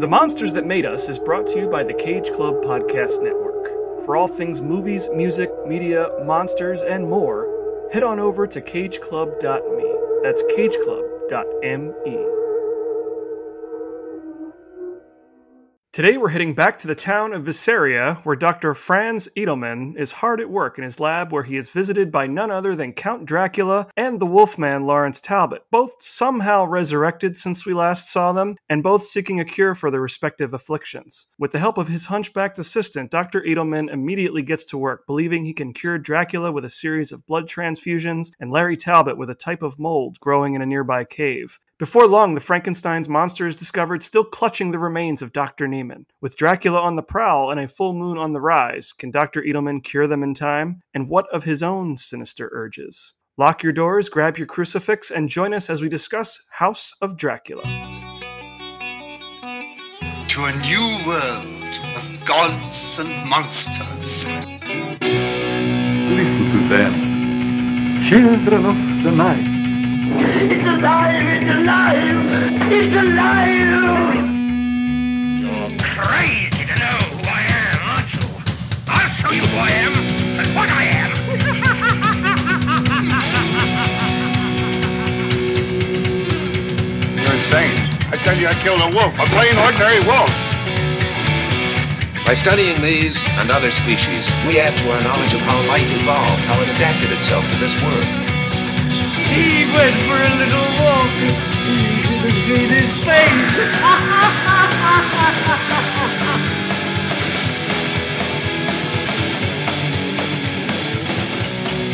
The Monsters That Made Us is brought to you by the Cage Club Podcast Network. For all things movies, music, media, monsters, and more, head on over to cageclub.me. That's cageclub.me. Today we're heading back to the town of Visaria, where Dr. Franz Edelmann is hard at work in his lab where he is visited by none other than Count Dracula and the Wolfman Lawrence Talbot, both somehow resurrected since we last saw them, and both seeking a cure for their respective afflictions. With the help of his hunchbacked assistant, Dr. Edelmann immediately gets to work, believing he can cure Dracula with a series of blood transfusions and Larry Talbot with a type of mold growing in a nearby cave. Before long, the Frankenstein's monster is discovered still clutching the remains of Dr. Neiman. With Dracula on the prowl and a full moon on the rise, can Dr. Edelmann cure them in time? And what of his own sinister urges? Lock your doors, grab your crucifix, and join us as we discuss House of Dracula. To a new world of gods and monsters. Listen to them, children of the night. It's alive! It's alive! It's alive! You're crazy to know who I am, aren't you? I'll show you who I am and what I am. You're insane. I tell you, I killed a wolf, a plain, ordinary wolf. By studying these and other species, we add to our knowledge of how life evolved, how it adapted itself to this world. He went for a little walk. He should have seen his face.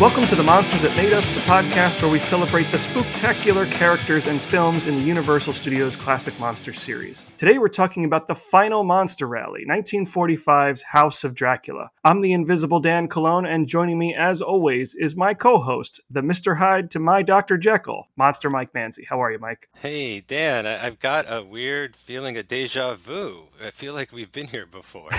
Welcome to The Monsters That Made Us, the podcast where we celebrate the spectacular characters and films in the Universal Studios Classic Monster series. Today we're talking about the final Monster Rally, 1945's House of Dracula. I'm the invisible Dan Colon, and joining me, as always, is my co host, the Mr. Hyde to my Dr. Jekyll, Monster Mike Manzi. How are you, Mike? Hey, Dan, I've got a weird feeling of deja vu. I feel like we've been here before.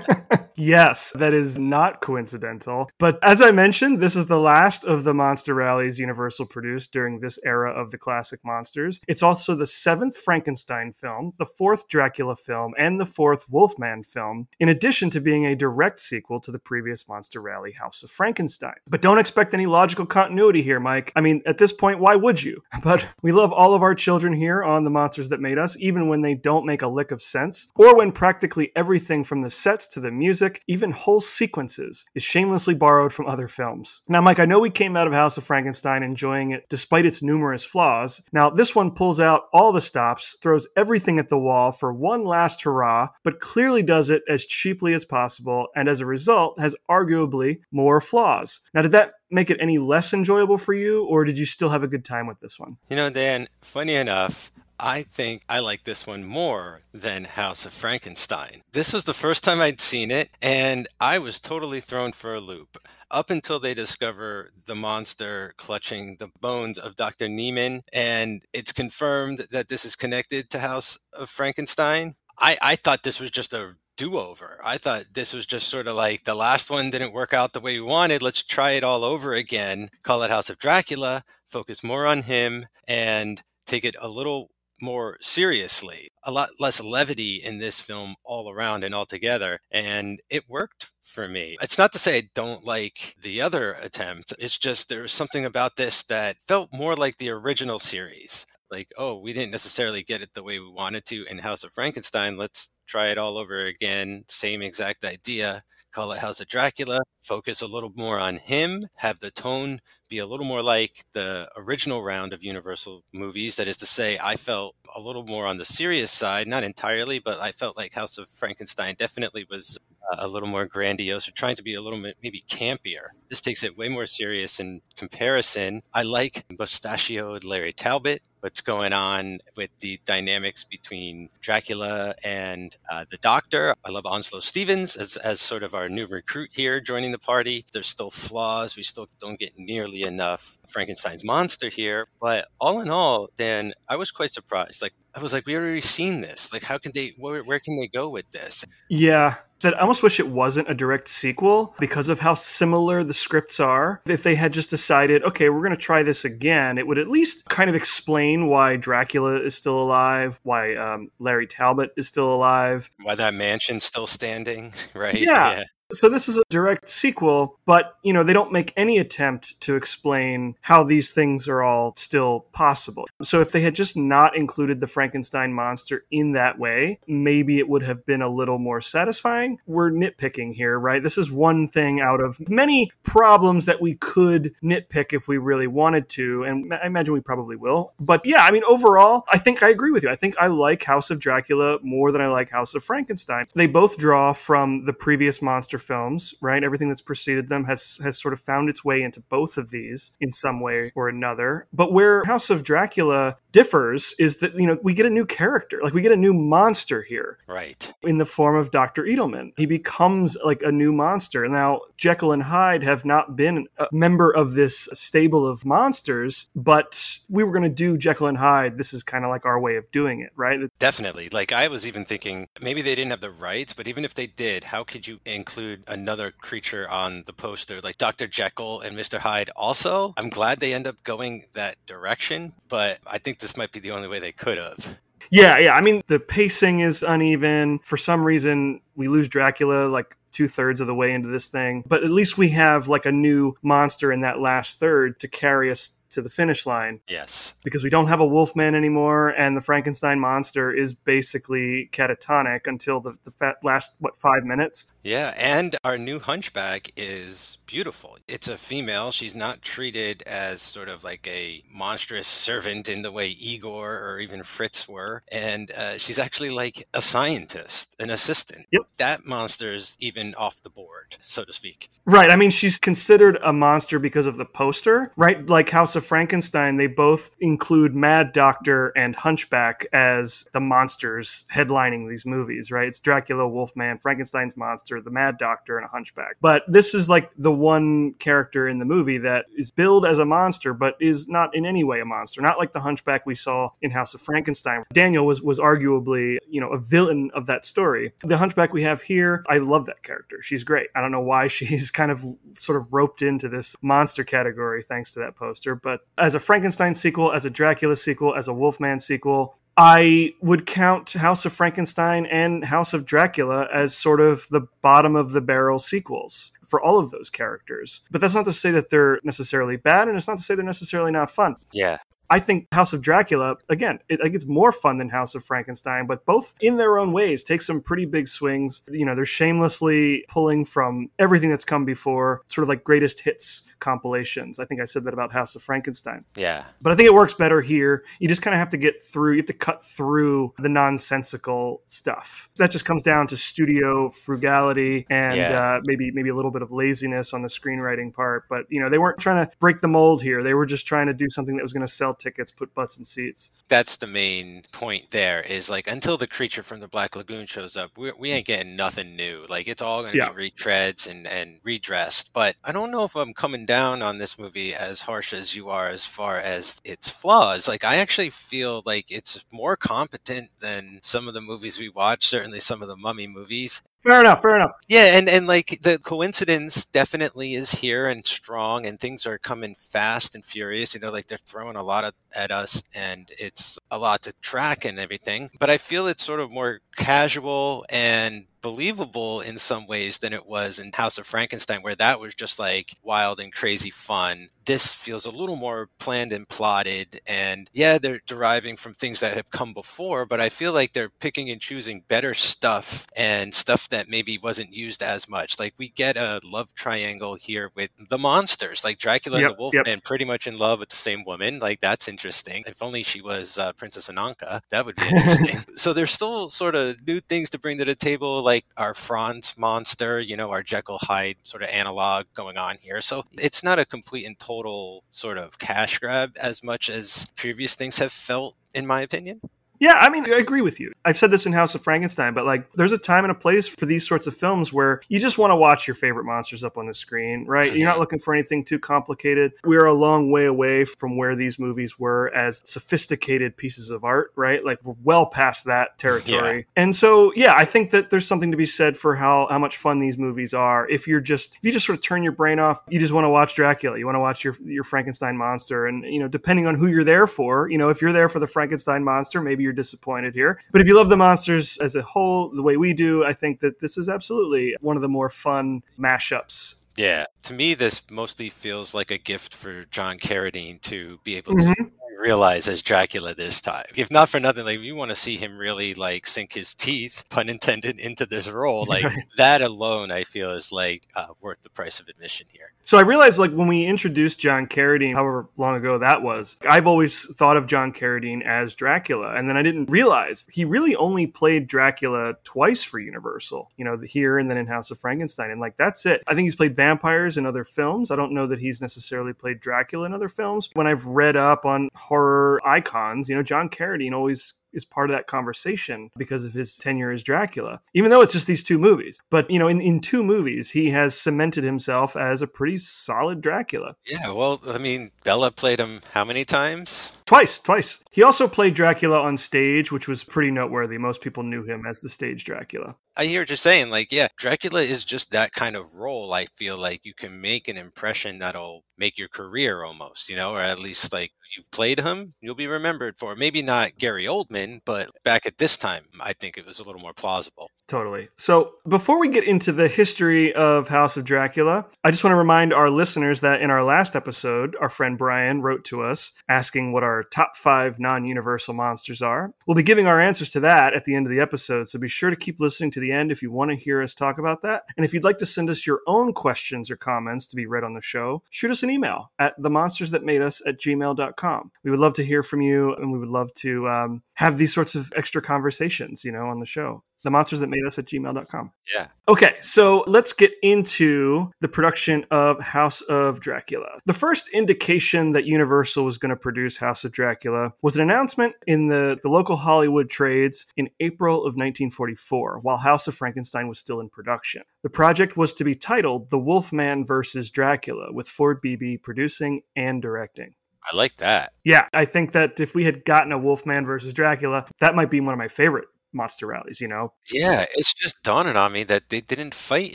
yes, that is not coincidental. But as I mentioned, this is the last of the monster rallies Universal produced during this era of the classic monsters. It's also the seventh Frankenstein film, the fourth Dracula film, and the fourth Wolfman film, in addition to being a direct sequel to the previous monster rally, House of Frankenstein. But don't expect any logical continuity here, Mike. I mean, at this point, why would you? But we love all of our children here on The Monsters That Made Us, even when they don't make a lick of sense, or when practically everything from the sets to the music, even whole sequences, is shamelessly borrowed from other films. Now, Mike, I know we came out of House of Frankenstein enjoying it despite its numerous flaws. Now, this one pulls out all the stops, throws everything at the wall for one last hurrah, but clearly does it as cheaply as possible, and as a result, has arguably more flaws. Now, did that make it any less enjoyable for you, or did you still have a good time with this one? You know, Dan, funny enough, I think I like this one more than House of Frankenstein. This was the first time I'd seen it, and I was totally thrown for a loop. Up until they discover the monster clutching the bones of Dr. Neiman, and it's confirmed that this is connected to House of Frankenstein, I, I thought this was just a do over. I thought this was just sort of like the last one didn't work out the way we wanted. Let's try it all over again. Call it House of Dracula, focus more on him, and take it a little more seriously. A lot less levity in this film all around and all together. And it worked for me. It's not to say I don't like the other attempt. It's just there was something about this that felt more like the original series. Like, oh, we didn't necessarily get it the way we wanted to in House of Frankenstein. Let's try it all over again. Same exact idea. Call it House of Dracula. Focus a little more on him. Have the tone be a little more like the original round of Universal movies. That is to say, I felt a little more on the serious side, not entirely, but I felt like House of Frankenstein definitely was a little more grandiose or trying to be a little bit maybe campier. This takes it way more serious in comparison. I like mustachioed Larry Talbot. What's going on with the dynamics between Dracula and uh, the Doctor? I love Onslow Stevens as, as sort of our new recruit here joining the party. There's still flaws. We still don't get nearly enough Frankenstein's monster here. But all in all, Dan, I was quite surprised. Like, I was like, we already seen this. Like, how can they, where, where can they go with this? Yeah, that I almost wish it wasn't a direct sequel because of how similar the scripts are. If they had just decided, okay, we're going to try this again, it would at least kind of explain why Dracula is still alive, why um, Larry Talbot is still alive. Why that mansion's still standing, right? Yeah. So this is a direct sequel, but you know, they don't make any attempt to explain how these things are all still possible. So if they had just not included the Frankenstein monster in that way, maybe it would have been a little more satisfying. We're nitpicking here, right? This is one thing out of many problems that we could nitpick if we really wanted to, and I imagine we probably will. But yeah, I mean, overall, I think I agree with you. I think I like House of Dracula more than I like House of Frankenstein. They both draw from the previous monster films, right? Everything that's preceded them has has sort of found its way into both of these in some way or another. But where House of Dracula differs is that you know we get a new character, like we get a new monster here Right. in the form of Dr. Edelmann. He becomes like a new monster. Now, Jekyll and Hyde have not been a member of this stable of monsters, but we were going to do Jekyll and Hyde. This is kind of like our way of doing it, right? Definitely. Like I was even thinking maybe they didn't have the rights, but even if they did, how could you include another creature on the poster like Dr. Jekyll and Mr. Hyde also? I'm glad they end up going that direction, but I think this might be the only way they could have. Yeah, yeah. I mean, the pacing is uneven. For some reason, we lose Dracula like two thirds of the way into this thing, but at least we have like a new monster in that last third to carry us to the finish line Yes. because we don't have a Wolfman anymore, and the Frankenstein monster is basically catatonic until the, the last what five minutes. Yeah, and our new hunchback is beautiful. It's a female. She's not treated as sort of like a monstrous servant in the way Igor or even Fritz were. And uh, she's actually like a scientist, an assistant. Yep. That monster's even off the board, so to speak. Right. I mean, she's considered a monster because of the poster, right? Like House of Frankenstein, they both include Mad Doctor and Hunchback as the monsters headlining these movies, right? It's Dracula, Wolfman, Frankenstein's monster, the Mad Doctor, and a Hunchback. But this is like the one character in the movie that is billed as a monster, but is not in any way a monster. Not like the Hunchback we saw in House of Frankenstein. Daniel was was arguably, you know, a villain of that story. The Hunchback we have here, I love that character. She's great. I don't know why she's kind of sort of roped into this monster category thanks to that poster, but as a Frankenstein sequel, as a Dracula sequel, as a Wolfman sequel, I would count House of Frankenstein and House of Dracula as sort of the bottom of the barrel sequels for all of those characters. But that's not to say that they're necessarily bad, and it's not to say they're necessarily not fun. Yeah. I think House of Dracula, again, it, like it's more fun than House of Frankenstein, but both in their own ways take some pretty big swings. You know, they're shamelessly pulling from everything that's come before, sort of like greatest hits compilations. I think I said that about House of Frankenstein. Yeah. But I think it works better here. You just kind of have to get through, you have to cut through the nonsensical stuff. That just comes down to studio frugality and Yeah. uh, maybe maybe a little bit of laziness on the screenwriting part. But you know, they weren't trying to break the mold here. They were just trying to do something that was going to sell tickets, put butts in seats. That's the main point there is like until the creature from the Black Lagoon shows up, we, we ain't getting nothing new. Like it's all going to Yeah. be retreads and, and redressed. But I don't know if I'm coming down on this movie as harsh as you are as far as its flaws. Like I actually feel like it's more competent than some of the movies we watch, certainly some of the mummy movies. Fair enough. Fair enough. Yeah, and and like the coincidence definitely is here and strong, and things are coming fast and furious. You know, like they're throwing a lot of, at us, and it's a lot to track and everything. But I feel it's sort of more casual and believable in some ways than it was in House of Frankenstein, where that was just like wild and crazy fun. This feels a little more planned and plotted, and yeah, they're deriving from things that have come before, but I feel like they're picking and choosing better stuff and stuff that maybe wasn't used as much. Like we get a love triangle here with the monsters, like Dracula Yep, and the Wolfman, yep. pretty much in love with the same woman. Like that's interesting. If only she was uh, Princess Ananka, that would be interesting. so there's still sort of new things to bring to the table, like our Franz monster, you know, our Jekyll Hyde sort of analog going on here. So it's not a complete and total sort of cash grab as much as previous things have felt, in my opinion. Yeah, I mean, I agree with you. I've said this in House of Frankenstein, but like, there's a time and a place for these sorts of films where you just want to watch your favorite monsters up on the screen, right? You're not looking for anything too complicated. We're a long way away from where these movies were as sophisticated pieces of art, right? Like, we're well past that territory. And so, yeah, I think that there's something to be said for how, how much fun these movies are. If you're just, if you just sort of turn your brain off, you just want to watch Dracula, you want to watch your, your Frankenstein monster. And, you know, depending on who you're there for, you know, if you're there for the Frankenstein monster, maybe you're disappointed here. But if you love the monsters as a whole, the way we do, I think that this is absolutely one of the more fun mashups. Yeah. To me, this mostly feels like a gift for John Carradine to be able Mhm. to realize as Dracula this time. If not for nothing, like you want to see him really like sink his teeth, pun intended, into this role. Like that alone, I feel is like uh, worth the price of admission here. So I realized, like, when we introduced John Carradine, however long ago that was, I've always thought of John Carradine as Dracula. And then I didn't realize he really only played Dracula twice for Universal, you know, here and then in House of Frankenstein. And, like, that's it. I think he's played vampires in other films. I don't know that he's necessarily played Dracula in other films. When I've read up on horror icons, you know, John Carradine always is part of that conversation because of his tenure as Dracula, even though it's just these two movies. But, you know, in, in two movies, he has cemented himself as a pretty solid Dracula. Yeah, well, I mean, Bela played him how many times? Twice, twice. He also played Dracula on stage, which was pretty noteworthy. Most people knew him as the stage Dracula. I hear what you're saying. Like, yeah, Dracula is just that kind of role. I feel like you can make an impression that'll make your career almost, you know, or at least like you've played him, you'll be remembered for. Maybe not Gary Oldman, but back at this time, I think it was a little more plausible. Totally. So, before we get into the history of House of Dracula, I just want to remind our listeners that in our last episode, our friend Brian wrote to us asking what our top five non universal monsters are. We'll be giving our answers to that at the end of the episode, so be sure to keep listening to the end if you want to hear us talk about that. And if you'd like to send us your own questions or comments to be read on the show, shoot us an email at themonstersthatmadeus at gmail.com. We would love to hear from you, and we would love to um, have these sorts of extra conversations, you know, on the show. The monsters that made us at gmail.com. Yeah. Okay, so let's get into the production of House of Dracula. The first indication that Universal was going to produce House of Dracula was an announcement in the, the local Hollywood trades in April of 1944, while House of Frankenstein was still in production. The project was to be titled The Wolfman versus Dracula, with Ford Beebe producing and directing. I like that. Yeah, I think that if we had gotten a Wolfman versus Dracula, that might be one of my favorite monster rallies, you know? Yeah, it's just dawning on me that they didn't fight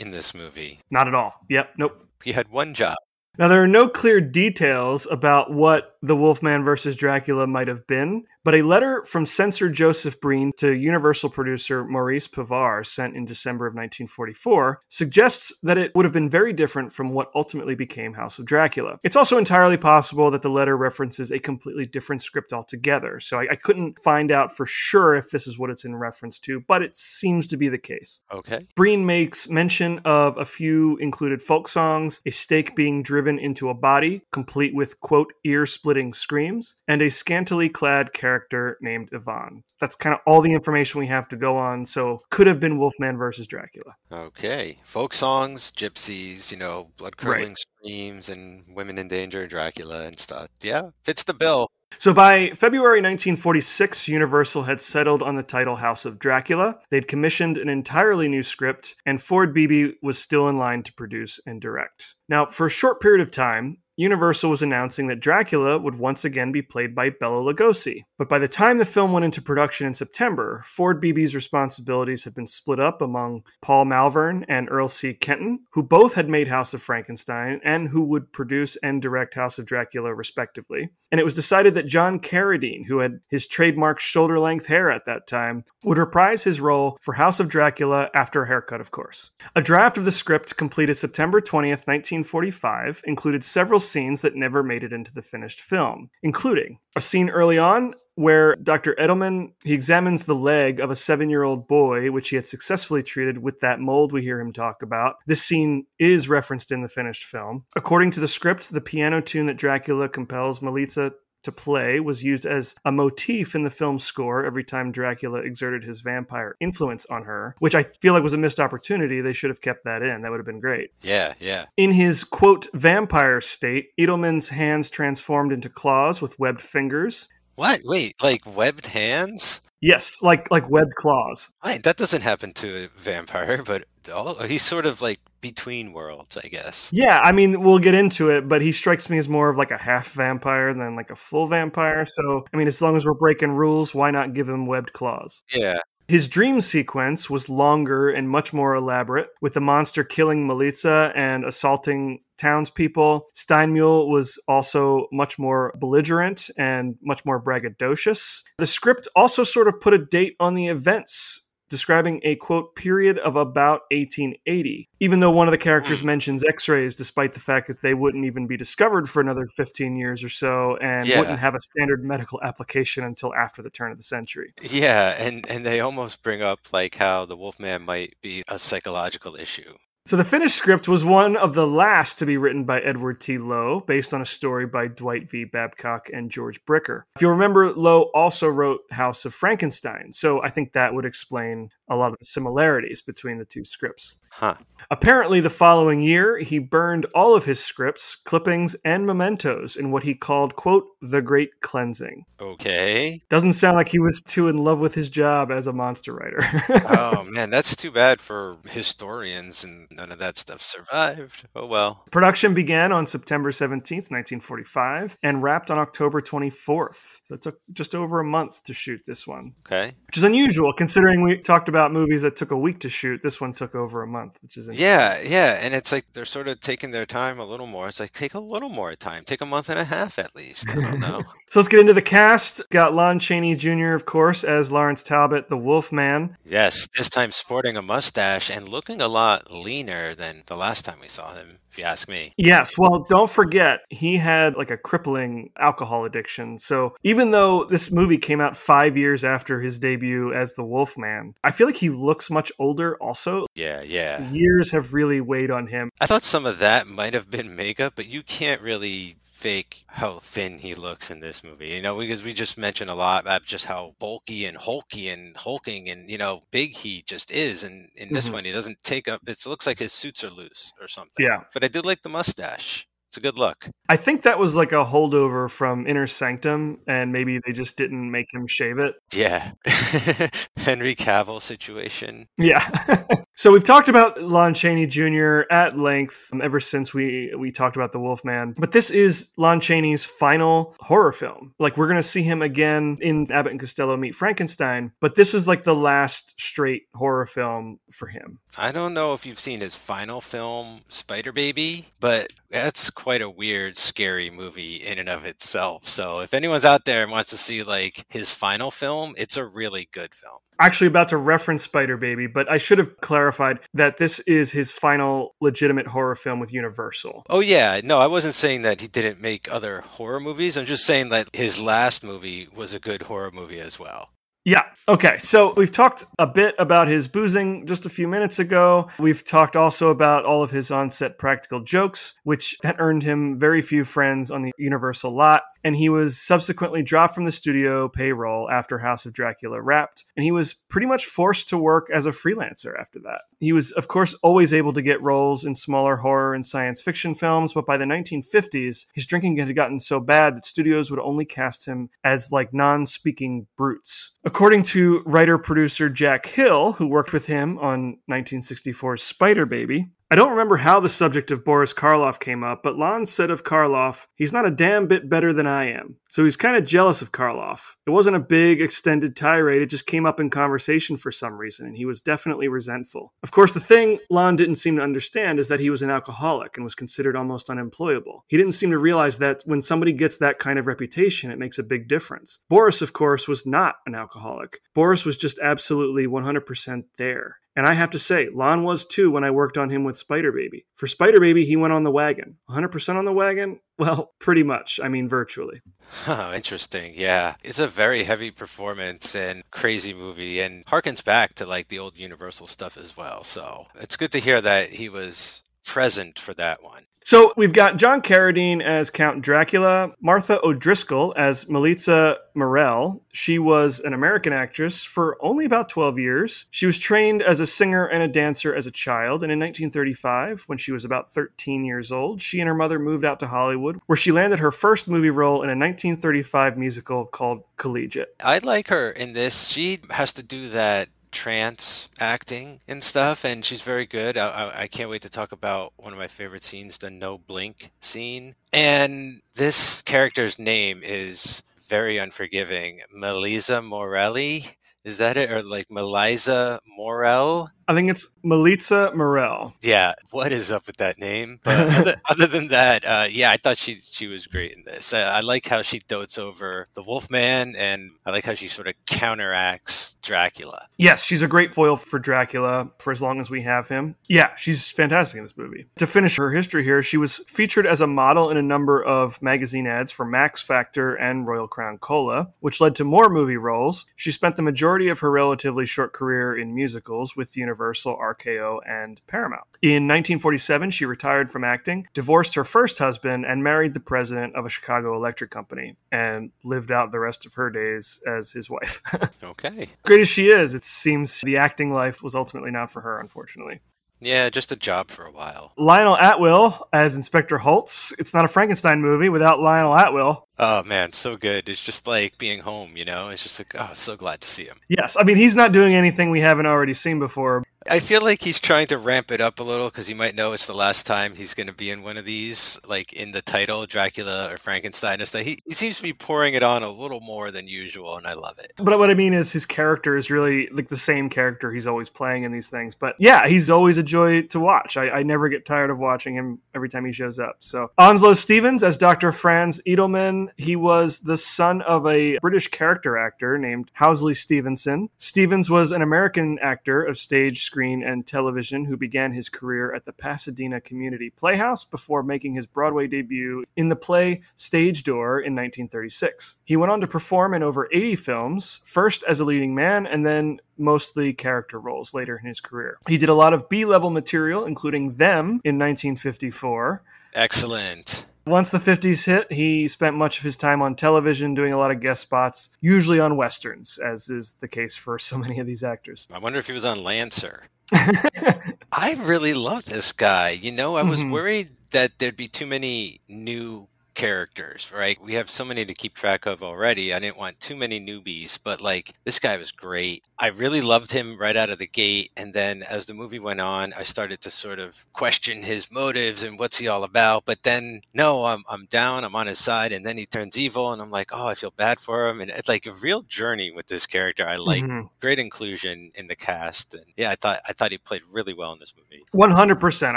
in this movie. Not at all. Yep, nope. He had one job. Now, there are no clear details about what the Wolfman versus Dracula might have been, but a letter from censor Joseph Breen to Universal producer Maurice Pivar, sent in December of 1944, suggests that it would have been very different from what ultimately became House of Dracula. It's also entirely possible that the letter references a completely different script altogether, so I, I couldn't find out for sure if this is what it's in reference to, but it seems to be the case. Okay. Breen makes mention of a few included folk songs, a stake being driven into a body, complete with, quote, ear splitting screams, and a scantily clad character named Yvonne. That's kind of all the information we have to go on, so could have been Wolfman versus Dracula. Okay. Folk songs, gypsies, you know, blood curdling screams, and women in danger, and Dracula, and stuff. Yeah, fits the bill. So by February 1946, Universal had settled on the title House of Dracula. They'd commissioned an entirely new script, and Ford Beebe was still in line to produce and direct. Now, for a short period of time, Universal was announcing that Dracula would once again be played by Bela Lugosi. But by the time the film went into production in September, Ford Beebe's responsibilities had been split up among Paul Malvern and Erle C. Kenton, who both had made House of Frankenstein and who would produce and direct House of Dracula respectively. And it was decided that John Carradine, who had his trademark shoulder length hair at that time, would reprise his role for House of Dracula after a haircut, of course. A draft of the script completed September 20th, 1945, included several scenes that never made it into the finished film, including a scene early on where Dr. Edelmann he examines the leg of a 7-year-old boy which he had successfully treated with that mold we hear him talk about. This scene is referenced in the finished film. According to the script, the piano tune that Dracula compels Melitza to play was used as a motif in the film's score every time Dracula exerted his vampire influence on her, which I feel like was a missed opportunity. They should have kept that in. That would have been great. Yeah, yeah. In his quote vampire state, Edelmann's hands transformed into claws with webbed fingers. What? Wait, like webbed hands? Yes, like like webbed claws. Wait, that doesn't happen to a vampire, but all, he's sort of like between worlds, I guess. Yeah, I mean, we'll get into it, but he strikes me as more of like a half vampire than like a full vampire. So, I mean, as long as we're breaking rules, why not give him webbed claws? Yeah. His dream sequence was longer and much more elaborate, with the monster killing Melitza and assaulting townspeople. Steinmuhl was also much more belligerent and much more braggadocious. The script also sort of put a date on the events describing a quote period of about 1880 even though one of the characters hmm. mentions x-rays despite the fact that they wouldn't even be discovered for another 15 years or so and Yeah. wouldn't have a standard medical application until after the turn of the century Yeah, and and they almost bring up like how the Wolfman might be a psychological issue. So the finished script was one of the last to be written by Edward T. Lowe, based on a story by Dwight V. Babcock and George Bricker. If you remember, Lowe also wrote House of Frankenstein, so I think that would explain a lot of the similarities between the two scripts. Huh. Apparently, the following year, he burned all of his scripts, clippings, and mementos in what he called, quote, the Great Cleansing. Okay. Doesn't sound like he was too in love with his job as a monster writer. oh man, that's too bad for historians and none of that stuff survived. Oh well. Production began on September 17th, 1945, and wrapped on October 24th. So it took just over a month to shoot this one, Okay. which is unusual considering we talked about movies that took a week to shoot. This one took over a month, which is. Yeah, yeah, and it's like they're sort of taking their time a little more. It's like take a little more time, take a month and a half at least. I don't know. So let's get into the cast. Got Lon Chaney Jr., of course, as Lawrence Talbot, the Wolf Man. yes, this time sporting a mustache and looking a lot leaner than the last time we saw him, if you ask me. Yes, well, don't forget, he had like a crippling alcohol addiction. So even though this movie came out five years after his debut as the Wolfman, I feel like he looks much older also. Yeah, yeah. Years have really weighed on him. I thought some of that might have been makeup, but you can't really fake how thin he looks in this movie. You know, because we just mentioned a lot about just how bulky and hulky and hulking and you know big he just is. And in this Mhm. one, he doesn't take up. It looks like his suits are loose or something. Yeah. But I did like the mustache. It's a good look. I think that was like a holdover from Inner Sanctum, and maybe they just didn't make him shave it. Yeah. Henry Cavill situation. Yeah. so we've talked about Lon Chaney Jr. at length um, ever since we we talked about the Wolfman. But this is Lon Chaney's final horror film. Like we're gonna see him again in Abbott and Costello Meet Frankenstein, but this is like the last straight horror film for him. I don't know if you've seen his final film, Spider Baby, but that's quite a weird, scary movie in and of itself. So if anyone's out there and wants to see like his final film, it's a really good film. Actually, about to reference Spider Baby, but I should have clarified that this is his final legitimate horror film with Universal. Oh yeah, no, I wasn't saying that he didn't make other horror movies. I'm just saying that his last movie was a good horror movie as well. Yeah. Okay. So we've talked a bit about his boozing just a few minutes ago. We've talked also about all of his on-set practical jokes, which that earned him very few friends on the Universal lot. And he was subsequently dropped from the studio payroll after House of Dracula wrapped. And he was pretty much forced to work as a freelancer after that. He was, of course, always able to get roles in smaller horror and science fiction films, but by the 1950s, his drinking had gotten so bad that studios would only cast him as like non speaking brutes. According to writer producer Jack Hill, who worked with him on 1964's Spider Baby, I don't remember how the subject of Boris Karloff came up, but Lon said of Karloff, he's not a damn bit better than I am. So he's kind of jealous of Karloff. It wasn't a big, extended tirade, it just came up in conversation for some reason, and he was definitely resentful. Of course, the thing Lon didn't seem to understand is that he was an alcoholic and was considered almost unemployable. He didn't seem to realize that when somebody gets that kind of reputation, it makes a big difference. Boris, of course, was not an alcoholic. Boris was just absolutely 100% there. And I have to say, Lon was too when I worked on him with Spider Baby. For Spider Baby, he went on the wagon. 100% on the wagon? Well, pretty much. I mean, virtually. Oh, interesting. Yeah. It's a very heavy performance and crazy movie and harkens back to like the old Universal stuff as well. So it's good to hear that he was present for that one. So we've got John Carradine as Count Dracula, Martha O'Driscoll as Melitza Morel. She was an American actress for only about 12 years. She was trained as a singer and a dancer as a child, and in 1935, when she was about 13 years old, she and her mother moved out to Hollywood, where she landed her first movie role in a 1935 musical called Collegiate. I like her in this. She has to do that trance acting and stuff, and she's very good. I, I, I can't wait to talk about one of my favorite scenes, the no blink scene. And this character's name is very unforgiving. Melisa Morelli. Is that it? Or like Melisa Morel? I think it's Melitza Morel. Yeah, what is up with that name? But other, other than that, uh, yeah, I thought she she was great in this. I, I like how she dotes over the Wolfman, and I like how she sort of counteracts Dracula. Yes, she's a great foil for Dracula for as long as we have him. Yeah, she's fantastic in this movie. To finish her history here, she was featured as a model in a number of magazine ads for Max Factor and Royal Crown Cola, which led to more movie roles. She spent the majority of her relatively short career in musicals with Universal. Universal, RKO, and Paramount. In 1947, she retired from acting, divorced her first husband, and married the president of a Chicago electric company, and lived out the rest of her days as his wife. Okay. Great as she is, it seems the acting life was ultimately not for her, unfortunately. Yeah, just a job for a while. Lionel Atwill as Inspector Holtz. It's not a Frankenstein movie without Lionel Atwill. Oh man, so good. It's just like being home, you know? It's just like, oh, so glad to see him. Yes, I mean, he's not doing anything we haven't already seen before. I feel like he's trying to ramp it up a little because he might know it's the last time he's going to be in one of these, like in the title, Dracula or Frankenstein and. He, he seems to be pouring it on a little more than usual, and I love it. But what I mean is his character is really like the same character he's always playing in these things. But yeah, he's always a joy to watch. I, I never get tired of watching him every time he shows up. So Onslow Stevens as Dr. Franz Edelmann. He was the son of a British character actor named Houseley Stevenson. Stevens was an American actor of stage, screen, and television who began his career at the Pasadena Community Playhouse before making his Broadway debut in the play Stage Door in 1936. He went on to perform in over 80 films, first as a leading man and then mostly character roles later in his career. He did a lot of B level material, including Them in 1954. Excellent. Once the 50s hit, he spent much of his time on television doing a lot of guest spots, usually on westerns, as is the case for so many of these actors. I wonder if he was on Lancer. I really love this guy. You know, I was Mhm. worried that there'd be too many new characters, right? We have so many to keep track of already. I didn't want too many newbies, but like this guy was great. I really loved him right out of the gate. And then as the movie went on, I started to sort of question his motives and what's he all about. But then, no, I'm, I'm down, I'm on his side. And then he turns evil, and I'm like, oh, I feel bad for him. And it's like a real journey with this character. I like Mhm. great inclusion in the cast. And yeah, I thought, I thought he played really well in this movie. 100%.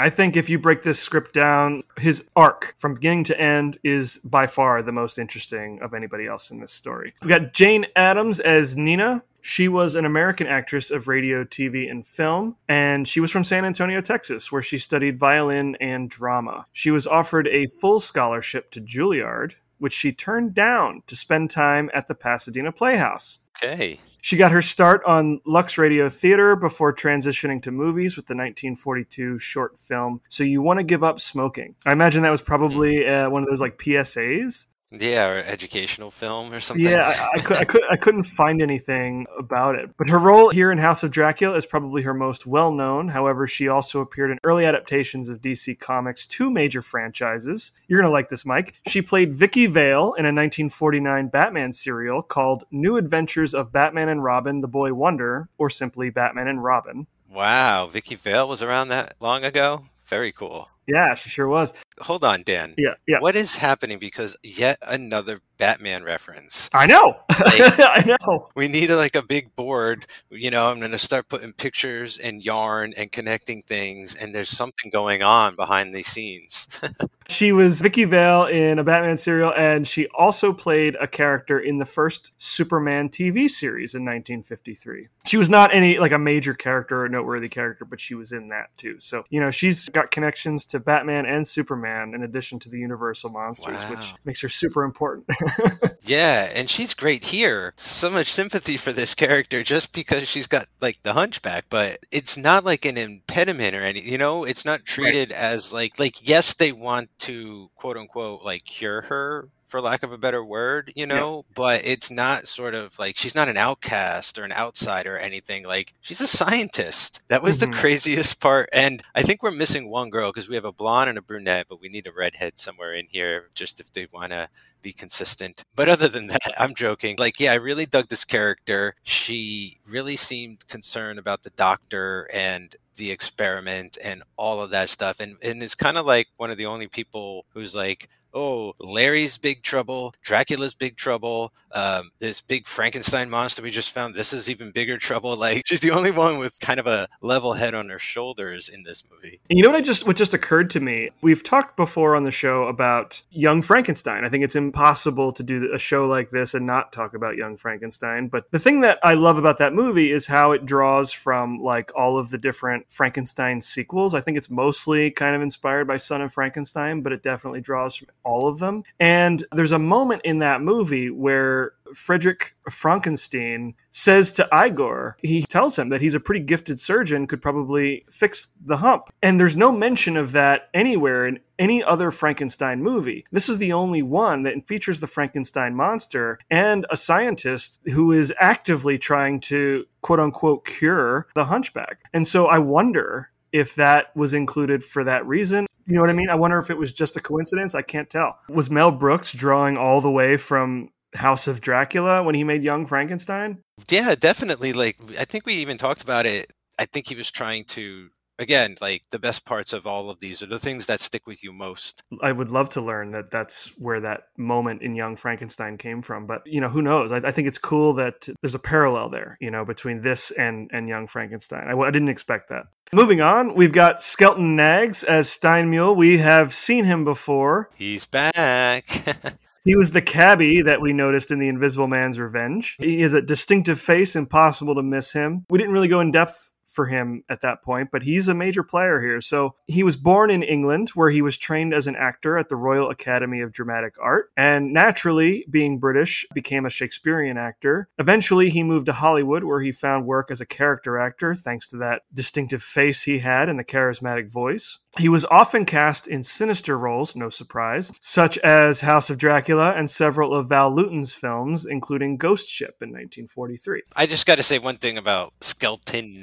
I think if you break this script down, his arc from beginning to end is by far the most interesting of anybody else in this story. We've got Jane Adams as Nina. She was an American actress of radio, TV, and film, and she was from San Antonio, Texas, where she studied violin and drama. She was offered a full scholarship to Juilliard, which she turned down to spend time at the Pasadena Playhouse. Okay. She got her start on Lux Radio Theater before transitioning to movies with the 1942 short film So You Want to Give Up Smoking. I imagine that was probably uh, one of those like PSAs. Yeah, or educational film or something. Yeah, I, I, could, I, could, I couldn't find anything about it. But her role here in House of Dracula is probably her most well known. However, she also appeared in early adaptations of DC Comics' two major franchises. You're going to like this, Mike. She played Vicky Vale in a 1949 Batman serial called New Adventures of Batman and Robin, the Boy Wonder, or simply Batman and Robin. Wow, Vicky Vale was around that long ago. Very cool. Yeah, she sure was. Hold on, Dan. Yeah, yeah. What is happening? Because yet another Batman reference. I know. I know. We need like a big board. You know, I'm going to start putting pictures and yarn and connecting things, and there's something going on behind these scenes. She was Vicky Vale in a Batman serial, and she also played a character in the first Superman TV series in 1953. She was not any like a major character or noteworthy character, but she was in that too. So you know she's got connections to Batman and Superman in addition to the Universal monsters, which makes her super important. Yeah, and she's great here. So much sympathy for this character just because she's got like the hunchback, but it's not like an impediment or any, you know, it's not treated as like like yes, they want to quote unquote like cure her for lack of a better word, you know, but it's not sort of like she's not an outcast or an outsider or anything. Like she's a scientist. That was Mhm. the craziest part. And I think we're missing one girl because we have a blonde and a brunette, but we need a redhead somewhere in here just if they want to be consistent. But other than that, I'm joking. Like, yeah, I really dug this character. She really seemed concerned about the doctor and the experiment and all of that stuff. And and it's kind of like one of the only people who's like, oh, Larry's big trouble, Dracula's big trouble, um, this big Frankenstein monster we just found, this is even bigger trouble. Like she's the only one with kind of a level head on her shoulders in this movie. And you know what I just what just occurred to me? We've talked before on the show about Young Frankenstein. I think it's impossible to do a show like this and not talk about Young Frankenstein. But the thing that I love about that movie is how it draws from like all of the different Frankenstein sequels. I think it's mostly kind of inspired by Son of Frankenstein, but it definitely draws from all of them. And there's a moment in that movie where Frederick Frankenstein says to Igor, he tells him that he's a pretty gifted surgeon, could probably fix the hump. And there's no mention of that anywhere in any other Frankenstein movie. This is the only one that features the Frankenstein monster and a scientist who is actively trying to quote unquote cure the hunchback. And so I wonder if that was included for that reason. You know what I mean? I wonder if it was just a coincidence. I can't tell. Was Mel Brooks drawing all the way from House of Dracula when he made Young Frankenstein? Yeah, definitely. Like I think we even talked about it. I think he was trying to again, like the best parts of all of these are the things that stick with you most. I would love to learn that that's where that moment in Young Frankenstein came from. But you know, who knows? I, I think it's cool that there's a parallel there, you know, between this and and Young Frankenstein. I, I didn't expect that. Moving on, we've got Skelton Knaggs as Steinmuhl. We have seen him before. He's back. He was the cabbie that we noticed in The Invisible Man's Revenge. He has a distinctive face, impossible to miss him. We didn't really go in depth for him at that point, but he's a major player here. So he was born in England, where he was trained as an actor at the Royal Academy of Dramatic Art, and naturally, being British, became a Shakespearean actor. Eventually, he moved to Hollywood, where he found work as a character actor, thanks to that distinctive face he had and the charismatic voice. He was often cast in sinister roles, no surprise, such as House of Dracula and several of Val Lewton's films, including Ghost Ship in 1943. I just got to say one thing about Skelton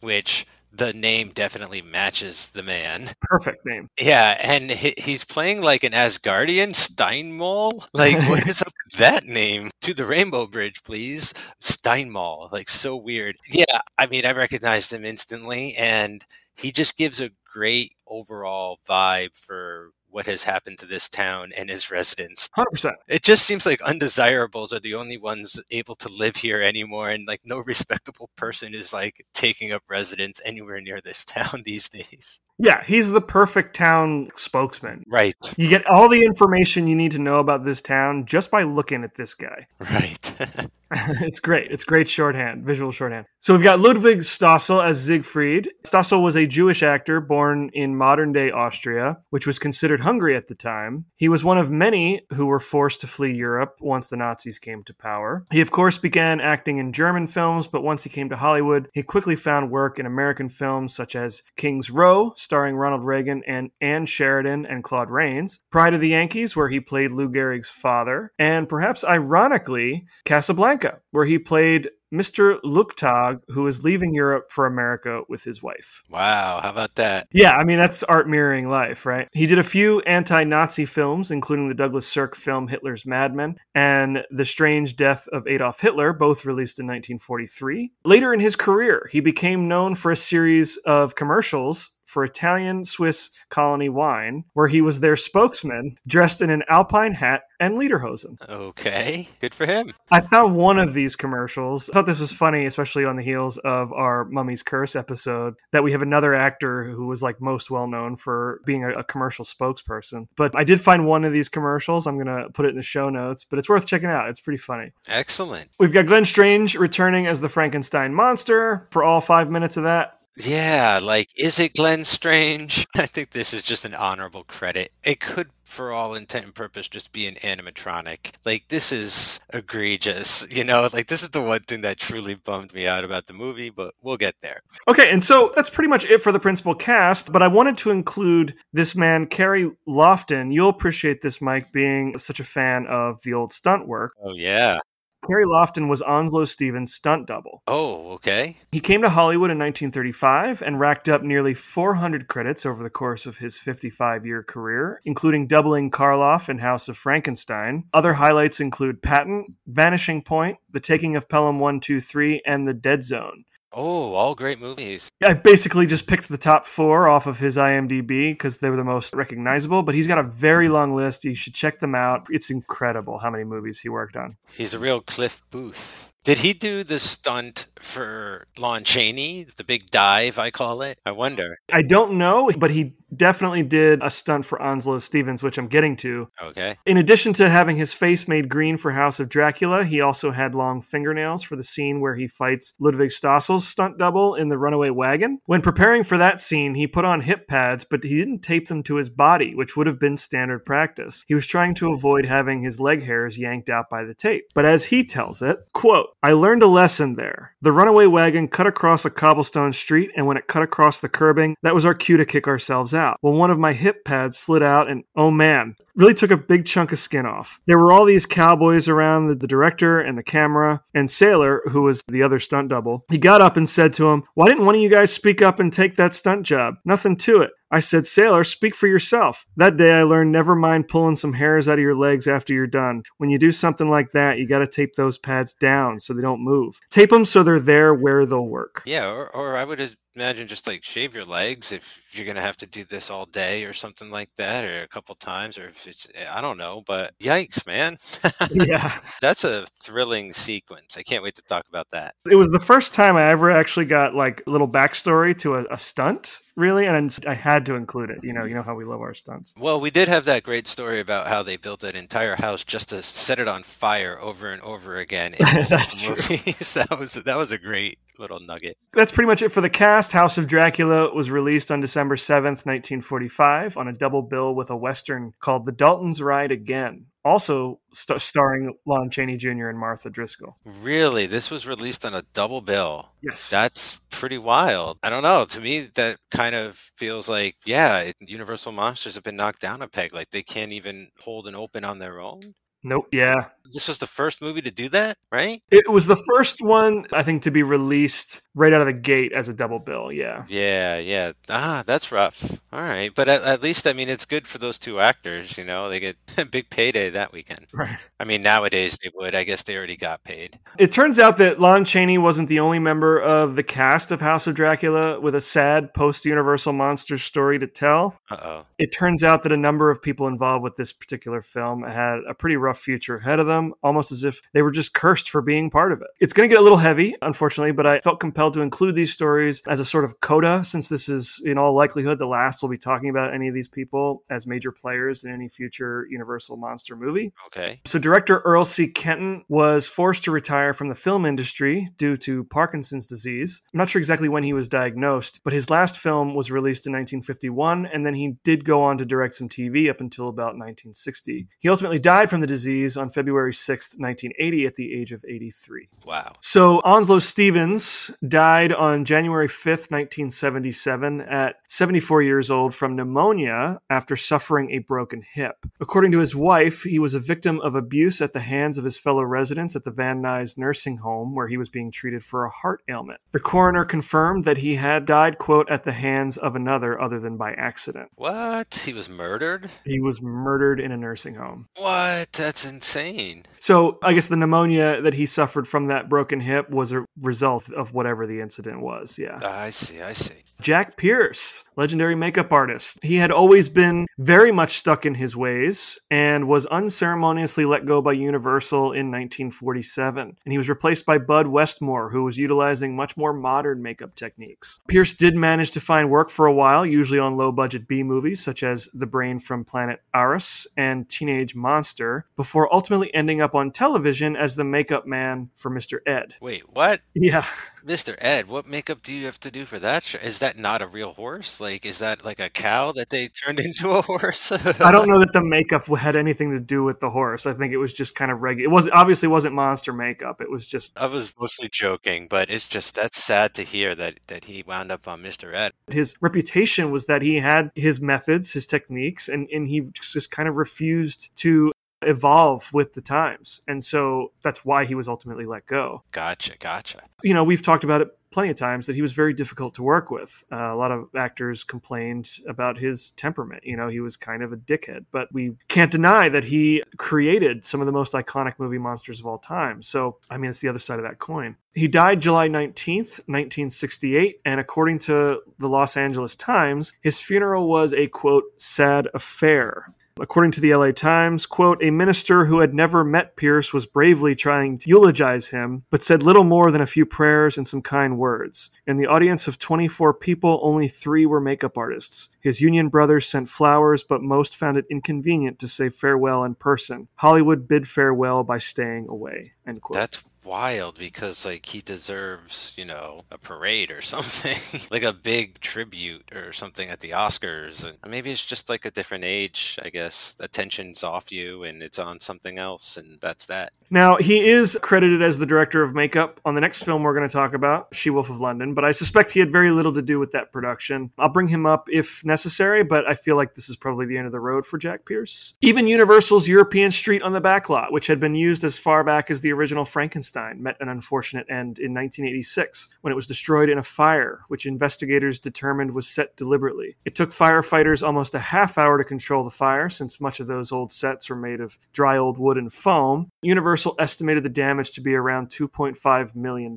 Which the name definitely matches the man. Perfect name. Yeah, and he, he's playing like an Asgardian Steinmall. Like, what is up with that name? To the Rainbow Bridge, please. Steinmall. Like, so weird. Yeah, I mean, I recognized him instantly, and he just gives a great overall vibe for what has happened to this town and its residents. 100%. It just seems like undesirables are the only ones able to live here anymore, and like no respectable person is like taking up residence anywhere near this town these days. Yeah, he's the perfect town spokesman. Right, You get all the information you need to know about this town just by looking at this guy. right. it's great. It's great shorthand, visual shorthand. So we've got Ludwig Stossel as Siegfried. Stossel was a Jewish actor born in modern day Austria, which was considered Hungary at the time. He was one of many who were forced to flee Europe once the Nazis came to power. He, of course, began acting in German films, but once he came to Hollywood, he quickly found work in American films such as King's Row, starring Ronald Reagan and Ann Sheridan and Claude Rains, Pride of the Yankees, where he played Lou Gehrig's father, and perhaps ironically, Casablanca, where he played Mr. Luktag, who is leaving Europe for America with his wife. wow, how about that? Yeah, I mean, that's art mirroring life, right? He did a few anti Nazi films, including the Douglas Sirk film Hitler's Madmen and The Strange Death of Adolf Hitler, both released in 1943. Later in his career, he became known for a series of commercials for Italian Swiss colony wine, where he was their spokesman, dressed in an alpine hat and lederhosen. Okay, good for him. I found one of these commercials. I thought this was funny, especially on the heels of our Mummy's Curse episode, that we have another actor who was like most well known for being a, a commercial spokesperson. But I did find one of these commercials. I'm going to put it in the show notes, but it's worth checking out. It's pretty funny. Excellent. We've got Glenn Strange returning as the Frankenstein monster for all five minutes of that. Yeah, like, is it Glenn Strange? I think this is just an honorable credit. It could, for all intent and purpose, just be an animatronic. Like, this is egregious. You know, like, this is the one thing that truly bummed me out about the movie, but we'll get there. Okay, and so that's pretty much it for the principal cast, but I wanted to include this man, Carey Loftin. You'll appreciate this, Mike, being such a fan of the old stunt work. Oh, yeah. Carey Loftin was Onslow Stevens' stunt double. Oh, okay. He came to Hollywood in 1935 and racked up nearly 400 credits over the course of his 55 year career, including doubling Karloff in House of Frankenstein. Other highlights include Patton, Vanishing Point, The Taking of Pelham 123, and The Dead Zone. Oh, all great movies. I basically just picked the top four off of his IMDb because they were the most recognizable, but he's got a very long list. You should check them out. It's incredible how many movies he worked on. He's a real Cliff Booth. Did he do the stunt for Lon Chaney, the big dive, I call it? I wonder. I don't know, but he definitely did a stunt for Onslow Stevens, which I'm getting to. Okay. In addition to having his face made green for House of Dracula, he also had long fingernails for the scene where he fights Ludwig Stossel's stunt double in the runaway wagon. When preparing for that scene, he put on hip pads, but he didn't tape them to his body, which would have been standard practice. He was trying to avoid having his leg hairs yanked out by the tape. But as he tells it, quote, I learned a lesson there. The runaway wagon cut across a cobblestone street, and when it cut across the curbing, that was our cue to kick ourselves out. Well, one of my hip pads slid out, and oh man, really took a big chunk of skin off. There were all these cowboys around the, the director and the camera, and Sailor, who was the other stunt double, he got up and said to him, Why didn't one of you guys speak up and take that stunt job? Nothing to it. I said, Sailor, speak for yourself. That day I learned never mind pulling some hairs out of your legs after you're done. When you do something like that, you gotta tape those pads down so they don't move. Tape them so they're there where they'll work. Yeah, or, or I would imagine just like shave your legs if you're going to have to do this all day or something like that, or a couple times, or if it's, eh, I don't know, but yikes, man. Yeah. That's a thrilling sequence. I can't wait to talk about that. It was the first time I ever actually got like a little backstory to a, a stunt, really, and I had to include it. You know, you know how we love our stunts. Well, we did have that great story about how they built an entire house just to set it on fire over and over again in That's true. movies. that was that was a great little nugget. That's pretty much it for the cast. House of Dracula was released on December 7th, 1945, on a double bill with a Western called The Daltons Ride Again, also st- starring Lon Chaney Jr. and Martha Driscoll. Really, this was released on a double bill. Yes. That's pretty wild. I don't know. To me, that kind of feels like, yeah, Universal Monsters have been knocked down a peg. Like they can't even hold an open on their own. Nope. Yeah. This was the first movie to do that, right? It was the first one, I think, to be released right out of the gate as a double bill. Yeah. Yeah, yeah. Ah, that's rough. All right, but at, at least I mean it's good for those two actors. You know, they get a big payday that weekend. Right. I mean, nowadays they would. I guess they already got paid. It turns out that Lon Chaney wasn't the only member of the cast of House of Dracula with a sad post Universal Monster story to tell. Uh oh. It turns out that a number of people involved with this particular film had a pretty rough future ahead of them, almost as if they were just cursed for being part of it. It's going to get a little heavy, unfortunately, but I felt compelled to include these stories as a sort of coda, since this is, in all likelihood, the last we'll be talking about any of these people as major players in any future Universal Monster movie. Okay. So, director Erle C. Kenton was forced to retire from the film industry due to Parkinson's disease. I'm not sure exactly when he was diagnosed, but his last film was released in 1951, and then he did go on to direct some TV up until about 1960. He ultimately died from the disease on February 6th, 1980, at the age of 83. Wow. So Onslow Stevens died on January 5th, 1977, at 74 years old from pneumonia after suffering a broken hip. According to his wife, he was a victim of abuse at the hands of his fellow residents at the Van Nuys nursing home where he was being treated for a heart ailment. The coroner confirmed that he had died, quote, at the hands of another other than by accident. What? He was murdered? He was murdered in a nursing home. What? That's insane. So I guess the pneumonia that he suffered from that broken hip was a result of whatever the incident was. Yeah. I see. I see. Jack Pierce, legendary makeup artist. He had always been very much stuck in his ways and was unceremoniously let go by Universal in 1947. And he was replaced by Bud Westmore, who was utilizing much more modern makeup techniques. Pierce did manage to find work for a while, usually on low budget B movies such as The Brain from Planet Arous and Teenage Monster, before ultimately ending up on television as the makeup man for Mr. Ed. Wait, what? Yeah. Mr. Ed, what makeup do you have to do for that? sh- Is that not a real horse? Like, is that like a cow that they turned into a horse? I don't know that the makeup had anything to do with the horse. I think it was just kind of regular. It was obviously wasn't monster makeup. It was just I was mostly joking, but it's just that's sad to hear that that he wound up on Mr. Ed. his reputation was that he had his methods, his techniques, and, and he just kind of refused to evolve with the times. And so that's why he was ultimately let go. Gotcha, gotcha. You know, we've talked about it plenty of times that he was very difficult to work with. Uh, a lot of actors complained about his temperament. You know, he was kind of a dickhead, but we can't deny that he created some of the most iconic movie monsters of all time. So, I mean, it's the other side of that coin. He died July 19th, 1968, and according to the Los Angeles Times, his funeral was a quote, sad affair. According to the LA Times, quote, a minister who had never met Pierce was bravely trying to eulogize him, but said little more than a few prayers and some kind words. In the audience of 24 people, only three were makeup artists. His union brothers sent flowers, but most found it inconvenient to say farewell in person. Hollywood bid farewell by staying away. End quote. That's wild because like he deserves, you know, a parade or something, like a big tribute or something at the Oscars. And maybe it's just like a different age, I guess. Attention's off you and it's on something else, and that's that. Now, he is credited as the director of makeup on the next film we're going to talk about, She Wolf of London, but I suspect he had very little to do with that production. I'll bring him up if necessary, but I feel like this is probably the end of the road for Jack Pierce. Even Universal's European Street on the Backlot, which had been used as far back as the original Frankenstein, met an unfortunate end in 1986 when it was destroyed in a fire, which investigators determined was set deliberately. It took firefighters almost a half hour to control the fire, since much of those old sets were made of dry old wood and foam. Universal estimated the damage to be around $2.5 million.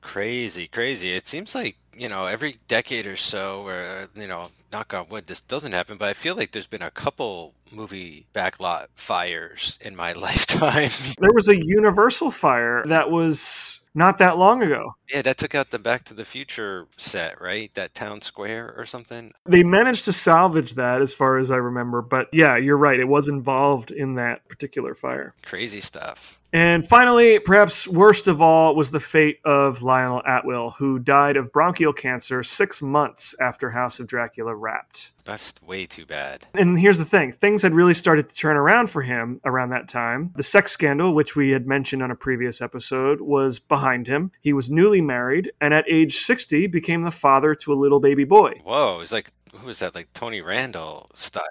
Crazy, crazy. It seems like, you know, every decade or so, or, you know, knock on wood, this doesn't happen, but I feel like there's been a couple movie backlot fires in my lifetime. There was a Universal fire that was not that long ago. yeah, that took out the Back to the Future set, right? That town square or something. They managed to salvage that as far as I remember, but yeah, you're right. It was involved in that particular fire. Crazy stuff. And finally, perhaps worst of all, was the fate of Lionel Atwill, who died of bronchial cancer six months after House of Dracula wrapped. That's way too bad. And here's the thing things had really started to turn around for him around that time. The sex scandal, which we had mentioned on a previous episode, was behind him. He was newly married, and at age 60, became the father to a little baby boy. Whoa, it's like who was that? Like Tony Randall style,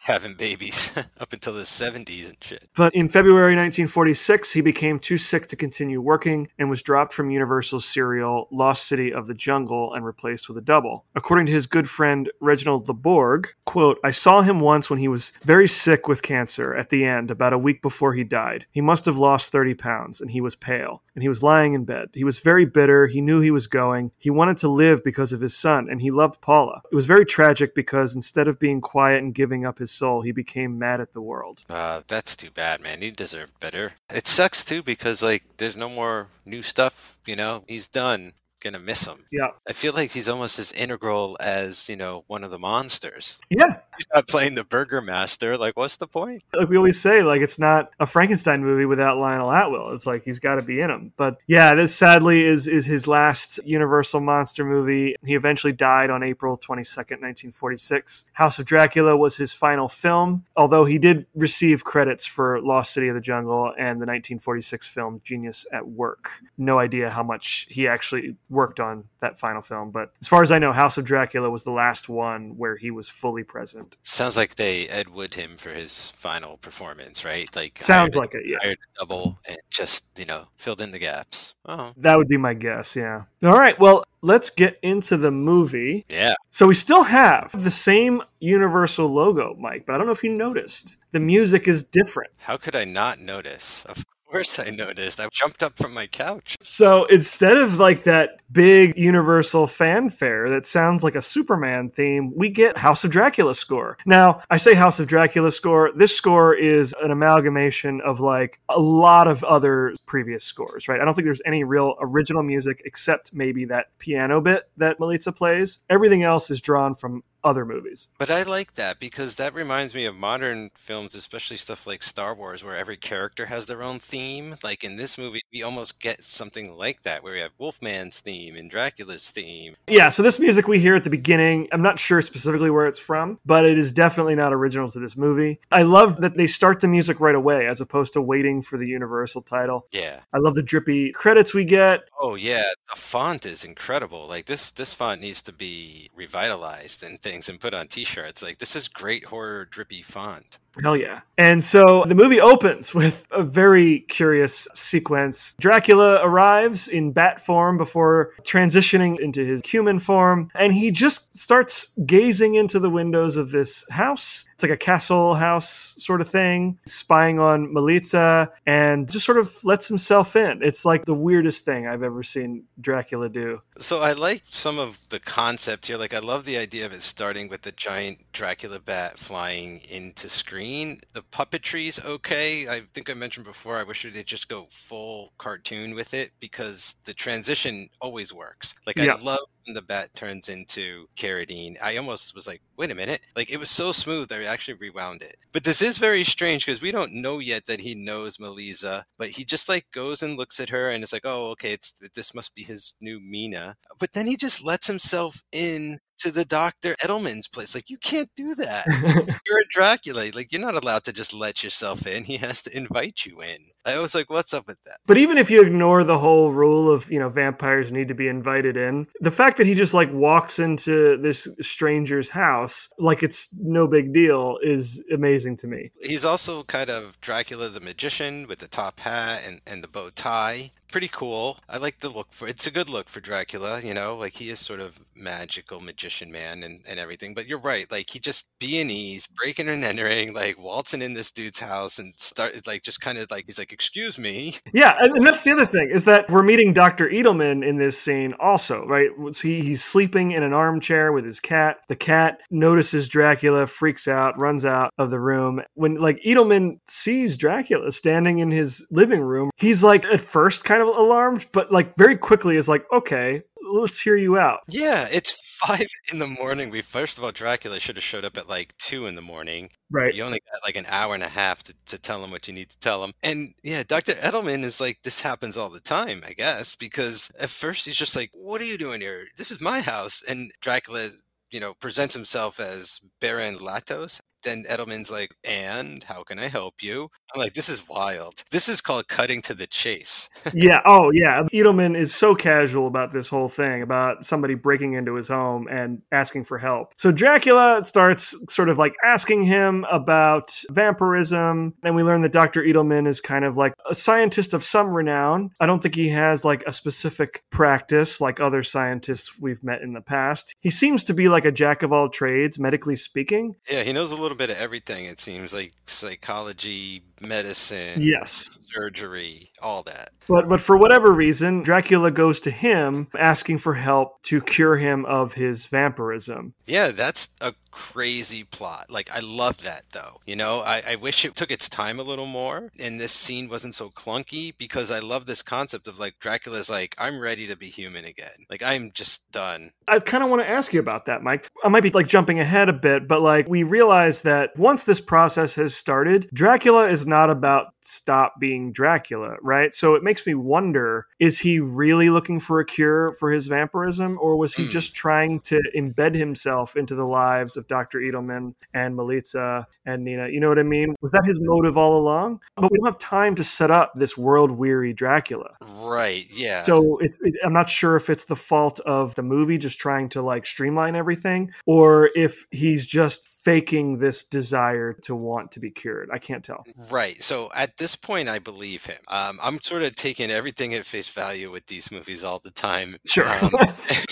having babies up until the seventies and shit. But in February 1946, he became too sick to continue working and was dropped from Universal's serial Lost City of the Jungle and replaced with a double. According to his good friend Reginald Le Borg, quote, I saw him once when he was very sick with cancer at the end, about a week before he died. He must have lost 30 pounds, and he was pale, and he was lying in bed. He was very bitter. He knew he was going. He wanted to live because of his son, and he loved Paula. It was very tragic because instead of being quiet and giving up his soul, he became mad at the world. Uh, that's too bad, man. He deserved better. It sucks too because like there's no more new stuff. You know, he's done. Gonna miss him. Yeah. I feel like he's almost as integral as you know one of the monsters. Yeah. He's not playing the Burgomaster. Like, what's the point? like we always say, like it's not a Frankenstein movie without Lionel Atwill. It's like he's got to be in them. But yeah, this sadly is is his last Universal monster movie. He eventually died on April twenty second, nineteen forty six. House of Dracula was his final film, although he did receive credits for Lost City of the Jungle and the nineteen forty six film Genius at Work. No idea how much he actually worked on that final film, but as far as I know, House of Dracula was the last one where he was fully present. Sounds like they Ed Wood him for his final performance, right? Like Sounds hired- like it, yeah. hired a double and just you know filled in the gaps. Oh, That would be my guess, yeah. All right, well, let's get into the movie. yeah. So we still have the same Universal logo, Mike, but I don't know if you noticed. The music is different. How could I not notice? Of course I noticed. I jumped up from my couch. So instead of like that big Universal fanfare that sounds like a Superman theme, we get House of Dracula score. Now, I say House of Dracula score. This score is an amalgamation of like a lot of other previous scores, right? I don't think there's any real original music except maybe that piano bit that Melitza plays. Everything else is drawn from other movies. But I like that because that reminds me of modern films, especially stuff like Star Wars, where every character has their own theme. Like in this movie, we almost get something like that, where we have Wolfman's theme and Dracula's theme. Yeah, so this music we hear at the beginning, I'm not sure specifically where it's from, but it is definitely not original to this movie. I love that they start the music right away as opposed to waiting for the Universal title. Yeah. I love the drippy credits we get. Oh yeah, the font is incredible. Like this this font needs to be revitalized and things and put on t-shirts. Like this is great horror drippy font. Hell yeah. And so the movie opens with a very curious sequence. Dracula arrives in bat form before transitioning into his human form, and he just starts gazing into the windows of this house. It's like a castle house sort of thing, spying on Melitza, and just sort of lets himself in. It's like the weirdest thing I've ever seen Dracula do. So I like some of the concept here. Like I love the idea of it starting with the giant Dracula bat flying into screen. The puppetry's okay. I think I mentioned before I wish they'd just go full cartoon with it because the transition always works. Like Yeah. I love the bat turns into Carradine. I almost was like, wait a minute. Like it was so smooth I actually rewound it. But this is very strange because we don't know yet that he knows Melitza, but he just like goes and looks at her and it's like, oh, okay, it's this must be his new Mina. But then he just lets himself in to the Dr. Edelmann's place. Like, you can't do that. You're a Dracula. Like, you're not allowed to just let yourself in. He has to invite you in. I was like, what's up with that? But even if you ignore the whole rule of, you know, vampires need to be invited in, the fact that he just like walks into this stranger's house like it's no big deal is amazing to me. He's also kind of Dracula the magician with the top hat and, and the bow tie. Pretty cool. I like the look for it's a good look for Dracula, you know, like he is sort of magical magician man and, and everything. But you're right, like he just be an ease, breaking and entering, like waltzing in this dude's house and start like just kind of like he's like, Excuse me. Yeah, and, and that's the other thing is that we're meeting Dr. Edelmann in this scene also, right? So he, he's sleeping in an armchair with his cat. The cat notices Dracula, freaks out, runs out of the room. When like Edelmann sees Dracula standing in his living room, he's like at first kind of alarmed, but like very quickly is like, okay, let's hear you out. Yeah, it's five in the morning. We first of all, Dracula should have showed up at like two in the morning. Right. You only got like an hour and a half to, to tell him what you need to tell him. And yeah, Dr. Edelmann is like, this happens all the time, I guess, because at first he's just like, what are you doing here? This is my house. And Dracula, you know, presents himself as Baron Latos. Then Edelmann's like, and how can I help you? I'm like, this is wild. This is called cutting to the chase. yeah. Oh, yeah. Edelmann is so casual about this whole thing about somebody breaking into his home and asking for help. So Dracula starts sort of like asking him about vampirism, and we learn that Dr. Edelmann is kind of like a scientist of some renown. I don't think he has like a specific practice like other scientists we've met in the past. He seems to be like a jack of all trades, medically speaking. Yeah, he knows a little bit of everything, it seems like psychology, medicine, Yes. surgery, all that. But but for whatever reason, Dracula goes to him asking for help to cure him of his vampirism. Yeah, that's a crazy plot. Like, I love that though. You know, I, I wish it took its time a little more and this scene wasn't so clunky because I love this concept of like Dracula's like, I'm ready to be human again. Like, I'm just done. I kind of want to ask you about that, Mike. I might be like jumping ahead a bit, but like we realize that once this process has started, Dracula is not about stop being Dracula, right? So it makes me wonder is he really looking for a cure for his vampirism, or was he Hmm. just trying to embed himself into the lives of Dr. Edelmann and Melitza and Nina? You know what I mean? Was that his motive all along? But we don't have time to set up this world weary Dracula. Right. Yeah. So it's it, I'm not sure if it's the fault of the movie just trying to like streamline everything or if he's just faking this desire to want to be cured. I can't tell. Right. So at this point, I believe him. Um, I'm sort of taking everything at face value with these movies all the time. Sure. Um,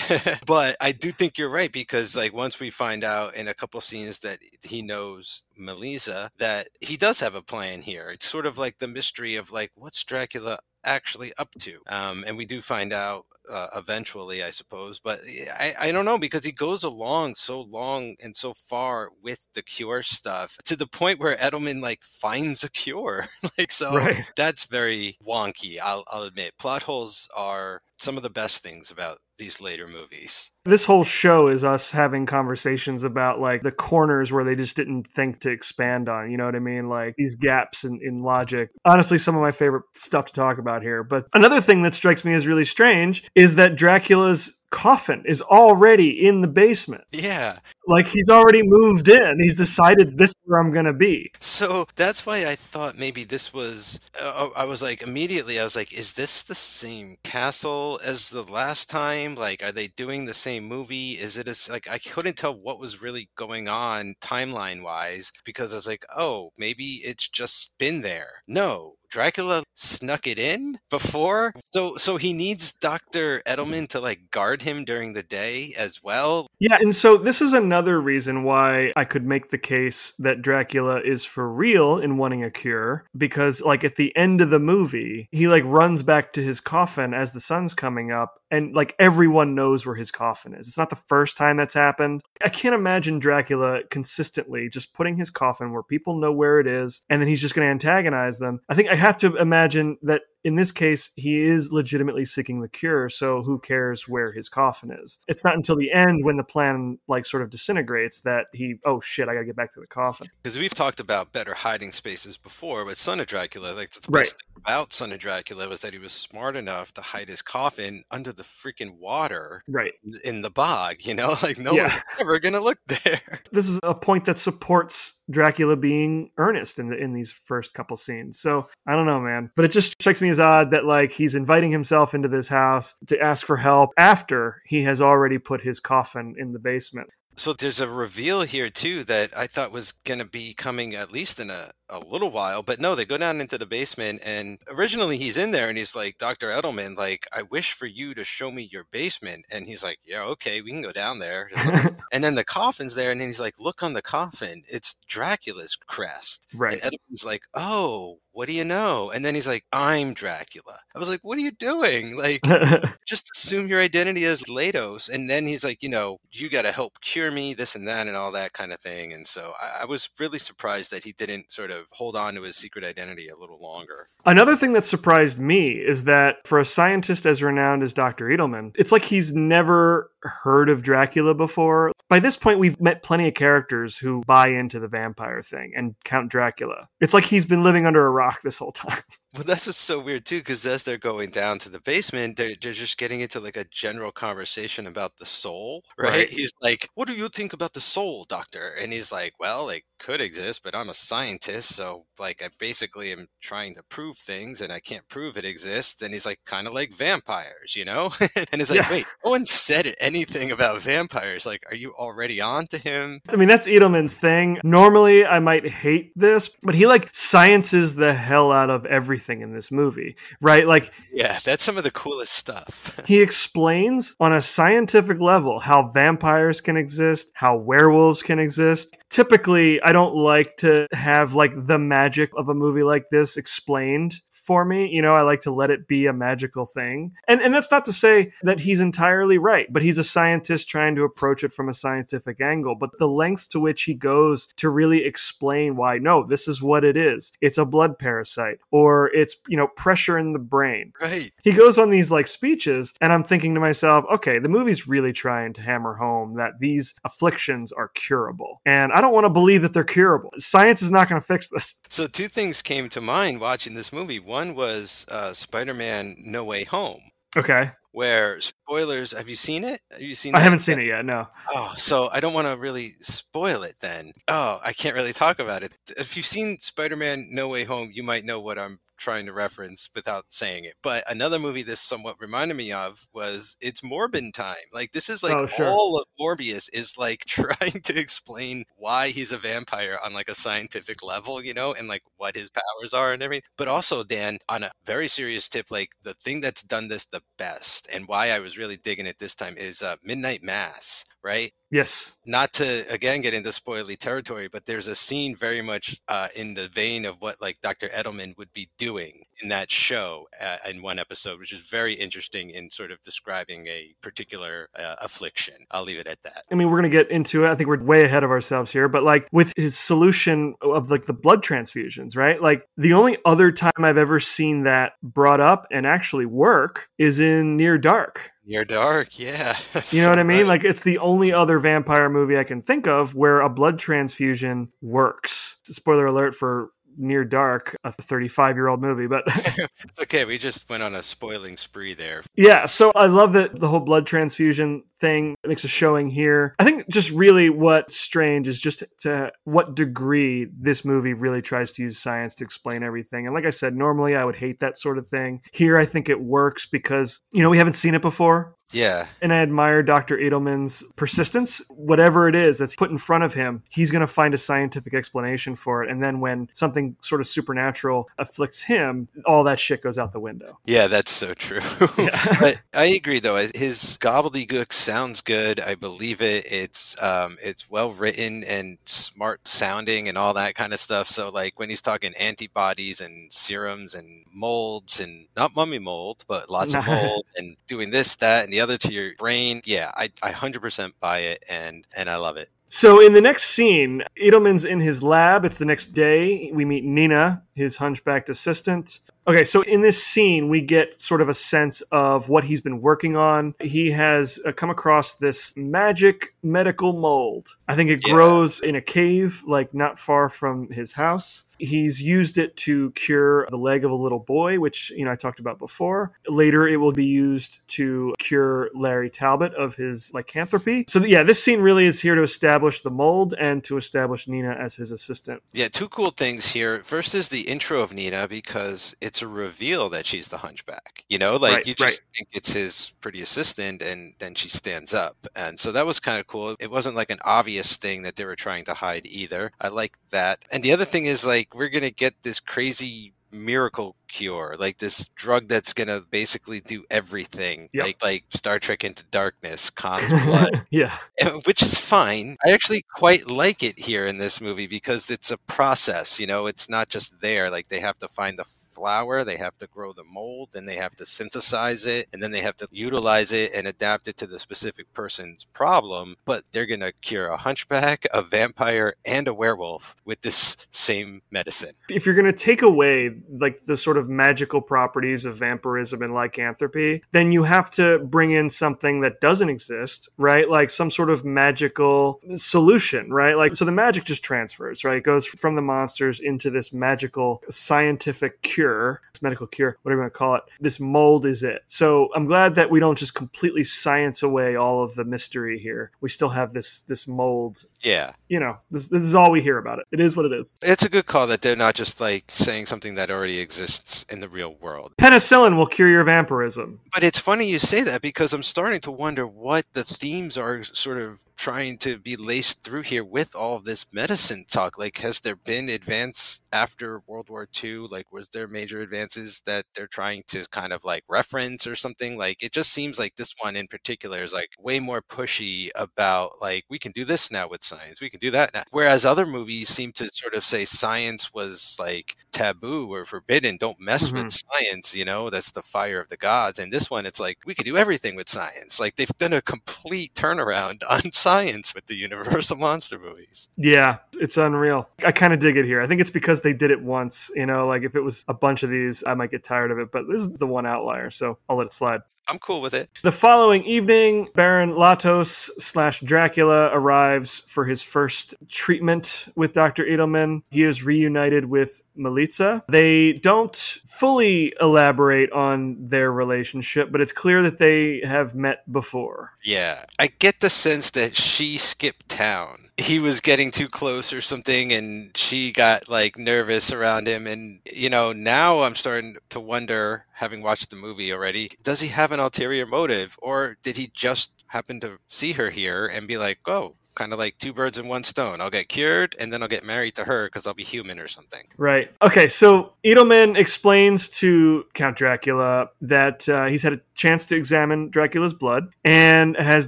but I do think you're right because, like, once we find out in a couple scenes that he knows Melitza, that he does have a plan here. It's sort of like the mystery of like what's Dracula actually up to. Um, and we do find out uh, eventually, I suppose. But I, I don't know because he goes along so long and so far with the cure stuff to the point where Edelmann like finds a cure. like so, Right. that's very wonky. I'll, I'll admit. Plot holes are some of the best things about these later movies. This whole show is us having conversations about like the corners where they just didn't think to expand on. You know what I mean? Like these gaps in, in logic. Honestly, some of my favorite stuff to talk about here. But another thing that strikes me as really strange is that Dracula's coffin is already in the basement. Yeah. Like he's already moved in. He's decided this is where I'm going to be. So that's why I thought maybe this was. Uh, I was like, immediately, I was like, is this the same castle as the last time? Like, are they doing the same movie? Is it a, like, I couldn't tell what was really going on timeline wise because I was like, oh, maybe it's just been there. No. Dracula snuck it in before, so so he needs Doctor Edelmann to like guard him during the day as well. Yeah, and so this is another reason why I could make the case that Dracula is for real in wanting a cure because like at the end of the movie, he like runs back to his coffin as the sun's coming up and like everyone knows where his coffin is. It's not the first time that's happened. I can't imagine Dracula consistently just putting his coffin where people know where it is and then he's just going to antagonize them. I think I have to imagine that in this case, he is legitimately seeking the cure, so who cares where his coffin is? It's not until the end when the plan like sort of disintegrates that he, oh shit, I gotta get back to the coffin. Because we've talked about better hiding spaces before with Son of Dracula. Like the Right. best thing about Son of Dracula was that he was smart enough to hide his coffin under the freaking water Right. in the bog. You know, like no Yeah. one's ever gonna look there. This is a point that supports Dracula being earnest in the, in these first couple scenes. So I don't know, man, but it just strikes me as odd that like he's inviting himself into this house to ask for help after he has already put his coffin in the basement. So there's a reveal here too that I thought was gonna be coming at least in a, a little while, but no, they go down into the basement and originally he's in there and he's like, Dr. Edelmann, like, I wish for you to show me your basement. And he's like, Yeah, okay, we can go down there. and then the coffin's there, and then he's like, Look on the coffin, it's Dracula's crest. Right. And Edelmann's like, Oh, what do you know? And then he's like, I'm Dracula. I was like, What are you doing? Like, just assume your identity as Latos. And then he's like, you know, you got to help cure me, this and that, and all that kind of thing. And so I, I was really surprised that he didn't sort of hold on to his secret identity a little longer. Another thing that surprised me is that for a scientist as renowned as Dr. Edelmann, it's like he's never heard of Dracula before. By this point, we've met plenty of characters who buy into the vampire thing and Count Dracula. It's like he's been living under a rock this whole time. Well, that's what's so weird too, because as they're going down to the basement, they're, they're just getting into like a general conversation about the soul, right? Right. He's like, "What do you think about the soul, doctor?" And he's like, "Well, it could exist, but I'm a scientist, so like I basically am trying to prove things, and I can't prove it exists." And he's like, "Kind of like vampires, you know?" and it's like, Yeah. "Wait, no one said anything about vampires. Like, are you already on to him?" I mean, that's Edelmann's thing. Normally, I might hate this, but he like sciences the hell out of everything in this movie, right? Like, Yeah, that's some of the coolest stuff. He explains on a scientific level how vampires can exist, how werewolves can exist. Typically, I don't like to have like the magic of a movie like this explained for me. You know, I like to let it be a magical thing. And and that's not to say that he's entirely right, but he's a scientist trying to approach it from a scientific angle. But the lengths to which he goes to really explain why no, this is what it is. It's a blood parasite or it's, you know, pressure in the brain right. he goes on these like speeches and i'm thinking to myself okay the movie's really trying to hammer home that these afflictions are curable and i don't want to believe that they're curable science is not going to fix this So two things came to mind watching this movie. One was uh, Spider-Man: No Way Home, okay where spoilers. Have you seen it? Have you seen? i haven't seen it yet no Oh, so I don't want to really spoil it. Then, oh, I can't really talk about it. If you've seen Spider-Man: No Way Home, you might know what I'm trying to reference without saying it. But another movie this somewhat reminded me of was it's Morbin time. Like this is like Oh, sure. all of Morbius is like trying to explain why he's a vampire on like a scientific level, you know, and like what his powers are and everything. But also, Dan, on a very serious tip, like the thing that's done this the best and why I was really digging it this time is uh, Midnight Mass, right? Yes. Not to again get into spoily territory, but there's a scene very much uh, in the vein of what like Dr. Edelmann would be doing in that show uh, in one episode, which is very interesting in sort of describing a particular uh, affliction. I'll leave it at that. I mean, we're going to get into it. I think we're way ahead of ourselves here, but like with his solution of like the blood transfusions, right? Like the only other time I've ever seen that brought up and actually work is in Near Dark. Near Dark, yeah. You know what I mean? Like it's the only other vampire movie I can think of where a blood transfusion works. Spoiler alert for Near Dark, a 35 year old movie, but it's okay. We just went on a spoiling spree there. Yeah, so I love that the whole blood transfusion thing makes a showing here. I think just really what's strange is just to what degree this movie really tries to use science to explain everything. And like I said, normally I would hate that sort of thing. Here I think it works because, you know, we haven't seen it before. Yeah. And I admire Dr. Edelmann's persistence. Whatever it is that's put in front of him, he's going to find a scientific explanation for it. And then when something sort of supernatural afflicts him, all that shit goes out the window. Yeah, that's so true. Yeah. but I agree, though. His gobbledygook sounds good. I believe it. It's um, it's well written and smart sounding and all that kind of stuff. So like when he's talking antibodies and serums and molds and not mummy mold, but lots of mold and doing this, that, and the other to your brain. Yeah, I, I 100% buy it and and I love it. So in the next scene, Edelmann's in his lab. It's the next day. We meet Nina, his hunchbacked assistant. Okay, so in this scene, we get sort of a sense of what he's been working on. He has uh, come across this magic medical mold. I think it Yeah. grows in a cave, like not far from his house. He's used it to cure the leg of a little boy, which, you know, I talked about before. Later, it will be used to cure Larry Talbot of his lycanthropy. So, yeah, this scene really is here to establish the mold and to establish Nina as his assistant. Yeah, two cool things here. First is the intro of Nina because it's a reveal that she's the hunchback. You know, like Right, you just think it's his pretty assistant and then she stands up. And so that was kind of cool. It wasn't like an obvious thing that they were trying to hide either. I like that. And the other thing is like we're going to get this crazy miracle cure like this drug that's gonna basically do everything Yep. like like star trek into darkness Khan's blood yeah. which is fine. I actually quite like it here in this movie because it's a process. You know, it's not just there. Like they have to find the flower, they have to grow the mold, then they have to synthesize it, and then they have to utilize it and adapt it to the specific person's problem. But they're gonna cure a hunchback, a vampire, and a werewolf with this same medicine. if you're going to take away like the sort of magical properties of vampirism and lycanthropy then you have to bring in something that doesn't exist right like some sort of magical solution right like so the magic just transfers right it goes from the monsters into this magical scientific cure this medical cure whatever you want to call it this mold is it. So i'm glad that we don't just completely science away all of the mystery here. We still have this this mold. Yeah. you know this, this is all we hear about it. It is what it is. It's a good call that they're not just like saying something that already exists in the real world. penicillin will cure your vampirism. But it's funny you say that because I'm starting to wonder what the themes are sort of trying to be laced through here with all of this medicine talk. Like, has there been advance after World War II? Like, was there major advances that they're trying to kind of like reference or something? Like, it just seems like this one in particular is like way more pushy about like, we can do this now with science, we can do that now. Whereas other movies seem to sort of say science was like taboo or forbidden, don't mess with mm-hmm. science, you know, that's the fire of the gods. And this one, it's like, we could do everything with science. Like, they've done a complete turnaround on science with the Universal Monster movies. Yeah, it's unreal. I kind of dig it here. I think it's because they did it once. You know, like if it was a bunch of these, I might get tired of it, but this is the one outlier, so I'll let it slide. I'm cool with it. The following evening, Baron Latos slash Dracula arrives for his first treatment with Dr. Edelmann. He is reunited with Melitza. They don't fully elaborate on their relationship, but it's clear that they have met before. Yeah. I get the sense that she skipped town. He was getting too close or something, and she got like nervous around him. And, you know, now I'm starting to wonder, having watched the movie already, does he have an ulterior motive? Or did he just happen to see her here and be like, oh, kind of like two birds in one stone. I'll get cured and then I'll get married to her because I'll be human or something. Right. Okay, so Edelmann explains to Count Dracula that uh, he's had a chance to examine Dracula's blood and has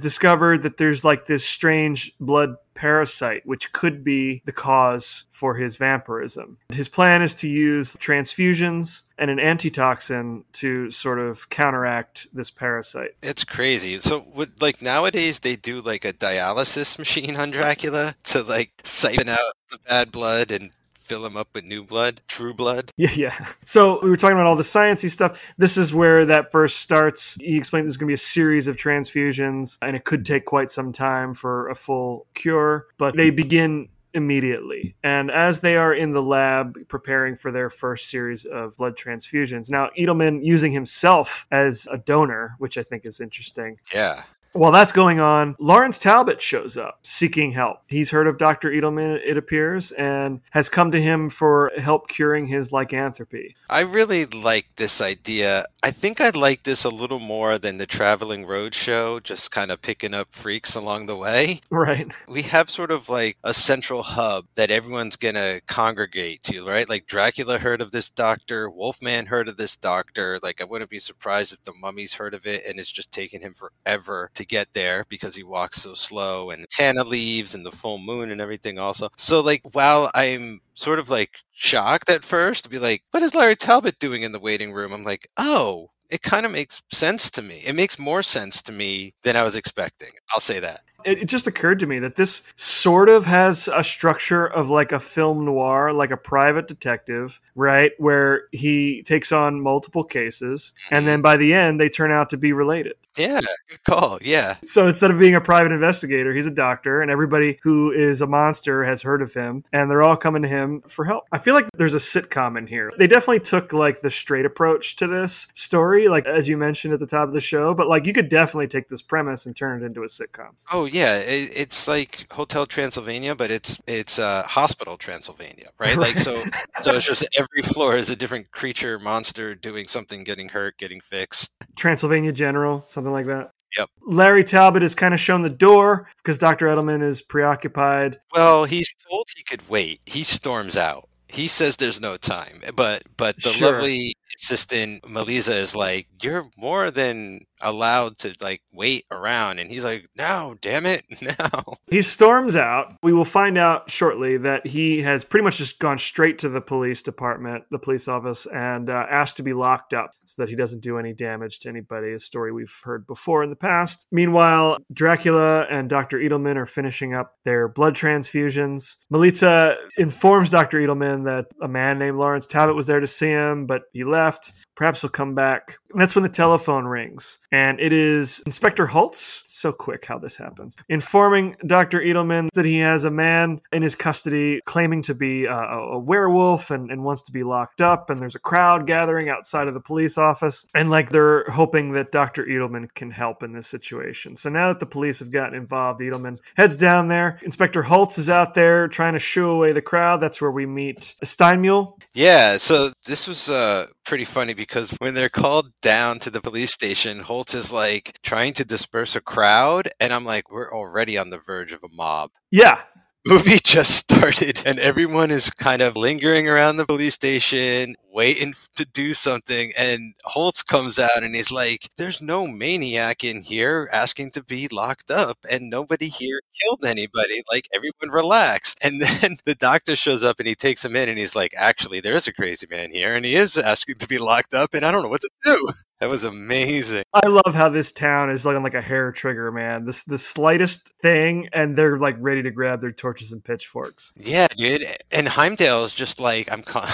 discovered that there's like this strange blood parasite which could be the cause for his vampirism. His plan is to use transfusions and an antitoxin to sort of counteract this parasite. It's crazy. So, would like nowadays they do like a dialysis machine on Dracula to like siphon out the bad blood and fill him up with new blood, true blood. Yeah, yeah. So we were talking about all the sciencey stuff. This is where that first starts. He explained there's going to be a series of transfusions, and it could take quite some time for a full cure. But they begin immediately. And as they are in the lab preparing for their first series of blood transfusions, now Edelmann using himself as a donor, which I think is interesting. Yeah. While that's going on, Lawrence Talbot shows up seeking help. He's heard of Dr. Edelmann, it appears, and has come to him for help curing his lycanthropy. I really like this idea. I think I'd like this a little more than the traveling road show, just kind of picking up freaks along the way. Right. We have sort of like a central hub that everyone's going to congregate to, right? Like Dracula heard of this doctor, Wolfman heard of this doctor. Like I wouldn't be surprised if the mummy's heard of it and it's just taken him forever to get there because he walks so slow and Tana leaves and the full moon and everything also. So like while I'm sort of like shocked at first to be like, what is Larry Talbot doing in the waiting room? I'm like, oh, it kind of makes sense to me. It makes more sense to me than I was expecting. I'll say that. It, it just occurred to me that this sort of has a structure of like a film noir, like a private detective, right? Where he takes on multiple cases, and mm-hmm. then by the end, they turn out to be related. Yeah, good call. Yeah. So instead of being a private investigator, he's a doctor, and everybody who is a monster has heard of him, and they're all coming to him for help. I feel like there's a sitcom in here. They definitely took like the straight approach to this story, like as you mentioned at the top of the show, but like you could definitely take this premise and turn it into a sitcom. Oh yeah, it, it's like Hotel Transylvania, but it's it's uh, Hospital Transylvania, right? Like so, so it's just every floor is a different creature, monster doing something, getting hurt, getting fixed. Transylvania General, something like that. Yep. Larry Talbot is kind of shown the door because Dr. Edelmann is preoccupied. Well, he's told he could wait. He storms out. He says there's no time, but but the Sure. lovely assistant Melissa is like, "You're more than allowed to like wait around," and he's like, "No, damn it, no." He storms out. We will find out shortly that he has pretty much just gone straight to the police department, the police office, and uh, asked to be locked up so that he doesn't do any damage to anybody. A story we've heard before in the past. Meanwhile, Dracula and Dr. Edelmann are finishing up their blood transfusions. Melitza informs Dr. Edelmann that a man named Lawrence Talbot was there to see him, but he left left. Perhaps he'll come back. And that's when the telephone rings. And it is Inspector Holtz. So quick how this happens. Informing Dr. Edelmann that he has a man in his custody claiming to be uh, a, a werewolf and, and wants to be locked up. And there's a crowd gathering outside of the police office. And like they're hoping that Dr. Edelmann can help in this situation. So now that the police have gotten involved, Edelmann heads down there. Inspector Holtz is out there trying to shoo away the crowd. That's where we meet Steinmuhl. Yeah, so this was uh, pretty funny because when they're called down to the police station, Holtz is like trying to disperse a crowd, and I'm like, we're already on the verge of a mob. Yeah, Movie just started, and everyone is kind of lingering around the police station, waiting to do something. And Holtz comes out and he's like, There's no maniac in here asking to be locked up, and nobody here killed anybody. Like, everyone relax. And then the doctor shows up and he takes him in and he's like, Actually, there is a crazy man here, and he is asking to be locked up, and I don't know what to do. That was amazing. I love how this town is looking like a hair trigger, man. This the slightest thing, and they're like ready to grab their torches and pitchforks. Yeah, dude. And Heimdall is just like, I'm calling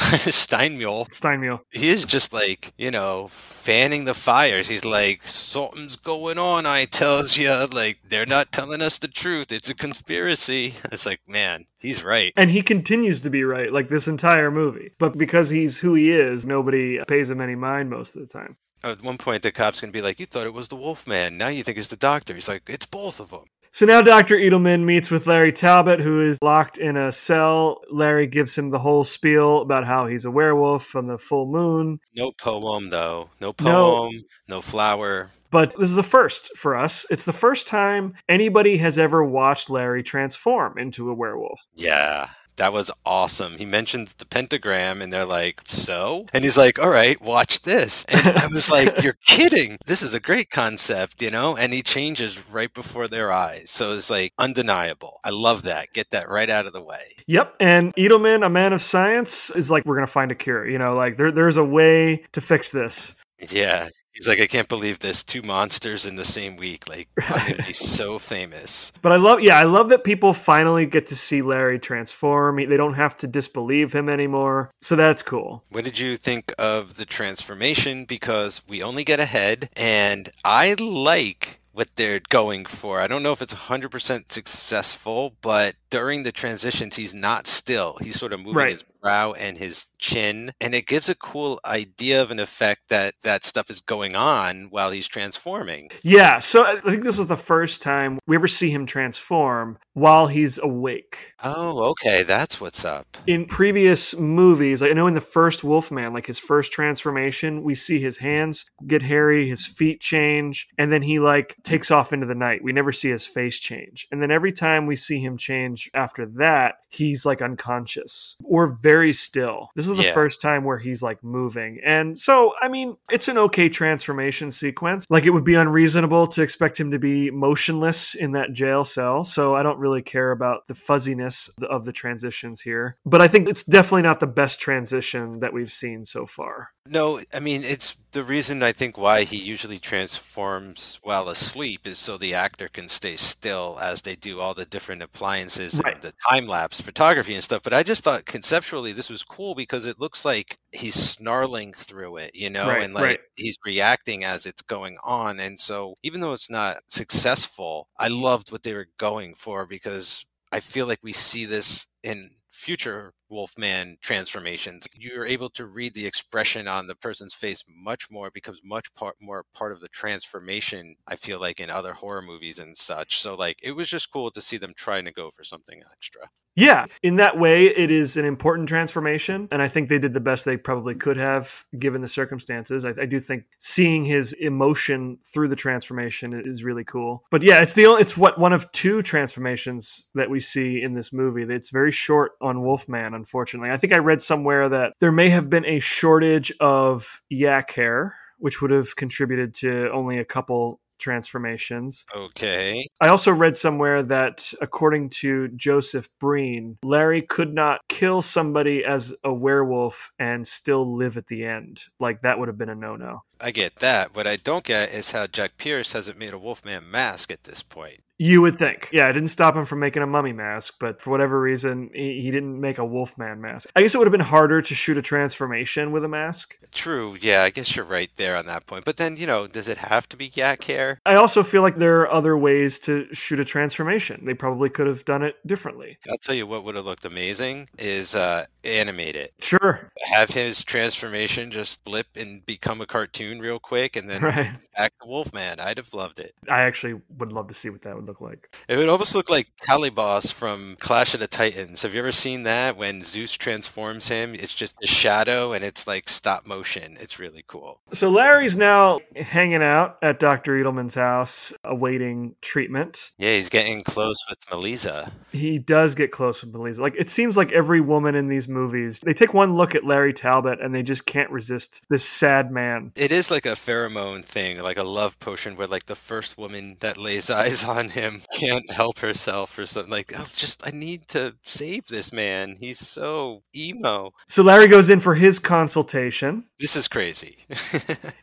Steinmuhl. he is just like you know fanning the fires. He's like something's going on i tells you like they're not telling us the truth. It's a conspiracy. It's like man he's right. And he continues to be right, like this entire movie. But because he's who he is, nobody pays him any mind most of the time. at one point the cop's gonna be like you thought it was the wolf man now you think it's the doctor. He's like it's both of them So now Dr. Edelmann meets with Larry Talbot, who is locked in a cell. Larry gives him the whole spiel about how he's a werewolf from the full moon. no poem though no No. poem no, flower But this is a first for us. It's the first time anybody has ever watched Larry transform into a werewolf. Yeah. That was awesome. He mentions the pentagram, and they're like, "So?" And he's like, "All right, watch this." And I was like, "You're kidding! This is a great concept, you know." And he changes right before their eyes, so it's like undeniable. I love that. Get that right out of the way. Yep. And Edelmann, a man of science, is like, "We're gonna find a cure." You know, like there, there's a way to fix this. Yeah. He's like, I can't believe this. Two monsters in the same week. Like, be so famous. But I love, yeah, I love that people finally get to see Larry transform. They don't have to disbelieve him anymore. So that's cool. What did you think of the transformation? Because we only get a head, and I like what they're going for. I don't know if it's 100% successful, but during the transitions, he's not still. He's sort of moving Right. his brow and his chin, and it gives a cool idea of an effect that that stuff is going on while he's transforming. Yeah, so I think this is the first time we ever see him transform while he's awake. Oh, okay, that's what's up. In previous movies, I know in the first Wolfman, like his first transformation, we see his hands get hairy, his feet change, and then he like takes off into the night. We never see his face change. And then every time we see him change after that, he's like unconscious or very still. This is the Yeah. first time where he's like moving. And so, I mean, it's an okay transformation sequence. Like it would be unreasonable to expect him to be motionless in that jail cell. So I don't really care about the fuzziness of the transitions here. But I think it's definitely not the best transition that we've seen so far. No, I mean, it's the reason I think why he usually transforms while asleep is so the actor can stay still as they do all the different appliances Right. and the time lapse photography and stuff. But I just thought conceptually this was cool because it looks like he's snarling through it, you know, Right, and like right. he's reacting as it's going on. And so even though it's not successful, I loved what they were going for because I feel like we see this in future Wolfman transformations. You're able to read the expression on the person's face much more, becomes much part more part of the transformation, I feel like in other horror movies and such. So like it was just cool to see them trying to go for something extra. Yeah, in that way, it is an important transformation, and I think they did the best they probably could have given the circumstances. I, I do think seeing his emotion through the transformation is really cool. But yeah, it's the only, it's what one of two transformations that we see in this movie. It's very short on Wolfman, unfortunately. I think I read somewhere that there may have been a shortage of yak hair, which would have contributed to only a couple transformations. Okay. I also read somewhere that, according to Joseph Breen, Larry could not kill somebody as a werewolf and still live at the end. Like, that would have been a no no. I get that. What I don't get is how Jack Pierce hasn't made a Wolfman mask at this point. You would think. Yeah, it didn't stop him from making a mummy mask, but for whatever reason, he, he didn't make a wolfman mask. I guess it would have been harder to shoot a transformation with a mask. True. Yeah, I guess you're right there on that point. But then, you know, does it have to be yak hair? I also feel like there are other ways to shoot a transformation. They probably could have done it differently. I'll tell you what would have looked amazing is uh animate it. Sure. Have his transformation just blip and become a cartoon real quick and then Right. back to Wolfman. I'd have loved it. I actually would love to see what that would look like. It would almost look like Calibos from Clash of the Titans. Have you ever seen that when Zeus transforms him? It's just a shadow and it's like stop motion. It's really cool. So Larry's now hanging out at Dr. Edelmann's house, awaiting treatment. Yeah, he's getting close with Melitza. He does get close with Melitza. Like it seems like every woman in these movies, they take one look at Larry Talbot and they just can't resist this sad man. It is like a pheromone thing, like a love potion where like the first woman that lays eyes on him can't help herself or something like, oh, just I need to save this man. He's so emo. So Larry goes in for his consultation. This is crazy.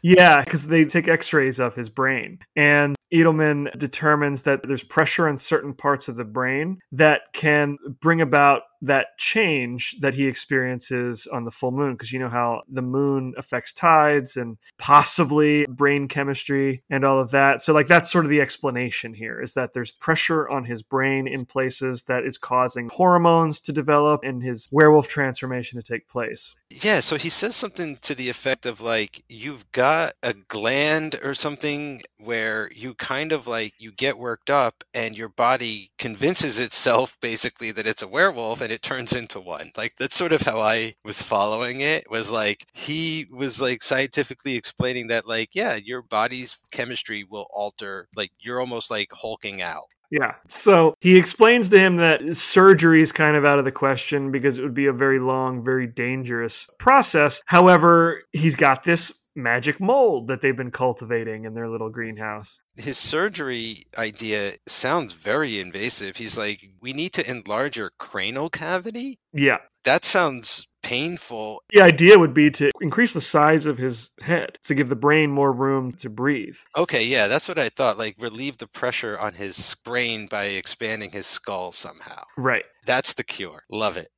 Yeah, because they take x rays of his brain. And Edelmann determines that there's pressure in certain parts of the brain that can bring about that change that he experiences on the full moon. Because you know how the moon affects tides and possibly brain chemistry and all of that. So, like, that's sort of the explanation here is that there's pressure on his brain in places that is causing hormones to develop and his werewolf transformation to take place. Yeah, so he says something to the effect of like, you've got a gland or something where you kind of like you get worked up and your body convinces itself basically that it's a werewolf and it turns into one. Like that's sort of how I was following it was like he was like scientifically explaining that like yeah, your body's chemistry will alter like you're almost like hulking out. Yeah. So he explains to him that surgery is kind of out of the question because it would be a very long, very dangerous process. However, he's got this magic mold that they've been cultivating in their little greenhouse. His surgery idea sounds very invasive. He's like, we need to enlarge your cranial cavity. Yeah. That sounds painful. The idea would be to increase the size of his head to give the brain more room to breathe. Okay, yeah, that's what I thought. Like relieve the pressure on his brain by expanding his skull somehow. Right. That's the cure. Love it.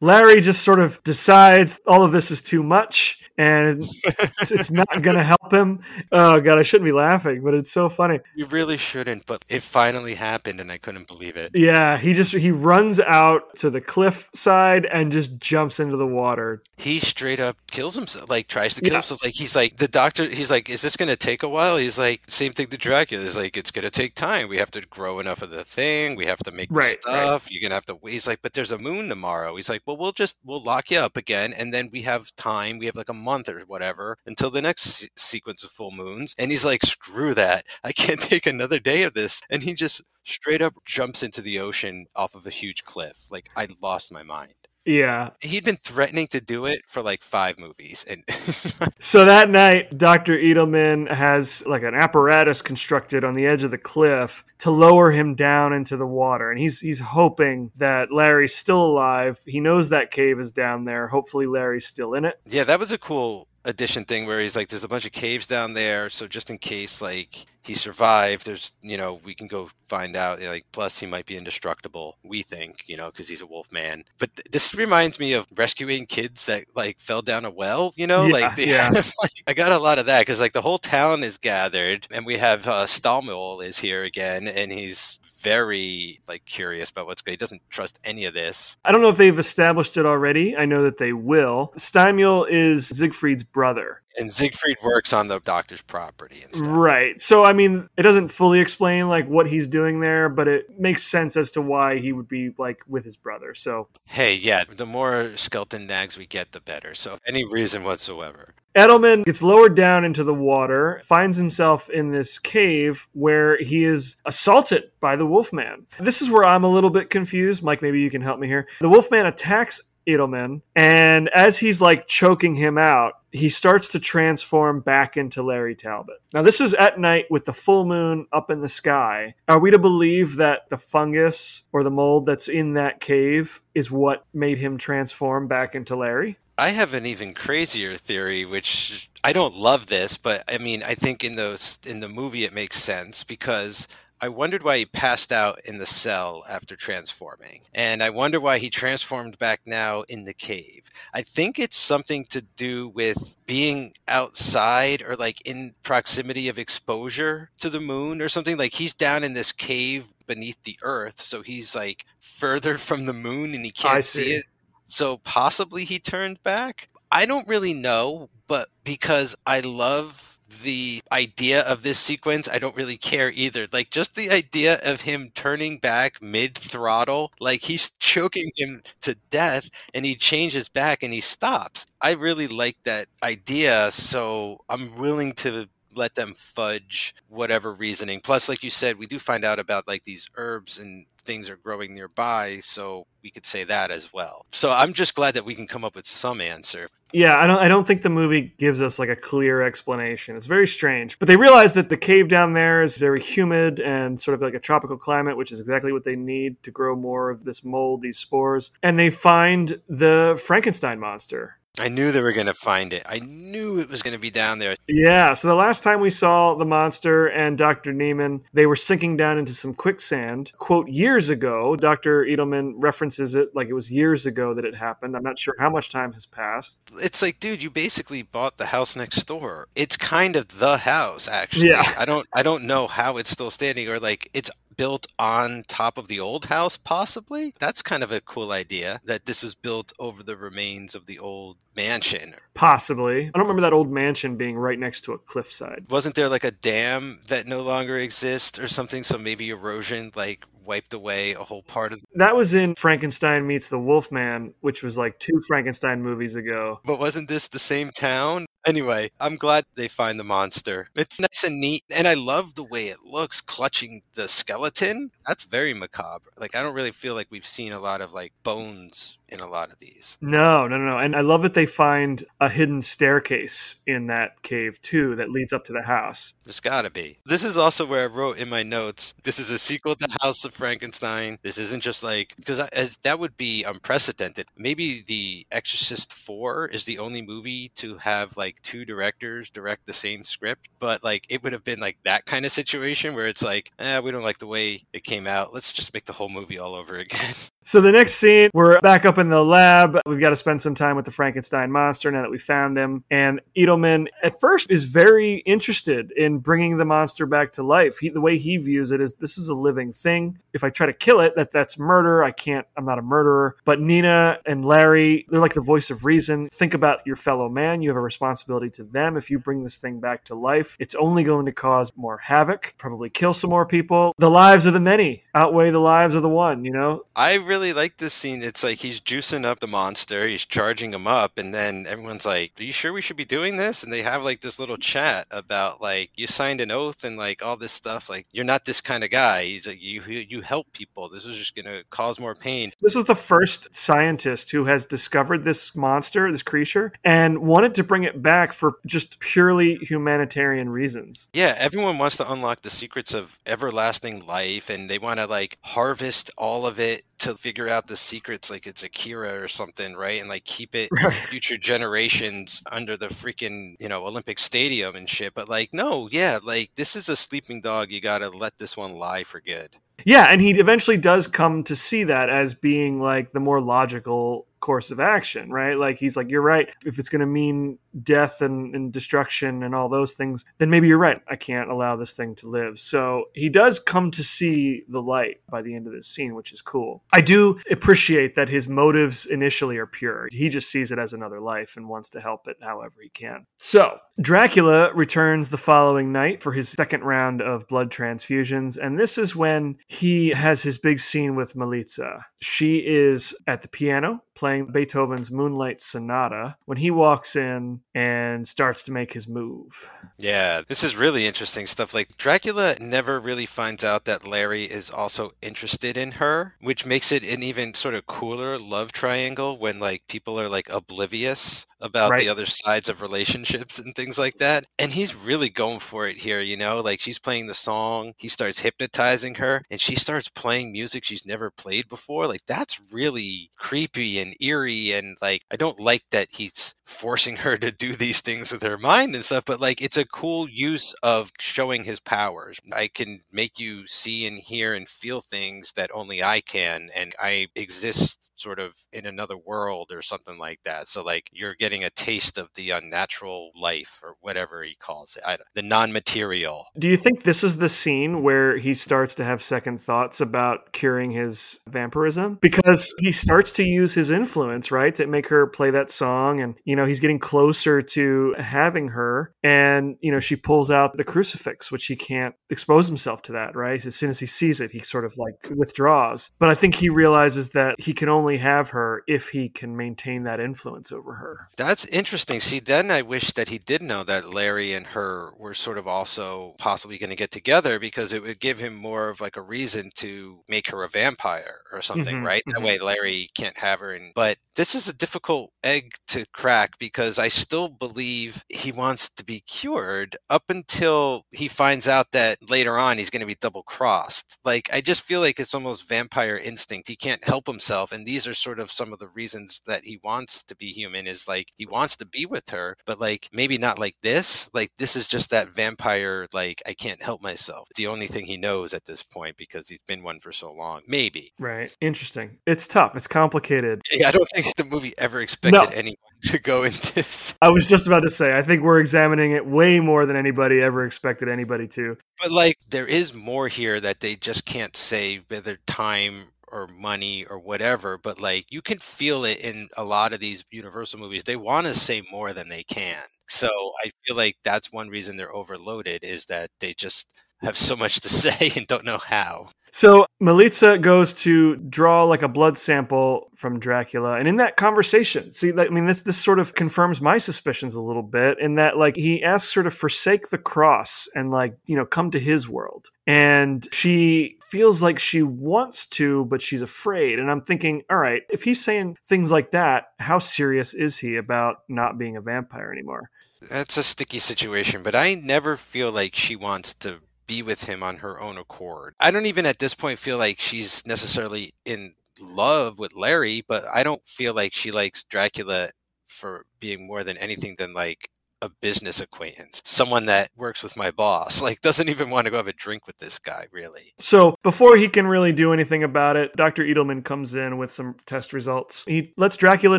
Larry just sort of decides all of this is too much and it's, it's not going to help him. Oh, God, I shouldn't be laughing, but it's so funny. you really shouldn't, but it finally happened and I couldn't believe it. Yeah, he just he runs out to the cliff side and just jumps into the water. He straight up kills himself, like tries to kill Yeah. himself. Like he's like the doctor. He's like, "Is this going to take a while?" He's like, "Same thing to Dracula." He's like, "It's going to take time. We have to grow enough of the thing. We have to make the Right, right. stuff. You're gonna have to." wait." He's like, "But there's a moon tomorrow." He's like, "Well, we'll just we'll lock you up again, and then we have time. We have like a month or whatever until the next se- sequence of full moons." And he's like, "Screw that! I can't take another day of this." And he just straight up jumps into the ocean off of a huge cliff. Like I lost my mind. Yeah. He'd been threatening to do it for like five movies, and So that night, Dr. Edelmann has like an apparatus constructed on the edge of the cliff to lower him down into the water. And he's he's hoping that Larry's still alive. He knows that cave is down there. Hopefully Larry's still in it. yeah, that was a cool addition thing where he's like, "There's a bunch of caves down there, so just in case like he survived, there's you know we can go find out. you know, Like, plus he might be indestructible. We think, you know, because he's a wolf man. But th- this reminds me of rescuing kids that like fell down a well. You know, Yeah, like they yeah. like, I got a lot of that because like the whole town is gathered, and we have uh, Steinmuhl is here again, and he's very like curious about what's going. He doesn't trust any of this. I don't know if they've established it already. I know that they will. Steinmuhl is Siegfried's brother. And Siegfried works on the doctor's property and stuff. Right. So I mean, it doesn't fully explain like what he's doing there, but it makes sense as to why he would be like with his brother. So Hey, yeah, the more Skelton Knaggs we get, the better. So, any reason whatsoever. Edelmann gets lowered down into the water, finds himself in this cave where he is assaulted by the Wolfman. This is where I'm a little bit confused. Mike, maybe you can help me here. The Wolfman attacks Edelmann, and as he's like choking him out, he starts to transform back into Larry Talbot. Now, this is at night with the full moon up in the sky. Are we to believe that the fungus or the mold that's in that cave is what made him transform back into Larry? I have an even crazier theory, which I don't love this, but I mean, I think in those in the movie it makes sense because I wondered why he passed out in the cell after transforming. And I wonder why he transformed back now in the cave. I think it's something to do with being outside or like in proximity of exposure to the moon or something. Like he's down in this cave beneath the earth, so he's like further from the moon and he can't see see. it. So possibly he turned back. I don't really know, but because I love the idea of this sequence, I don't really care either. Like just the idea of him turning back mid throttle, like he's choking him to death and he changes back and he stops. I really like that idea, so I'm willing to let them fudge whatever reasoning. Plus, like you said, we do find out about like these herbs and things are growing nearby, so we could say that as well. So I'm just glad that we can come up with some answer. Yeah, I don't I don't think the movie gives us like a clear explanation. It's very strange. But they realize that the cave down there is very humid and sort of like a tropical climate, which is exactly what they need to grow more of this mold, these spores. And they find the Frankenstein monster. I knew they were going to find it. I knew it was going to be down there. Yeah, so the last time we saw the monster and Dr. Niemann, they were sinking down into some quicksand. Quote, years ago, Dr. Edelmann references it like it was years ago that it happened. I'm not sure how much time has passed. It's like, dude, you basically bought the house next door. It's kind of the house, actually. Yeah. I don't, I don't know how it's still standing, or like it's built on top of the old house, possibly. That's kind of a cool idea that this was built over the remains of the old mansion. Possibly. I don't remember that old mansion being right next to a cliffside. Wasn't there like a dam that no longer exists or something? So maybe erosion like wiped away a whole part of That was in Frankenstein Meets the Wolfman, which was like two Frankenstein movies ago. But wasn't this the same town? Anyway, I'm glad they find the monster. It's nice and neat, and I love the way it looks clutching the skeleton. That's very macabre. Like I don't really feel like we've seen a lot of like bones in a lot of these. No, no, no, no. And I love that they find a hidden staircase in that cave too that leads up to the house. There's got to be. This is also where I wrote in my notes. This is a sequel to House of Frankenstein. This isn't just like because that would be unprecedented. Maybe The Exorcist Four is the only movie to have like two directors direct the same script, but like it would have been like that kind of situation where it's like, eh, we don't like the way it came out. Let's just make the whole movie all over again. So the next scene, we're back up in the lab. We've got to spend some time with the Frankenstein monster now that we found him. And Edelmann, at first, is very interested in bringing the monster back to life. He, the way he views it is this is a living thing. If I try to kill it, that that's murder. I can't. I'm not a murderer. But Nina and Larry, they're like the voice of reason. Think about your fellow man. You have a responsibility to them. If you bring this thing back to life, it's only going to cause more havoc. Probably kill some more people. The lives of the many outweigh the lives of the one. You know. I really like this scene. It's like he's juicing up the monster, he's charging him up, and then everyone's like, Are you sure we should be doing this? And they have like this little chat about like you signed an oath and like all this stuff. Like you're not this kind of guy. He's like you you help people. This is just gonna cause more pain. This is the first scientist who has discovered this monster, this creature, and wanted to bring it back for just purely humanitarian reasons. Yeah, everyone wants to unlock the secrets of everlasting life and they want to like harvest all of it to figure out the secrets like it's Akira or something, right? And like keep it future generations under the freaking, you know, Olympic Stadium and shit. But like, no, yeah, like this is a sleeping dog. You got to let this one lie for good. Yeah, and he eventually does come to see that as being like the more logical course of action, right? Like he's like, you're right. If it's going to mean death and, and, destruction and all those things, then maybe you're right. I can't allow this thing to live. So he does come to see the light by the end of this scene, which is cool. I do appreciate that his motives initially are pure. He just sees it as another life and wants to help it however he can. So Dracula returns the following night for his second round of blood transfusions. And this is when he has his big scene with Melitza. She is at the piano playing Beethoven's Moonlight Sonata when he walks in and starts to make his move. Yeah, this is really interesting stuff. Like, Dracula never really finds out that Larry is also interested in her, which makes it an even sort of cooler love triangle when, like, people are, like, oblivious about right. the other sides of relationships and things like that. And he's really going for it here, you know? Like, she's playing the song, he starts hypnotizing her, and she starts playing music she's never played before. Like, that's really creepy and eerie. And, like, I don't like that he's forcing her to do these things with her mind and stuff, but like it's a cool use of showing his powers. I can make you see and hear and feel things that only I can, and I exist sort of in another world or something like that. So like you're getting a taste of the unnatural life or whatever he calls it, the non-material. Do you think this is the scene where he starts to have second thoughts about curing his vampirism? Because he starts to use his influence, right, to make her play that song, and you know he's getting closer to having her, and you know she pulls out the crucifix, which he can't expose himself to that, right? As soon as he sees it, he sort of like withdraws. But I think he realizes that he can only only have her if he can maintain that influence over her. That's interesting. See, then I wish that he did know that Larry and her were sort of also possibly going to get together because it would give him more of like a reason to make her a vampire or something, mm-hmm, right? Mm-hmm. That way Larry can't have her. And but this is a difficult egg to crack because I still believe he wants to be cured up until he finds out that later on he's going to be double crossed. Like I just feel like it's almost vampire instinct. He can't help himself, and these are sort of some of the reasons that he wants to be human is like he wants to be with her, but like maybe not like this. Like this is just that vampire, like I can't help myself. It's the only thing he knows at this point because he's been one for so long. Maybe. Right. Interesting. It's tough. It's complicated. I don't think the movie ever expected No. anyone to go in this. I was just about to say, I think we're examining it way more than anybody ever expected anybody to. But like, there is more here that they just can't say whether time or money or whatever. But like, you can feel it in a lot of these Universal movies. They want to say more than they can. So I feel like that's one reason they're overloaded is that they just have so much to say and don't know how. So Melitza goes to draw like a blood sample from Dracula, and in that conversation, see, I mean, this this sort of confirms my suspicions a little bit. In that, like, he asks her to forsake the cross and like, you know, come to his world, and she feels like she wants to, but she's afraid. And I'm thinking, all right, if he's saying things like that, how serious is he about not being a vampire anymore? That's a sticky situation, but I never feel like she wants to be with him on her own accord. I don't even at this point feel like she's necessarily in love with Larry, but I don't feel like she likes Dracula for being more than anything than like a business acquaintance, someone that works with my boss. Like doesn't even want to go have a drink with this guy, really. So before he can really do anything about it, Dr. Edelmann comes in with some test results. He lets Dracula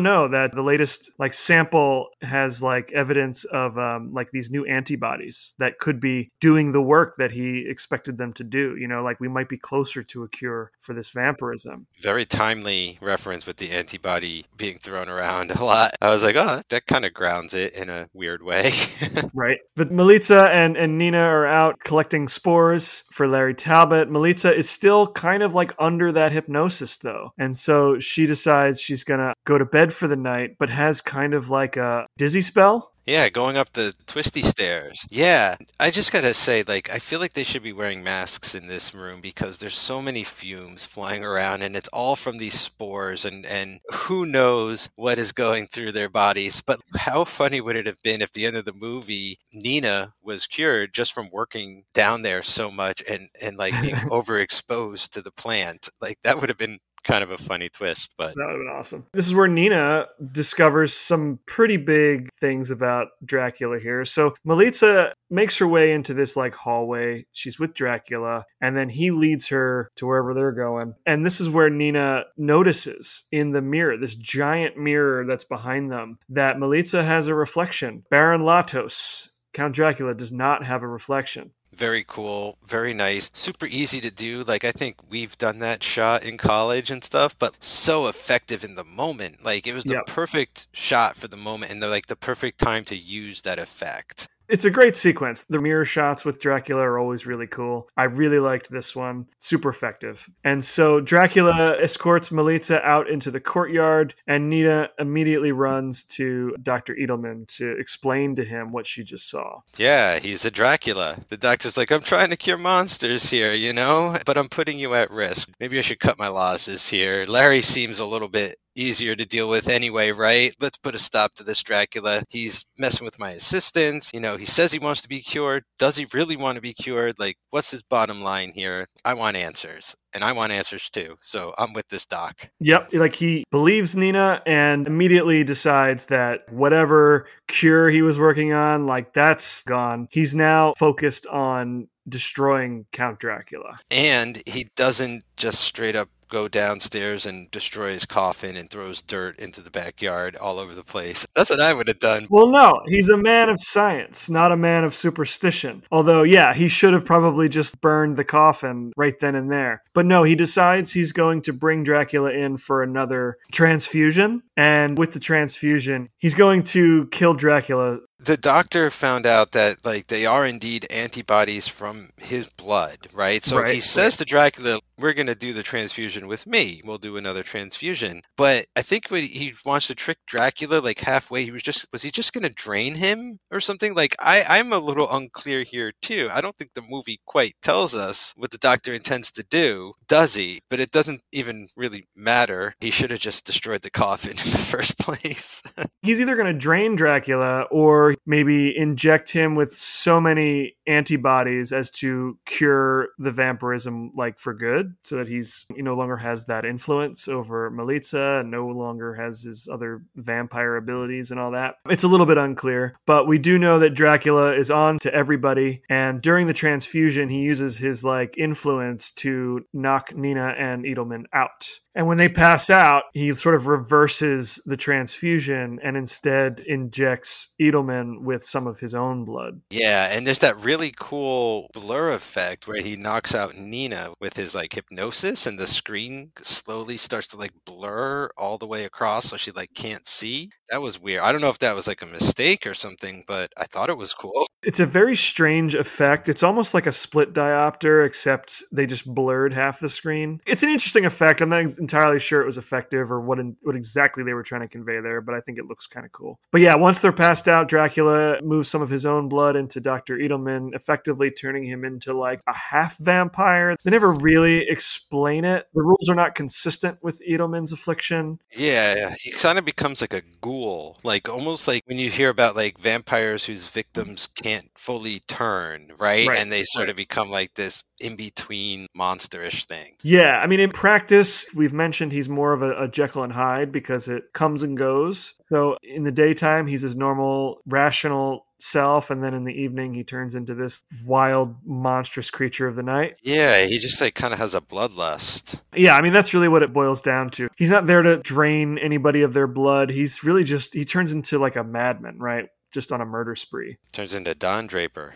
know that the latest like sample has like evidence of um, like these new antibodies that could be doing the work that he expected them to do. You know, like we might be closer to a cure for this vampirism. Very timely reference with the antibody being thrown around a lot. I was like, oh, that kind of grounds it in a weird way. Right. But Melitza and, and Nina are out collecting spores for Larry Talbot. Melitza is still kind of like under that hypnosis though. And so she decides she's going to go to bed for the night, but has kind of like a dizzy spell. Yeah, going up the twisty stairs. Yeah, I just gotta say, like, I feel like they should be wearing masks in this room because there's so many fumes flying around, and it's all from these spores, and and who knows what is going through their bodies. But how funny would it have been if the end of the movie Nina was cured just from working down there so much and and like being overexposed to the plant? Like that would have been kind of a funny twist, but That would have been awesome. This is where Nina discovers some pretty big things about Dracula here. So Melitza makes her way into this like hallway. She's with Dracula, and then he leads her to wherever they're going. And this is where Nina notices in the mirror, this giant mirror that's behind them, that Melitza has a reflection. Baron Latos, Count Dracula, does not have a reflection. Very cool, very nice, super easy to do. Like I think we've done that shot in college and stuff, but so effective in the moment. Like it was the Yep. perfect shot for the moment and the like the perfect time to use that effect. It's a great sequence. The mirror shots with Dracula are always really cool. I really liked this one. Super effective. And so Dracula escorts Melitza out into the courtyard, and Nina immediately runs to Dr. Edelmann to explain to him what she just saw. Yeah, he's a Dracula. The doctor's like, I'm trying to cure monsters here, you know, but I'm putting you at risk. Maybe I should cut my losses here. Larry seems a little bit easier to deal with anyway, right? Let's put a stop to this Dracula. He's messing with my assistants. You know, he says he wants to be cured. Does he really want to be cured? Like, what's his bottom line here? I want answers. And I want answers too. So I'm with this doc. Yep, like he believes Nina and immediately decides that whatever cure he was working on, like that's gone. He's now focused on destroying Count Dracula. And he doesn't just straight up go downstairs and destroy his coffin and throws dirt into the backyard all over the place. That's what I would have done. Well, no, he's a man of science, not a man of superstition. Although, yeah, he should have probably just burned the coffin right then and there. But no, he decides he's going to bring Dracula in for another transfusion. And with the transfusion, he's going to kill Dracula. The doctor found out that like they are indeed antibodies from his blood, right? So Right, he says to Dracula, "We're going to do the transfusion with me. We'll do another transfusion." But I think when he wants to trick Dracula like halfway, he was just was he just going to drain him or something? Like I I'm a little unclear here too. I don't think the movie quite tells us what the doctor intends to do, does he? But it doesn't even really matter. He should have just destroyed the coffin in the first place. He's either going to drain Dracula or maybe inject him with so many antibodies as to cure the vampirism like for good so that he's he no longer has that influence over Melitza and no longer has his other vampire abilities and all that. It's a little bit unclear, but we do know that Dracula is on to everybody and during the transfusion he uses his like influence to knock Nina and Edelmann out. And when they pass out, he sort of reverses the transfusion and instead injects Edelmann with some of his own blood. Yeah, and there's that really cool blur effect where he knocks out Nina with his like hypnosis and the screen slowly starts to like blur all the way across so she like can't see. That was weird. I don't know if that was like a mistake or something, but I thought it was cool. It's a very strange effect. It's almost like a split diopter, except they just blurred half the screen. It's an interesting effect. I'm not entirely sure it was effective or what in, what exactly they were trying to convey there, but I think it looks kind of cool. But yeah, once they're passed out, Dracula moves some of his own blood into Dr. Edelmann, effectively turning him into like a half vampire. They never really explain it. The rules are not consistent with Edelmann's affliction. Yeah, he kind of becomes like a ghoul, like almost like when you hear about like vampires whose victims can't fully turn, right? Right, And they sort of become like this in between monsterish thing. Yeah, I mean, in practice, we've mentioned he's more of a, a Jekyll and Hyde because it comes and goes. So in the daytime, he's his normal, rational self, and then in the evening, he turns into this wild, monstrous creature of the night. Yeah, he just like kind of has a bloodlust. Yeah, I mean, that's really what it boils down to. He's not there to drain anybody of their blood. He's really just, he turns into like a madman, right? Just on a murder spree. Turns into Don Draper.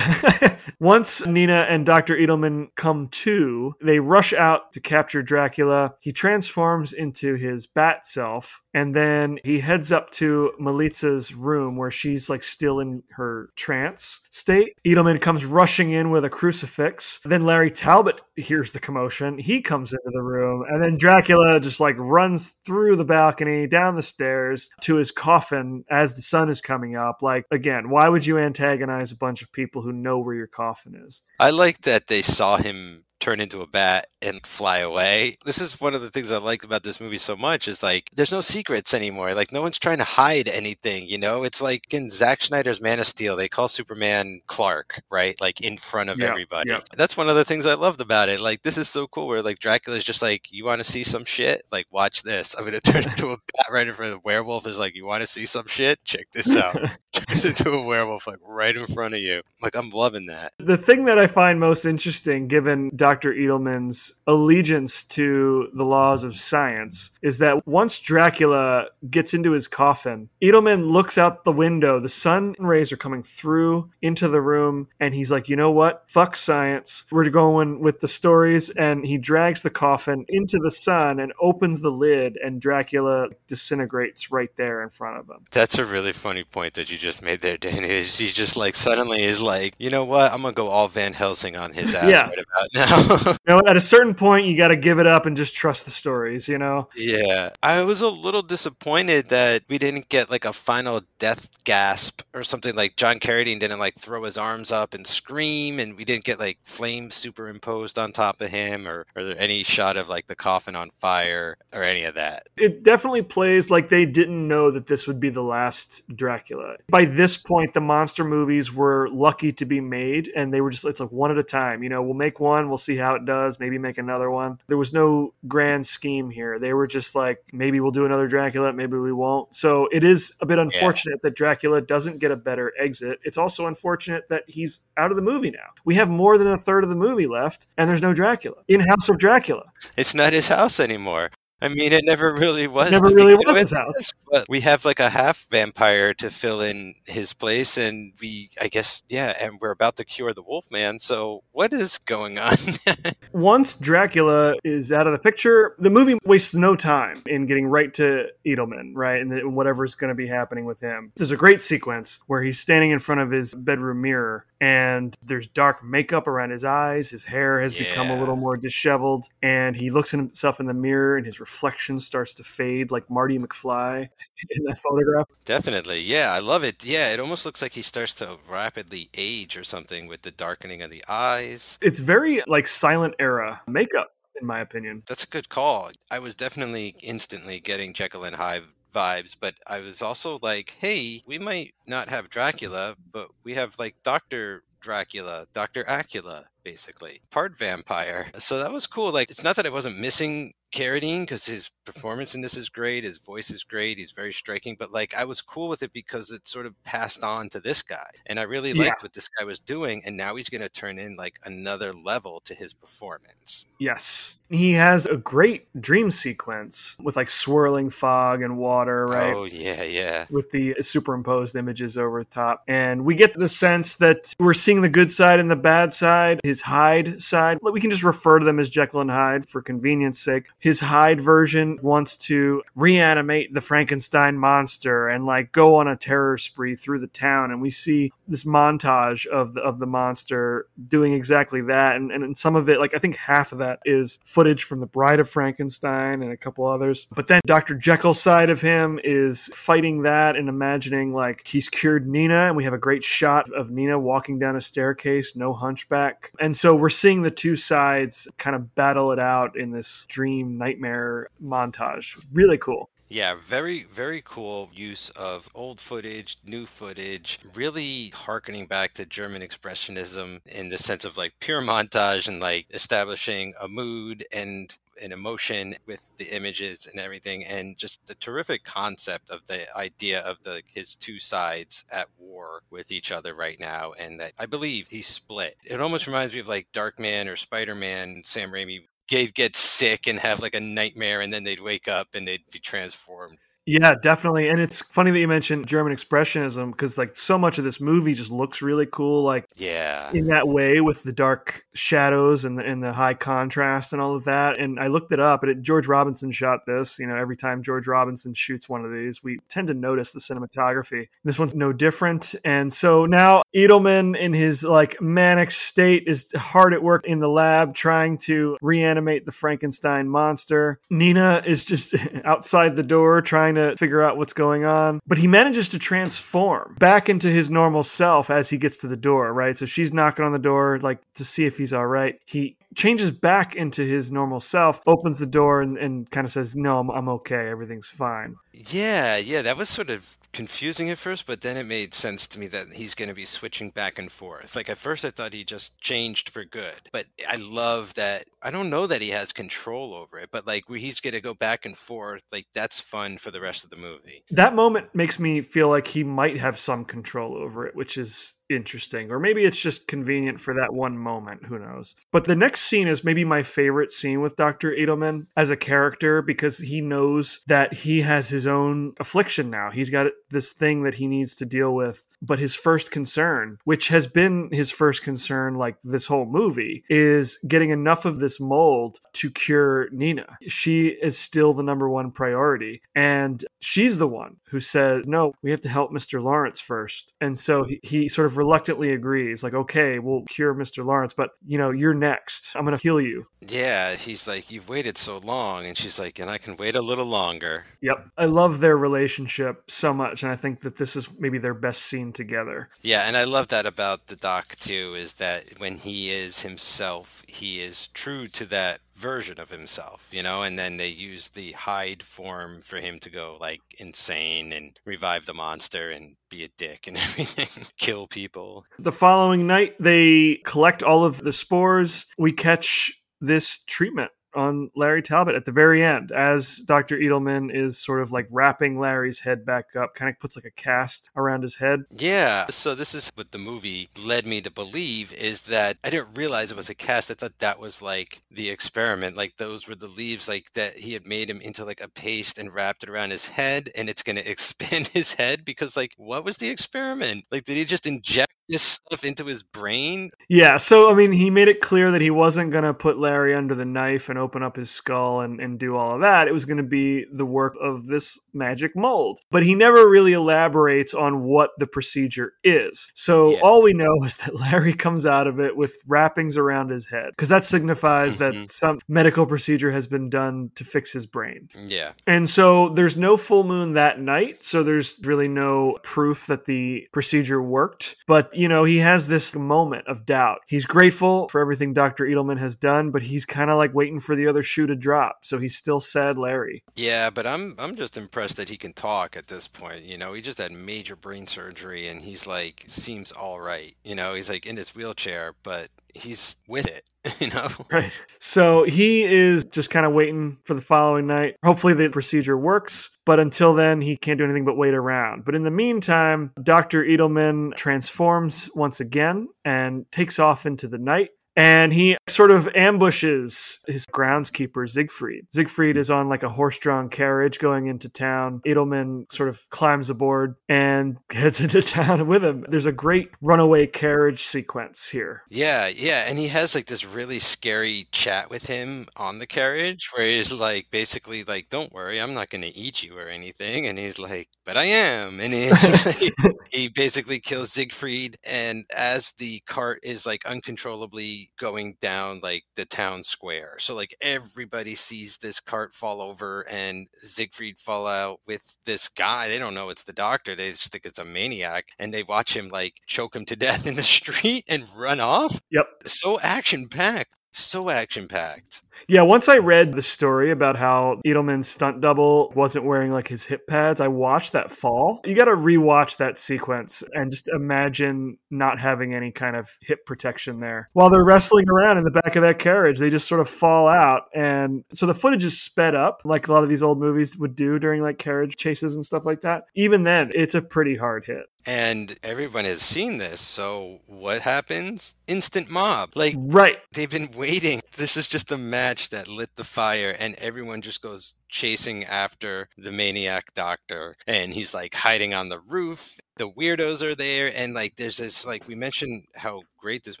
Once Nina and Dr. Edelmann come to, they rush out to capture Dracula. He transforms into his bat self, and then he heads up to Melitza's room where she's like still in her trance state. Edelmann comes rushing in with a crucifix. Then Larry Talbot hears the commotion. He comes into the room, and then Dracula just like runs through the balcony, down the stairs to his coffin as the sun is coming up. Like, again, why would you antagonize a bunch of people who know where your coffin is? I like that they saw him turn into a bat and fly away. This is one of the things I like about this movie so much is like there's no secrets anymore. Like no one's trying to hide anything, you know? It's like in Zack Snyder's Man of Steel, they call Superman Clark, right? Like in front of Yeah, everybody. yeah. That's one of the things I loved about it. Like this is so cool where like Dracula's just like, You wanna see some shit? Like watch this. I'm gonna turn into a bat right in front of the werewolf is like, You wanna see some shit? Check this out. Turns into a werewolf like right in front of you. Like I'm loving that. The thing that I find most interesting, given Dr. Edelmann's allegiance to the laws of science, is that once Dracula gets into his coffin, Edelmann looks out the window. The sun rays are coming through into the room, and he's like, you know what? Fuck science. We're going with the stories. And he drags the coffin into the sun and opens the lid, and Dracula disintegrates right there in front of him. That's a really funny point that you just made there, Danny. Is he just like suddenly is like, you know what? I'm gonna go all Van Helsing on his ass Yeah. right about now. You know, at a certain point, you got to give it up and just trust the stories, you know? yeah, I was a little disappointed that we didn't get like a final death gasp or something like John Carradine didn't like throw his arms up and scream, and we didn't get like flames superimposed on top of him, or, or any shot of like the coffin on fire or any of that. it definitely plays like they didn't know that this would be the last Dracula. By this point, the monster movies were lucky to be made, and they were just it's like one at a time. You know, we'll make one, we'll see how it does, maybe make another one. There was no grand scheme here. They were just like, maybe we'll do another Dracula, maybe we won't. So it is a bit unfortunate that Dracula doesn't get a better exit. It's also unfortunate that he's out of the movie now. We have more than a third of the movie left, and there's no Dracula in House of Dracula. It's not his house anymore. I mean, it never really was. Never really was his house. But we have like a half vampire to fill in his place, and we, I guess, yeah, and we're about to cure the Wolfman. So what is going on? once Dracula is out of the picture, the movie wastes no time in getting right to Edelmann, right, and whatever's going to be happening with him. There's a great sequence where he's standing in front of his bedroom mirror, and there's dark makeup around his eyes. His hair has become a little more disheveled, and he looks at himself in the mirror, and his reflection starts to fade like Marty McFly in that photograph. Definitely, yeah, I love it. Yeah, it almost looks like he starts to rapidly age or something with the darkening of the eyes. It's very like silent era makeup, in my opinion. That's a good call. I was definitely instantly getting Jekyll and Hyde vibes, but I was also like, hey, we might not have Dracula, but we have like Dr. Dracula, Dr. Acula, basically, part vampire. So that was cool. Like, it's not that I wasn't missing Carradine because his mm. performance in this is great. His voice is great. He's very striking. But like, I was cool with it because it sort of passed on to this guy, and I really Yeah. liked what this guy was doing. And now he's going to turn in like another level to his performance. Yes. He has a great dream sequence with like swirling fog and water, right? Oh yeah, yeah. with the superimposed images over the top. And we get the sense that we're seeing the good side and the bad side, his Hyde side. We can just refer to them as Jekyll and Hyde for convenience sake. His Hyde version wants to reanimate the Frankenstein monster and like go on a terror spree through the town. And we see this montage of the, of the monster doing exactly that. And, and some of it, like I think half of that is footage from The Bride of Frankenstein and a couple others. But then Dr. Jekyll's side of him is fighting that and imagining like he's cured Nina. And we have a great shot of Nina walking down a staircase, no hunchback. And so we're seeing the two sides kind of battle it out in this dream nightmare montage. Really cool. Yeah, very, very cool use of old footage, new footage, really harkening back to German Expressionism in the sense of like pure montage and like establishing a mood and an emotion with the images and everything and just the terrific concept of the idea of the his two sides at war with each other right now and that I believe he's split. It almost reminds me of like Darkman or Spider-Man, Sam Raimi they'd get sick and have like a nightmare and then they'd wake up and they'd be transformed. Yeah, definitely. And it's funny that you mentioned German Expressionism because, like, so much of this movie just looks really cool, like, Yeah. in that way with the dark shadows and the, and the high contrast and all of that. And I looked it up, and it, George Robinson shot this. You know, every time George Robinson shoots one of these, we tend to notice the cinematography. This one's no different. And so now Edelmann, in his like manic state, is hard at work in the lab trying to reanimate the Frankenstein monster. Nina is just outside the door trying to figure out what's going on. But he manages to transform back into his normal self as he gets to the door, right? So she's knocking on the door, like to see if he's all right. He changes back into his normal self, opens the door, and, and kind of says, No, I'm, I'm okay. Everything's fine. Yeah, yeah, that was sort of confusing at first, but then it made sense to me that he's going to be switching back and forth. Like at first I thought he just changed for good, but I love that I don't know that he has control over it, but like he's going to go back and forth, like that's fun for the rest of the movie. That moment makes me feel like he might have some control over it, which is interesting. Or maybe it's just convenient for that one moment. Who knows? But the next scene is maybe my favorite scene with Dr. Edelmann as a character because he knows that he has his own affliction now. He's got this thing that he needs to deal with. But his first concern, which has been his first concern like this whole movie, is getting enough of this mold to cure Nina. She is still the number one priority. And she's the one who says, No, we have to help Mr. Lawrence first. And so he, he sort of reluctantly agrees, like, okay, we'll cure Mr. Lawrence, but you know, you're next. I'm gonna heal you. Yeah, he's like, You've waited so long. And she's like, And I can wait a little longer. Yep. I love their relationship so much, and I think that this is maybe their best scene together. Yeah, and I love that about the doc too, is that when he is himself, he is true to that version of himself, you know, and then they use the Hyde form for him to go like insane and revive the monster and be a dick and everything, kill people. The following night, they collect all of the spores. We catch this treatment on Larry Talbot at the very end as Dr. Edelmann is sort of like wrapping Larry's head back up, kind of puts like a cast around his head. Yeah, so this is what the movie led me to believe is that I didn't realize it was a cast. I thought that was like the experiment. Like those were the leaves like that he had made him into like a paste and wrapped it around his head and it's going to expand his head because like what was the experiment? Like did he just inject this stuff into his brain? Yeah, so I mean, he made it clear that he wasn't going to put Larry under the knife and open up his skull and, and do all of that. It was going to be the work of this magic mold. But he never really elaborates on what the procedure is. So Yeah. all we know is that Larry comes out of it with wrappings around his head because that signifies Mhm. that some medical procedure has been done to fix his brain. Yeah. And so there's no full moon that night, so there's really no proof that the procedure worked. But, you know, he has this moment of doubt. He's grateful for everything Dr. Edelmann has done, but he's kind of like waiting for the other shoe to drop. So he's still sad Larry. Yeah, but I'm I'm just impressed that he can talk at this point. You know, he just had major brain surgery and he's like seems all right. You know, he's like in his wheelchair, but he's with it, you know? Right. So he is just kind of waiting for the following night. Hopefully, the procedure works. But until then, he can't do anything but wait around. But in the meantime, Dr. Edelmann transforms once again and takes off into the night. And he sort of ambushes his groundskeeper, Siegfried. Siegfried is on like a horse drawn carriage going into town. Edelmann sort of climbs aboard and heads into town with him. There's a great runaway carriage sequence here. Yeah, yeah. And he has like this really scary chat with him on the carriage where he's like, basically, like, don't worry, I'm not going to eat you or anything. And he's like, but I am. And he, he basically kills Siegfried. And as the cart is like uncontrollably going down like the town square. So like everybody sees this cart fall over and Siegfried fall out with this guy. They don't know it's the doctor. They just think it's a maniac and they watch him like choke him to death in the street and run off. Yep. So action packed. So action packed. Yeah, once I read the story about how Edelmann's stunt double wasn't wearing like his hip pads, I watched that fall. You got to rewatch that sequence and just imagine not having any kind of hip protection there. While they're wrestling around in the back of that carriage, they just sort of fall out. And so the footage is sped up, like a lot of these old movies would do during like carriage chases and stuff like that. Even then, it's a pretty hard hit. And everyone has seen this. So what happens? Instant mob. Like, Right. they've been waiting. This is just a match that lit the fire, and everyone just goes chasing after the maniac doctor. And he's like hiding on the roof. The weirdos are there. And like, there's this, like, we mentioned how great this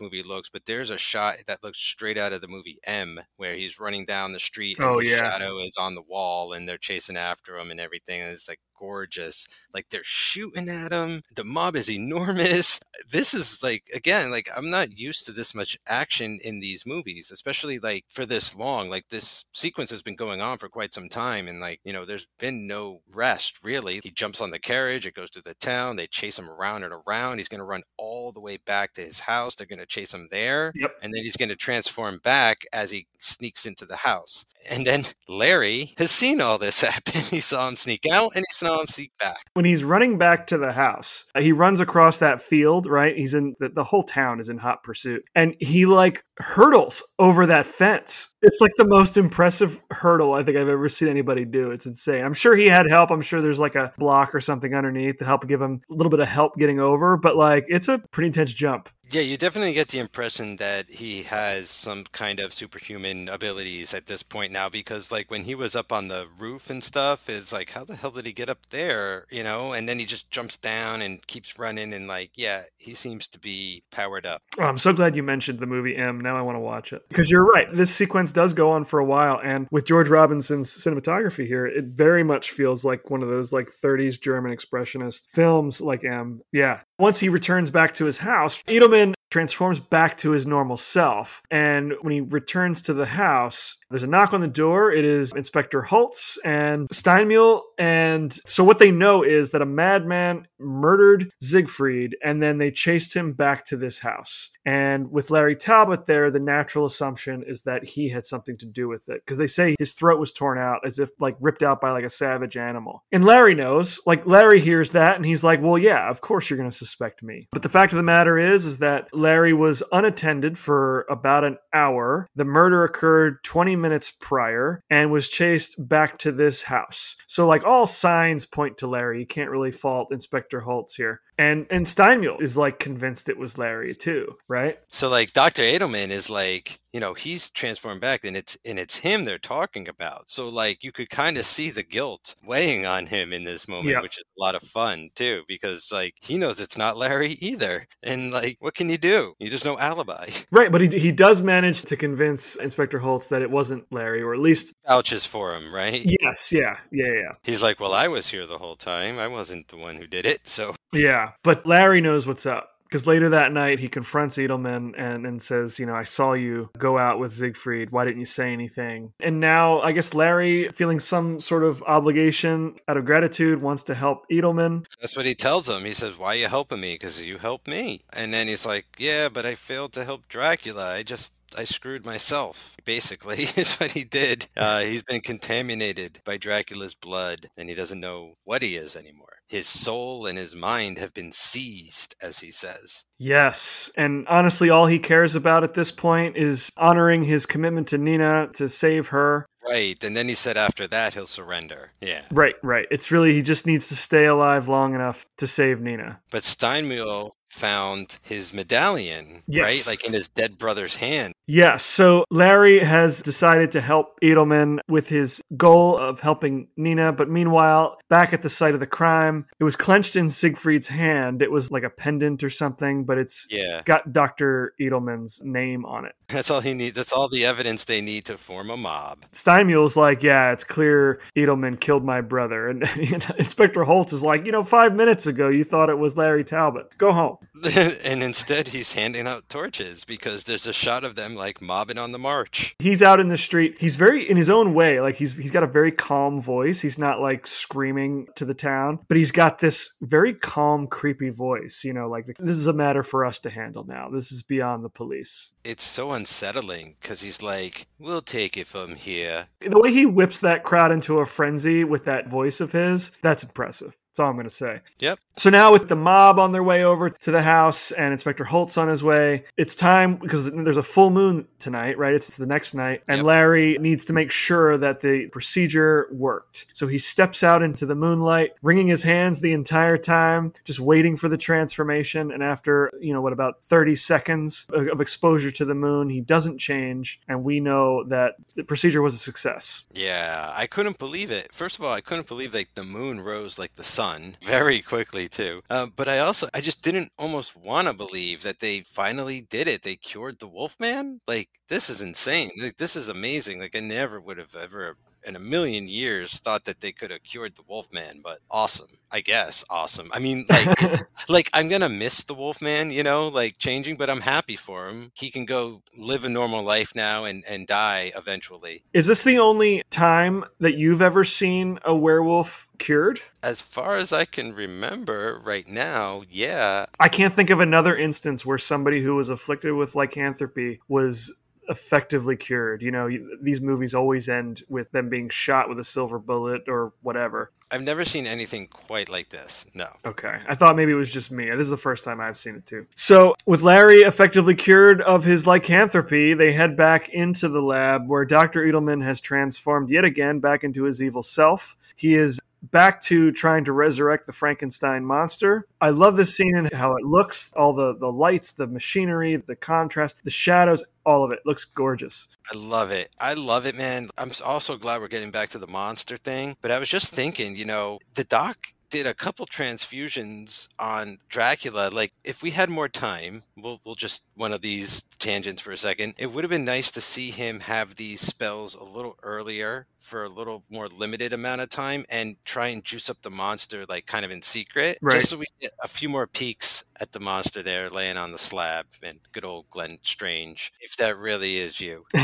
movie looks, but there's a shot that looks straight out of the movie M, where he's running down the street and Oh, his yeah. shadow is on the wall and they're chasing after him and everything. And it's like gorgeous. Like they're shooting at him. The mob is enormous. This is like again, like I'm not used to this much action in these movies, especially like for this long. Like this sequence has been going on for quite some time, and like you know, there's been no rest really. He jumps on the carriage, it goes through the town. They chase him around and around. He's going to run all the way back to his house. They're going to chase him there, Yep. and then he's going to transform back as he sneaks into the house. And then Larry has seen all this happen. He saw him sneak out, and he saw him sneak back. when he's running back to the house, uh, he runs across that field, right? He's in the, the whole town is in hot pursuit. And he like hurdles over that fence. It's like the most impressive hurdle I think I've ever seen anybody do. It's insane. I'm sure he had help. I'm sure there's like a block or something underneath to help give him a little bit of help getting over, but like it's a pretty intense jump. Yeah, you definitely get the impression that he has some kind of superhuman abilities at this point now because like when he was up on the roof and stuff, it's like how the hell did he get up there, you know? And then he just jumps down and keeps running and like, yeah, he seems to be powered up. Oh, I'm so glad you mentioned the movie M. Now I want to watch it. Because you're right. This sequence does go on for a while. And with George Robinson's cinematography here, it very much feels like one of those like 30s German expressionist films like M. Yeah. Once he returns back to his house, Edelmann transforms back to his normal self. And when he returns to the house, there's a knock on the door. It is Inspector Holtz and Steinmühl. And so what they know is that a madman murdered Siegfried and then they chased him back to this house. And with Larry Talbot there, the natural assumption is that he had something to do with it because they say his throat was torn out as if like ripped out by like a savage animal. And Larry knows, like Larry hears that and he's like, "Well, yeah, of course you're going to suspect me." But the fact of the matter is is that Larry was unattended for about an hour. The murder occurred 20 minutes prior and was chased back to this house. So like all signs point to Larry. You can't really fault Inspector Holtz here. And and Steinmühl is like convinced it was Larry too, right? So like Dr. Edelmann is like, you know, he's transformed back and it's and it's him they're talking about. So like you could kind of see the guilt weighing on him in this moment, Yeah. which is a lot of fun too, because like he knows it's not Larry either. And like what can you do? You just no alibi. Right, but he he does manage to convince Inspector Holtz that it wasn't Larry, or at least Vouches for him, right? yes, yeah, yeah, yeah, He's like, Well, I was here the whole time. I wasn't the one who did it. So yeah. But Larry knows what's up because later that night he confronts Edelmann and and says, you know, I saw you go out with Siegfried. Why didn't you say anything? And now I guess Larry, feeling some sort of obligation out of gratitude, wants to help Edelmann. That's what he tells him. He says, "Why are you helping me? Because you helped me." And then he's like, "Yeah, but I failed to help Dracula. I just." I screwed myself, basically, is what he did. Uh, he's been contaminated by Dracula's blood, and he doesn't know what he is anymore. His soul and his mind have been seized, as he says. Yes. And honestly, all he cares about at this point is honoring his commitment to Nina to save her. Right. And then he said after that he'll surrender. Yeah. Right, right. It's really, he just needs to stay alive long enough to save Nina. But Steinmühl found his medallion, Yes. right? Like in his dead brother's hand. Yes. So Larry has decided to help Edelmann with his goal of helping Nina. But meanwhile, back at the site of the crime, it was clenched in Siegfried's hand. It was like a pendant or something, but it's Yeah. got Dr. Edelmann's name on it. That's all he needs. That's all the evidence they need to form a mob. Steinmuhl's like, yeah, it's clear Edelman killed my brother. And you know, Inspector Holtz is like, you know, five minutes ago you thought it was Larry Talbot. Go home. and instead he's handing out torches because there's a shot of them like mobbing on the march. He's out in the street. He's very in his own way. Like he's he's got a very calm voice. He's not like screaming to the town, but he's got this very calm, creepy voice. You know, like this is a matter for us to handle now. This is beyond the police. It's so unsettling because he's like, we'll take it from here. The way he whips that crowd into a frenzy with that voice of his, that's impressive. That's all I'm going to say. Yep. So now with the mob on their way over to the house and Inspector Holtz on his way, it's time because there's a full moon tonight, right? It's the next night. And Yep. Larry needs to make sure that the procedure worked. So he steps out into the moonlight, wringing his hands the entire time, just waiting for the transformation. And after, you know, what, about 30 seconds of of exposure to the moon, he doesn't change. And we know that the procedure was a success. Yeah, I couldn't believe it. First of all, I couldn't believe like the moon rose like the sun very quickly too. Uh, but I also, I just didn't almost want to believe that they finally did it. They cured the Wolfman. Like this is insane. Like this is amazing. Like I never would have ever. In a million years, thought that they could have cured the Wolfman, but awesome, I guess. Awesome. I mean, like, like I'm gonna miss the Wolfman, you know, like changing, but I'm happy for him. He can go live a normal life now and and die eventually. Is this the only time that you've ever seen a werewolf cured? As far as I can remember right now, yeah. I can't think of another instance where somebody who was afflicted with lycanthropy was effectively cured. You know, you- these movies always end with them being shot with a silver bullet or whatever. I've never seen anything quite like this. No. Okay. I thought maybe it was just me. This is the first time I've seen it too. So, with Larry effectively cured of his lycanthropy, they head back into the lab where Dr. Edelmann has transformed yet again back into his evil self. He is back to trying to resurrect the Frankenstein monster. I love this scene and how it looks, all the the lights, the machinery, the contrast, the shadows, all of it looks gorgeous. I love it. I love it, man. I'm also glad we're getting back to the monster thing. But I was just thinking, you know, the doc did a couple transfusions on Dracula. Like, if we had more time, we'll, we'll just one of these tangents for a second. It would have been nice to see him have these spells a little earlier for a little more limited amount of time and try and juice up the monster, like kind of in secret, Right. just so we get a few more peeks at the monster there laying on the slab and good old Glenn Strange, if that really is you.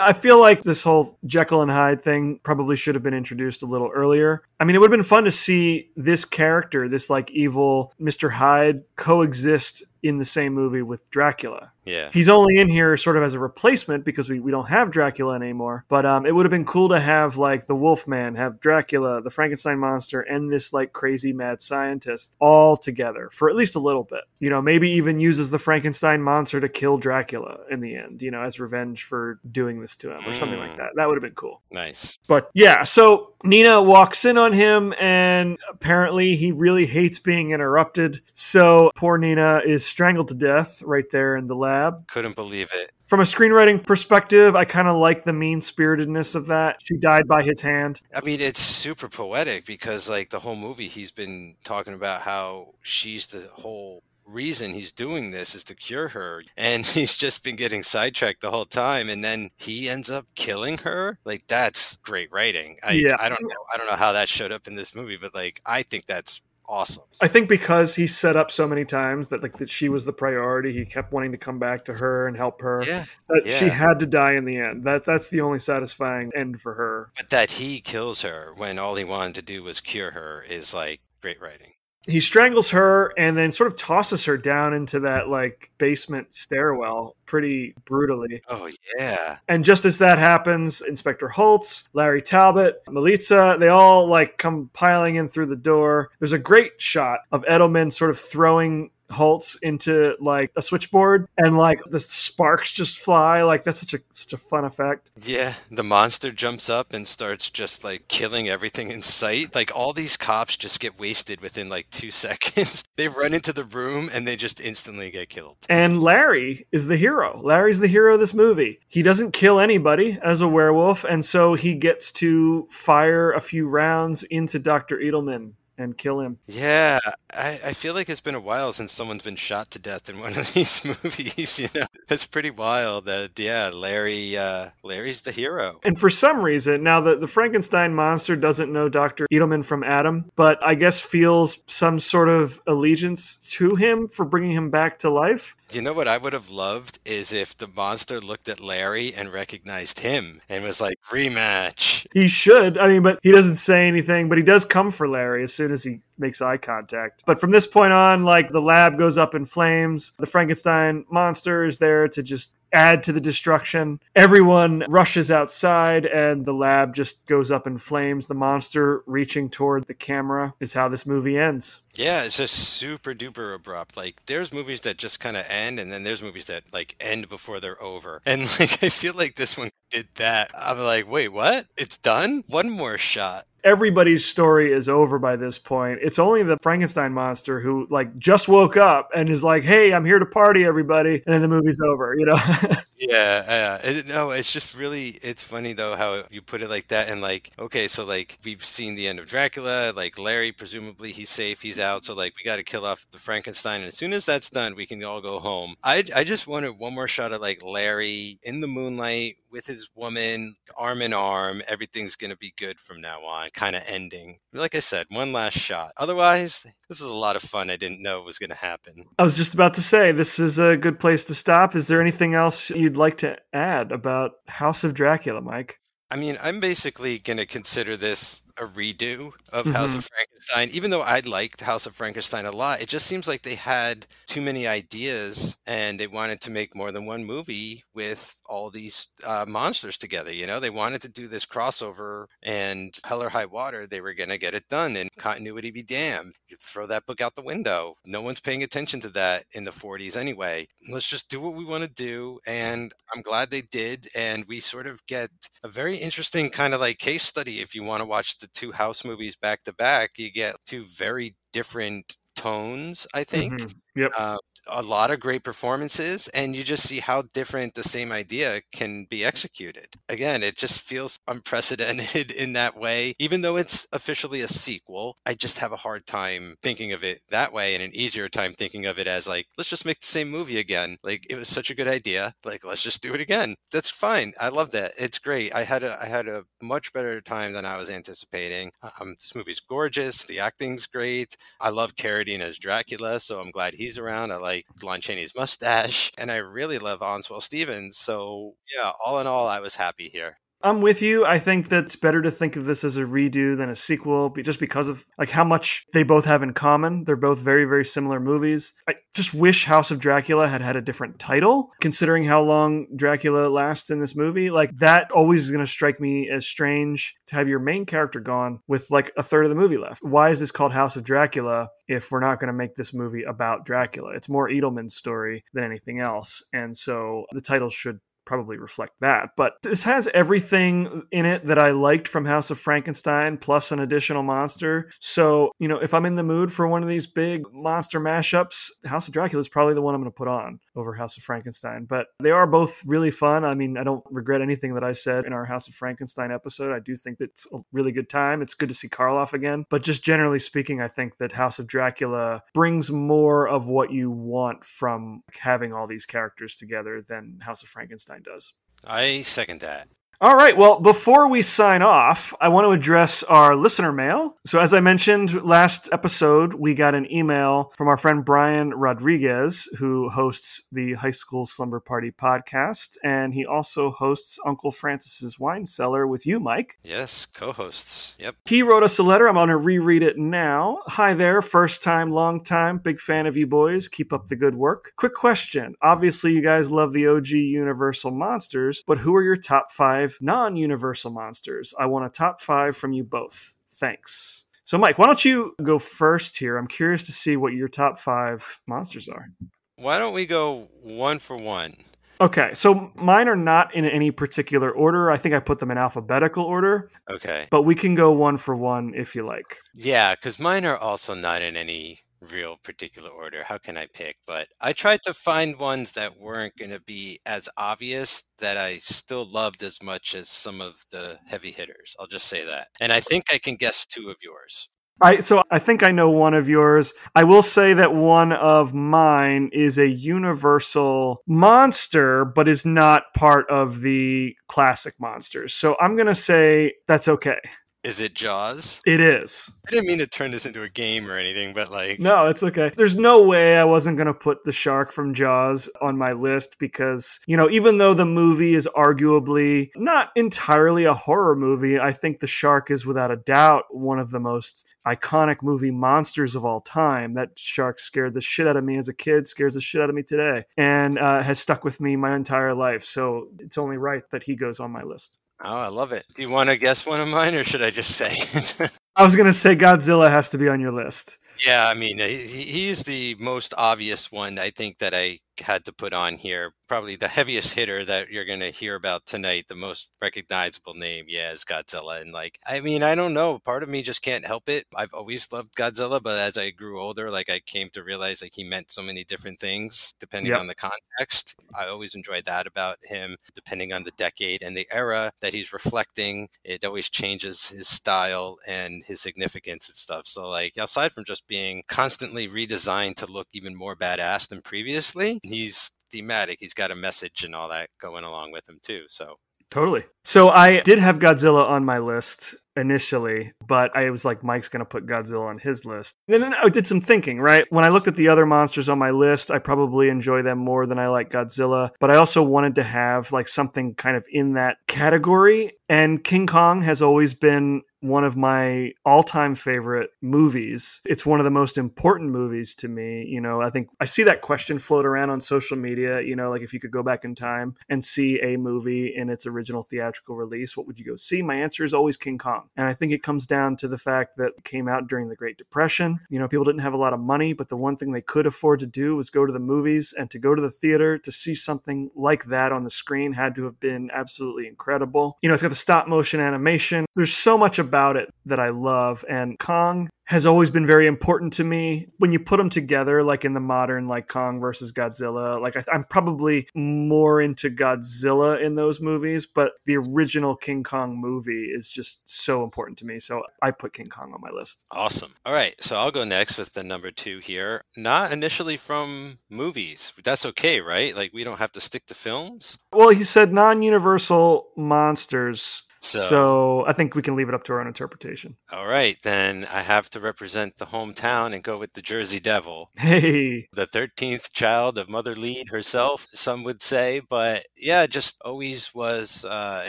I feel like this whole Jekyll and Hyde thing probably should have been introduced a little earlier. I mean, it would have been fun to see this character, this like evil Mr. Hyde, coexist in the same movie with Dracula. Yeah. He's only in here sort of as a replacement because we, we don't have Dracula anymore. But um, it would have been cool to have like the Wolfman, have Dracula, the Frankenstein monster, and this like crazy mad scientist all together for at least a little bit. You know, maybe even uses the Frankenstein monster to kill Dracula in the end, you know, as revenge for doing this to him or something like Mm. that. That would have been cool. Nice. But yeah, so Nina walks in on him, and apparently he really hates being interrupted. So poor Nina is strangled to death right there in the lab. Couldn't believe it. From a screenwriting perspective, I kind of like the mean spiritedness of that. She died by his hand. I mean, it's super poetic because, like, the whole movie, he's been talking about how she's the whole reason he's doing this is to cure her. And he's just been getting sidetracked the whole time. And then he ends up killing her. Like, that's great writing. I, Yeah. I don't know. I don't know how that showed up in this movie, but, like, I think that's awesome. I think because he set up so many times that like that she was the priority, he kept wanting to come back to her and help her. Yeah. That she had to die in the end. That that's the only satisfying end for her. But that he kills her when all he wanted to do was cure her is, like, great writing. He strangles her and then sort of tosses her down into that like basement stairwell pretty brutally. Oh yeah. And just as that happens, Inspector Holtz, Larry Talbot, Melitza, they all like come piling in through the door. There's a great shot of Edelmann sort of throwing Holtz into like a switchboard and like the sparks just fly. Like that's such a such a fun effect. Yeah, the monster jumps up and starts just like killing everything in sight. Like all these cops just get wasted within like two seconds. they run into the room and they just instantly get killed. And Larry is the hero. Larry's the hero of this movie. He doesn't kill anybody as a werewolf, and so he gets to fire a few rounds into Dr. Edelmann and kill him. Yeah, I, I feel like it's been a while since someone's been shot to death in one of these movies. You know, it's pretty wild that yeah, Larry uh, Larry's the hero. And for some reason, now the, the Frankenstein monster doesn't know Dr. Edelmann from Adam, but I guess feels some sort of allegiance to him for bringing him back to life. You know what I would have loved is if the monster looked at Larry and recognized him and was like, rematch. He should. I mean, but he doesn't say anything, but he does come for Larry as soon as he makes eye contact. But from this point on, like the lab goes up in flames. The Frankenstein monster is there to just add to the destruction. Everyone rushes outside and the lab just goes up in flames. The monster reaching toward the camera is how this movie ends. Yeah, it's just super duper abrupt. Like there's movies that just kind of end and then there's movies that like end before they're over. And like I feel like this one did that. I'm like, "Wait, what? It's done? One more shot." Everybody's story is over by this point. It's only the Frankenstein monster who like just woke up and is like, "Hey, I'm here to party, everybody," and then the movie's over. You know? yeah, yeah. It, no, it's just really it's funny though how you put it like that, and like, okay, so like we've seen the end of Dracula. Like Larry, presumably he's safe, he's out. So like we got to kill off the Frankenstein, and as soon as that's done, we can all go home. I I just wanted one more shot of like Larry in the moonlight with his woman, arm in arm. Everything's gonna be good from now on kind of ending. Like I said, one last shot. Otherwise, this was a lot of fun. I didn't know it was going to happen. I was just about to say this is a good place to stop. Is there anything else you'd like to add about House of Dracula, Mike? I mean, I'm basically going to consider this a redo of mm-hmm. House of Frankenstein. Even though I liked House of Frankenstein a lot, it just seems like they had too many ideas and they wanted to make more than one movie with all these uh, monsters together. You know, they wanted to do this crossover and Hell or High Water, they were going to get it done and continuity be damned. You throw that book out the window. No one's paying attention to that in the 40s anyway. Let's just do what we want to do. And I'm glad they did. And we sort of get a very interesting kind of like case study if you want to watch the two house movies back to back. You get two very different tones, I think. Mm-hmm. Yep. Uh, a lot of great performances and you just see how different the same idea can be executed. Again, it just feels unprecedented in that way. Even though it's officially a sequel, I just have a hard time thinking of it that way and an easier time thinking of it as like, let's just make the same movie again. Like it was such a good idea. Like let's just do it again. That's fine. I love that. It's great. I had a I had a much better time than I was anticipating. Um, this movie's gorgeous. The acting's great. I love Carradine as Dracula, so I'm glad he's around. I like like Lon Chaney's mustache, and I really love Onslow Stevens. So yeah, all in all, I was happy here. I'm with you. I think that it's better to think of this as a redo than a sequel, just because of like how much they both have in common. They're both very, very similar movies. I just wish House of Dracula had had a different title, considering how long Dracula lasts in this movie. Like that always is going to strike me as strange to have your main character gone with like a third of the movie left. Why is this called House of Dracula if we're not going to make this movie about Dracula? It's more Edelmann's story than anything else, and so the title should probably reflect that. But this has everything in it that I liked from House of Frankenstein, plus an additional monster. So, you know, if I'm in the mood for one of these big monster mashups, House of Dracula is probably the one I'm going to put on over House of Frankenstein. But they are both really fun. I mean, I don't regret anything that I said in our House of Frankenstein episode. I do think it's a really good time. It's good to see Karloff again. But just generally speaking, I think that House of Dracula brings more of what you want from having all these characters together than House of Frankenstein does. I second that. All right. Well, before we sign off, I want to address our listener mail. So, as I mentioned last episode, we got an email from our friend Brian Rodriguez, who hosts the High School Slumber Party podcast. And he also hosts Uncle Francis's Wine Cellar with you, Mike. Yes, co-hosts. Yep. He wrote us a letter. I'm going to reread it now. Hi there. First time, long time. Big fan of you boys. Keep up the good work. Quick question. Obviously, you guys love the OG Universal monsters, but who are your top five non universal monsters. I want a top five from you both. Thanks. So, Mike, why don't you go first here? I'm curious to see what your top five monsters are. Why don't we go one for one? Okay, so mine are not in any particular order. I think I put them in alphabetical order, Okay. but we can go one for one if you like. Yeah, because mine are also not in any real particular order. How can I pick? But I tried to find ones that weren't going to be as obvious that I still loved as much as some of the heavy hitters. I'll just say that. And I think I can guess two of yours. I so I think I know one of yours. I will say that one of mine is a universal monster, but is not part of the classic monsters. So I'm gonna say that's okay. Is it Jaws? It is. I didn't mean to turn this into a game or anything, but like, No, it's okay. There's no way I wasn't going to put the shark from Jaws on my list because, you know, even though the movie is arguably not entirely a horror movie, I think the shark is without a doubt one of the most iconic movie monsters of all time. That shark scared the shit out of me as a kid, scares the shit out of me today, and uh, has stuck with me my entire life. So it's only right that he goes on my list. Oh, I love it. Do you want to guess one of mine or should I just say it? I was going to say Godzilla has to be on your list. Yeah, I mean, he, he- he's the most obvious one I think that I had to put on here. Probably the heaviest hitter that you're going to hear about tonight, the most recognizable name, yeah, is Godzilla. And like, I mean, I don't know. Part of me just can't help it. I've always loved Godzilla, but as I grew older, like I came to realize like he meant so many different things depending Yep. on the context. I always enjoyed that about him, depending on the decade and the era that he's reflecting. It always changes his style and his significance and stuff. So, like, aside from just being constantly redesigned to look even more badass than previously, he's thematic. He's got a message and all that going along with him, too. So, Totally. So I did have Godzilla on my list initially, but I was like, Mike's going to put Godzilla on his list. And then I did some thinking, right? When I looked at the other monsters on my list, I probably enjoy them more than I like Godzilla, but I also wanted to have like something kind of in that category. And King Kong has always been one of my all-time favorite movies. It's one of the most important movies to me. You know, I think I see that question float around on social media, you know, like if you could go back in time and see a movie in its original theatrical release, what would you go see? My answer is always King Kong. And I think it comes down to the fact that it came out during the Great Depression. You know, people didn't have a lot of money, but the one thing they could afford to do was go to the movies and to go to the theater to see something like that on the screen had to have been absolutely incredible. You know, it's got the stop motion animation. There's so much about it that I love. And Kong has always been very important to me. When you put them together, like in the modern, like Kong versus Godzilla, like I, I'm probably more into Godzilla in those movies, but the original King Kong movie is just so important to me. So I put King Kong on my list. awesome. All right. So, I'll go next with the number two here. Not initially from movies. That's okay, right? Like, we don't have to stick to films. Well, he said non universal monsters. So- So, I think we can leave it up to our own interpretation. All right. Then I have to represent the hometown and go with the Jersey Devil. Hey, the 13th child of Mother Leeds herself, some would say. But yeah, just always was uh,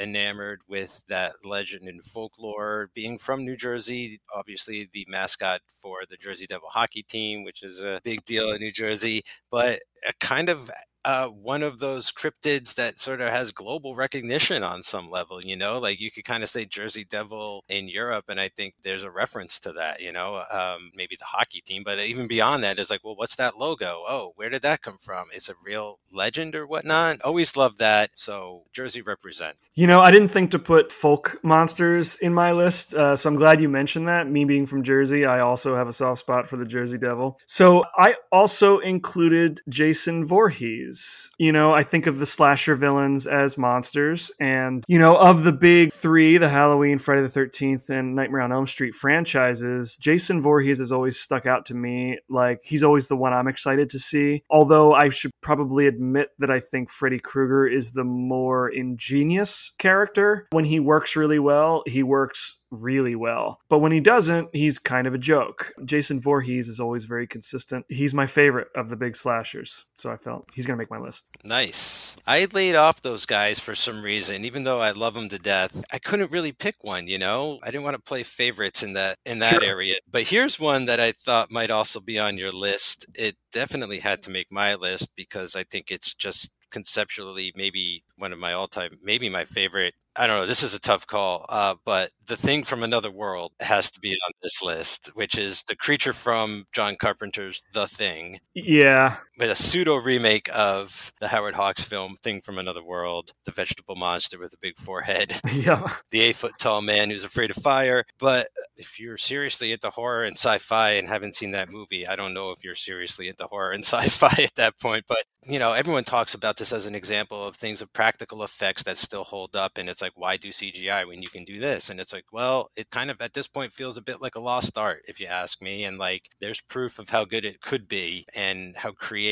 enamored with that legend and folklore. Being from New Jersey, obviously the mascot for the Jersey Devil hockey team, which is a big deal in New Jersey, but a kind of uh, one of those cryptids that sort of has global recognition on some level, you know, like you could kind of say Jersey Devil in Europe, and I think there's a reference to that, you know, um, maybe the hockey team, but even beyond that is like, well, what's that logo? Oh, where did that come from? It's a real legend or whatnot. Always loved that. So Jersey represent. You know, I didn't think to put folk monsters in my list, uh, so I'm glad you mentioned that. Me being from Jersey, I also have a soft spot for the Jersey Devil. So I also included Jason Voorhees. You know, I think of the slasher villains as monsters. And, you know, of the big three, the Halloween, Friday the 13th, and Nightmare on Elm Street franchises, Jason Voorhees has always stuck out to me. Like, he's always the one I'm excited to see. Although I should probably admit that I think Freddy Krueger is the more ingenious character. When he works really well, he works really well. But when he doesn't, he's kind of a joke. Jason Voorhees is always very consistent. He's my favorite of the big slashers. So I felt he's going to make my list. Nice. I laid off those guys for some reason, even though I love them to death. I couldn't really pick one, you know? I didn't want to play favorites in that in that Sure. area. But here's one that I thought might also be on your list. It definitely had to make my list because I think it's just conceptually maybe one of my all-time maybe my favorite I don't know. This is a tough call, uh, but the thing from another world has to be on this list, which is the creature from John Carpenter's The Thing, Yeah. With a pseudo remake of the Howard Hawks film Thing from Another World, the vegetable monster with a big forehead, Yeah. the eight foot tall man who's afraid of fire. But if you're seriously into horror and sci fi and haven't seen that movie, I don't know if you're seriously into horror and sci fi at that point. But, you know, everyone talks about this as an example of things of practical effects that still hold up. And it's like, why do CGI when you can do this? And it's like, well, it kind of at this point feels a bit like a lost art, if you ask me. And like, there's proof of how good it could be and how creative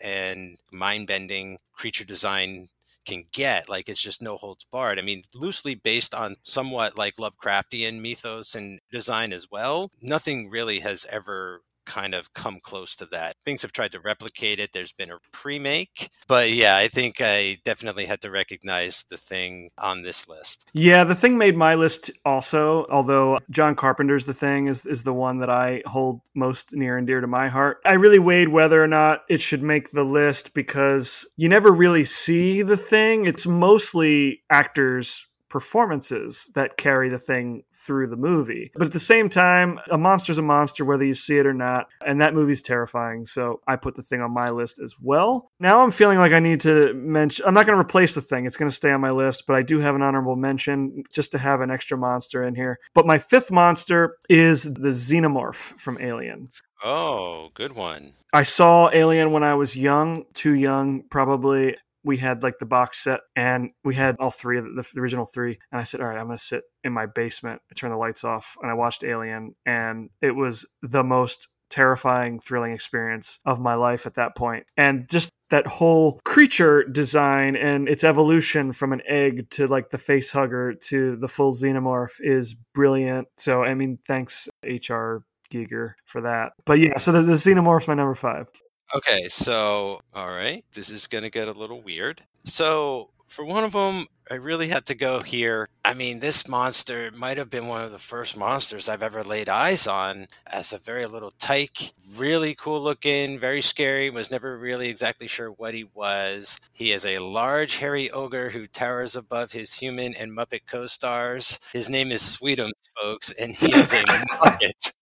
and mind bending creature design can get. Like it's just no holds barred. I mean, loosely based on somewhat like Lovecraftian mythos and design as well. Nothing really has ever kind of come close to that. Things have tried to replicate it. There's been a pre-make, but yeah, I think I definitely had to recognize the thing on this list. Yeah, the thing made my list also, although John Carpenter's The Thing is, is the one that I hold most near and dear to my heart. I really weighed whether or not it should make the list because you never really see the thing. It's mostly actors' performances that carry the thing through the movie. But at the same time, a monster's a monster whether you see it or not, and that movie's terrifying. So I put the thing on my list as well. Now I'm feeling like I need to mention I'm not going to replace the thing. It's going to stay on my list, but I do have an honorable mention just to have an extra monster in here. But my fifth monster is the xenomorph from Alien. Oh, good one. I saw Alien when I was young, too young probably. We had like the box set and we had all three of the, the original three. And I said, All right, I'm going to sit in my basement, I turned the lights off, and I watched Alien. And it was the most terrifying, thrilling experience of my life at that point. And just that whole creature design and its evolution from an egg to like the face hugger to the full xenomorph is brilliant. So, I mean, thanks, HR Giger, for that. But yeah, so the, the xenomorph's my number five. Okay, so all right, this is going to get a little weird. So, for one of them, I really had to go here. I mean, this monster might have been one of the first monsters I've ever laid eyes on as a very little tyke. Really cool looking, very scary, was never really exactly sure what he was. He is a large, hairy ogre who towers above his human and Muppet co stars. His name is Sweetums, folks, and he is a Muppet.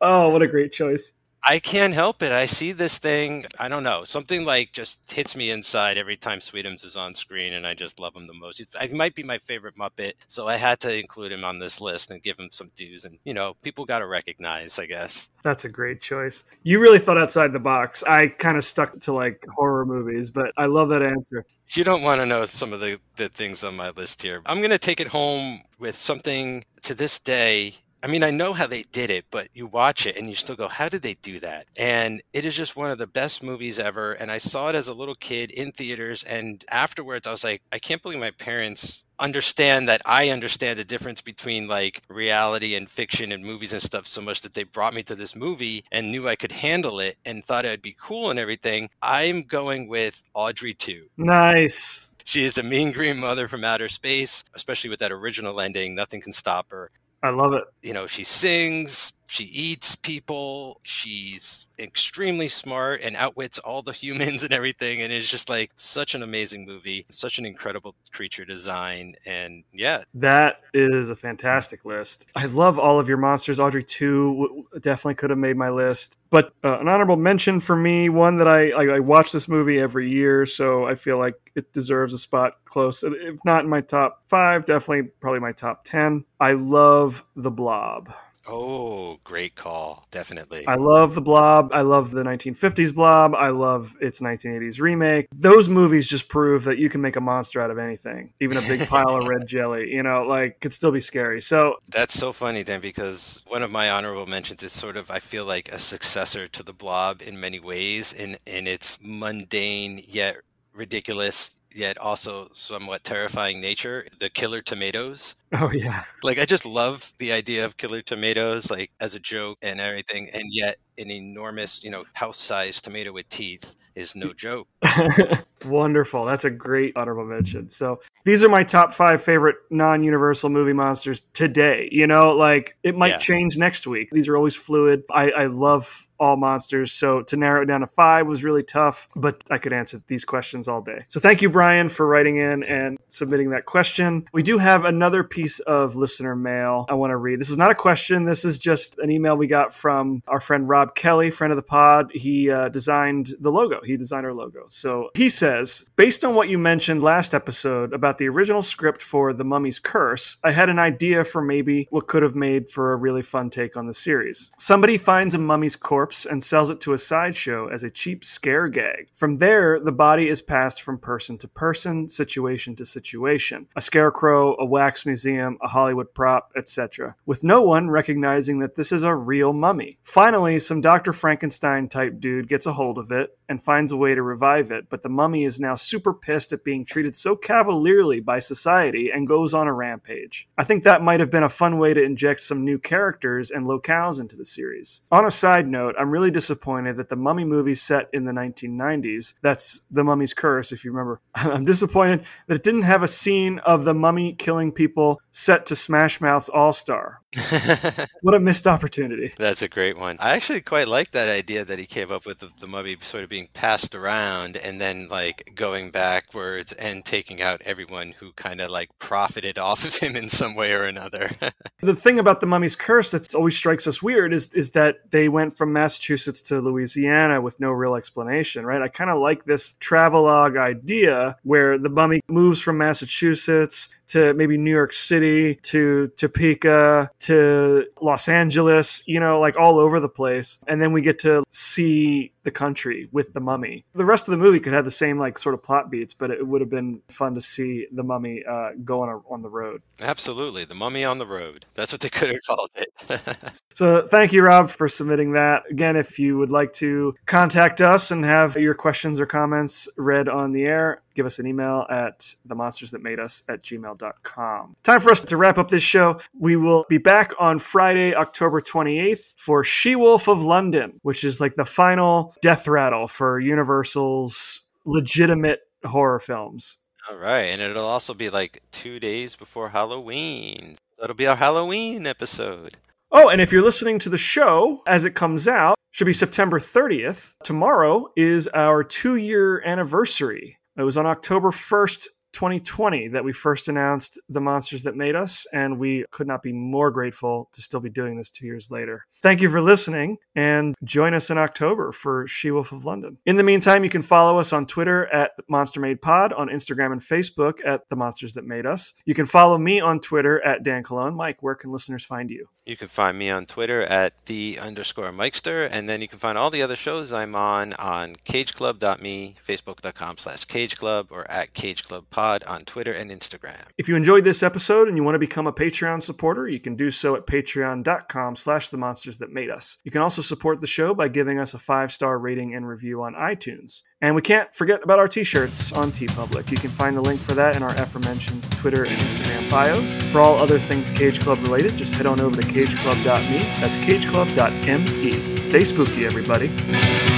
oh, what a great choice. I can't help it. I see this thing. I don't know. Something like just hits me inside every time Sweetums is on screen, and I just love him the most. He might be my favorite Muppet, so I had to include him on this list and give him some dues. And you know, people got to recognize, I guess. That's a great choice. You really thought outside the box. I kind of stuck to like horror movies, but I love that answer. You don't want to know some of the, the things on my list here. I'm going to take it home with something to this day I mean, I know how they did it, but you watch it and you still go, how did they do that? And it is just one of the best movies ever. And I saw it as a little kid in theaters. And afterwards, I was like, I can't believe my parents understand that I understand the difference between like reality and fiction and movies and stuff so much that they brought me to this movie and knew I could handle it and thought it'd be cool and everything. I'm going with Audrey 2. Nice. She is a mean green mother from outer space, especially with that original ending. Nothing can stop her I love it. you know, she sings, she eats people, she's extremely smart and outwits all the humans and everything. And it's just like such an amazing movie, such an incredible creature design. And yeah, That is a fantastic list. I love all of your monsters. Audrey 2 definitely could have made my list. But uh, an honorable mention for me, one that I, I, I watch this movie every year, so I feel like it deserves a spot close. If not in my top five, definitely probably my top 10. I love The Blob. Oh, great call. Definitely. I love the Blob. I love the 1950s Blob. I love its 1980s remake. Those movies just prove that you can make a monster out of anything, even a big pile of red jelly. You know, like could still be scary. So That's so funny then because one of my honorable mentions is sort of I feel like a successor to the blob in many ways in in its mundane yet ridiculous yet also somewhat terrifying nature the killer tomatoes Oh yeah. like i just love the idea of killer tomatoes like as a joke and everything and yet an enormous you know house-sized tomato with teeth is no joke Wonderful. That's a great honorable mention. So these are my top five favorite non-universal movie monsters today. You know, like it might Yeah. change next week. These are always fluid. I, I love all monsters. So to narrow it down to five was really tough, but I could answer these questions all day. So thank you, Brian, for writing in and submitting that question. We do have another piece of listener mail I want to read. This is not a question. This is just an email we got from our friend Rob Kelly, friend of the pod. He uh, designed the logo. He designed our logo. So he says, based on what you mentioned last episode about the original script for The Mummy's Curse, I had an idea for maybe what could have made for a really fun take on the series. Somebody finds a mummy's corpse and sells it to a sideshow as a cheap scare gag. From there, the body is passed from person to person, situation to situation. A scarecrow, a wax museum, a Hollywood prop, etc. With no one recognizing that this is a real mummy. Finally, some Dr. Frankenstein type dude gets a hold of it and finds a way to revive it, but the mummy is now super pissed at being treated so cavalierly by society and goes on a rampage. I think that might have been a fun way to inject some new characters and locales into the series. On a side note, I'm really disappointed that the mummy movie set in the 1990s, that's The Mummy's Curse, if you remember, I'm disappointed that it didn't have a scene of the mummy killing people set to Smash Mouth's All Star. What a missed opportunity. That's a great one. I actually quite like that idea that he came up with the, the mummy sort of being passed around and then like going backwards and taking out everyone who kind of like profited off of him in some way or another. The thing about the Mummy's Curse that always strikes us weird is is that they went from Massachusetts to Louisiana with no real explanation, right? I kind of like this travelogue idea where the mummy moves from Massachusetts to maybe New York City to Topeka to Los Angeles, you know, like all over the place. And then we get to see the country with the mummy. The rest of the movie could have the same like sort of plot beats, but it would have been fun to see the mummy uh, go on, a, on the road. Absolutely. The mummy on the road. That's what they could have called it. So thank you, Rob, for submitting that. Again, if you would like to contact us and have your questions or comments read on the air, give us an email at the monsters that made us at gmail.com. Time for us to wrap up this show. We will be back on Friday, October 28th for She Wolf of London, which is like the final death rattle for Universal's legitimate horror films. All right. And it'll also be like two days before Halloween. That'll be our Halloween episode. Oh, and if you're listening to the show as it comes out, should be September 30th. Tomorrow is our two year anniversary. It was on October 1st, 2020, that we first announced The Monsters That Made Us, and we could not be more grateful to still be doing this two years later. Thank you for listening, and join us in October for She Wolf of London. In the meantime, you can follow us on Twitter at Monster Made Pod, on Instagram and Facebook at The Monsters That Made Us. You can follow me on Twitter at Dan Cologne. Mike, where can listeners find you? You can find me on Twitter at the underscore Mikester, and then you can find all the other shows I'm on on cageclub.me, facebook.com slash cageclub, or at cageclubpod on Twitter and Instagram. If you enjoyed this episode and you want to become a Patreon supporter, you can do so at patreon.com slash the monsters that made us. You can also support the show by giving us a five-star rating and review on iTunes. And we can't forget about our t-shirts on TeePublic. You can find the link for that in our aforementioned Twitter and Instagram bios. For all other things Cage Club related, just head on over to cageclub.me. That's cageclub.me. Stay spooky, everybody.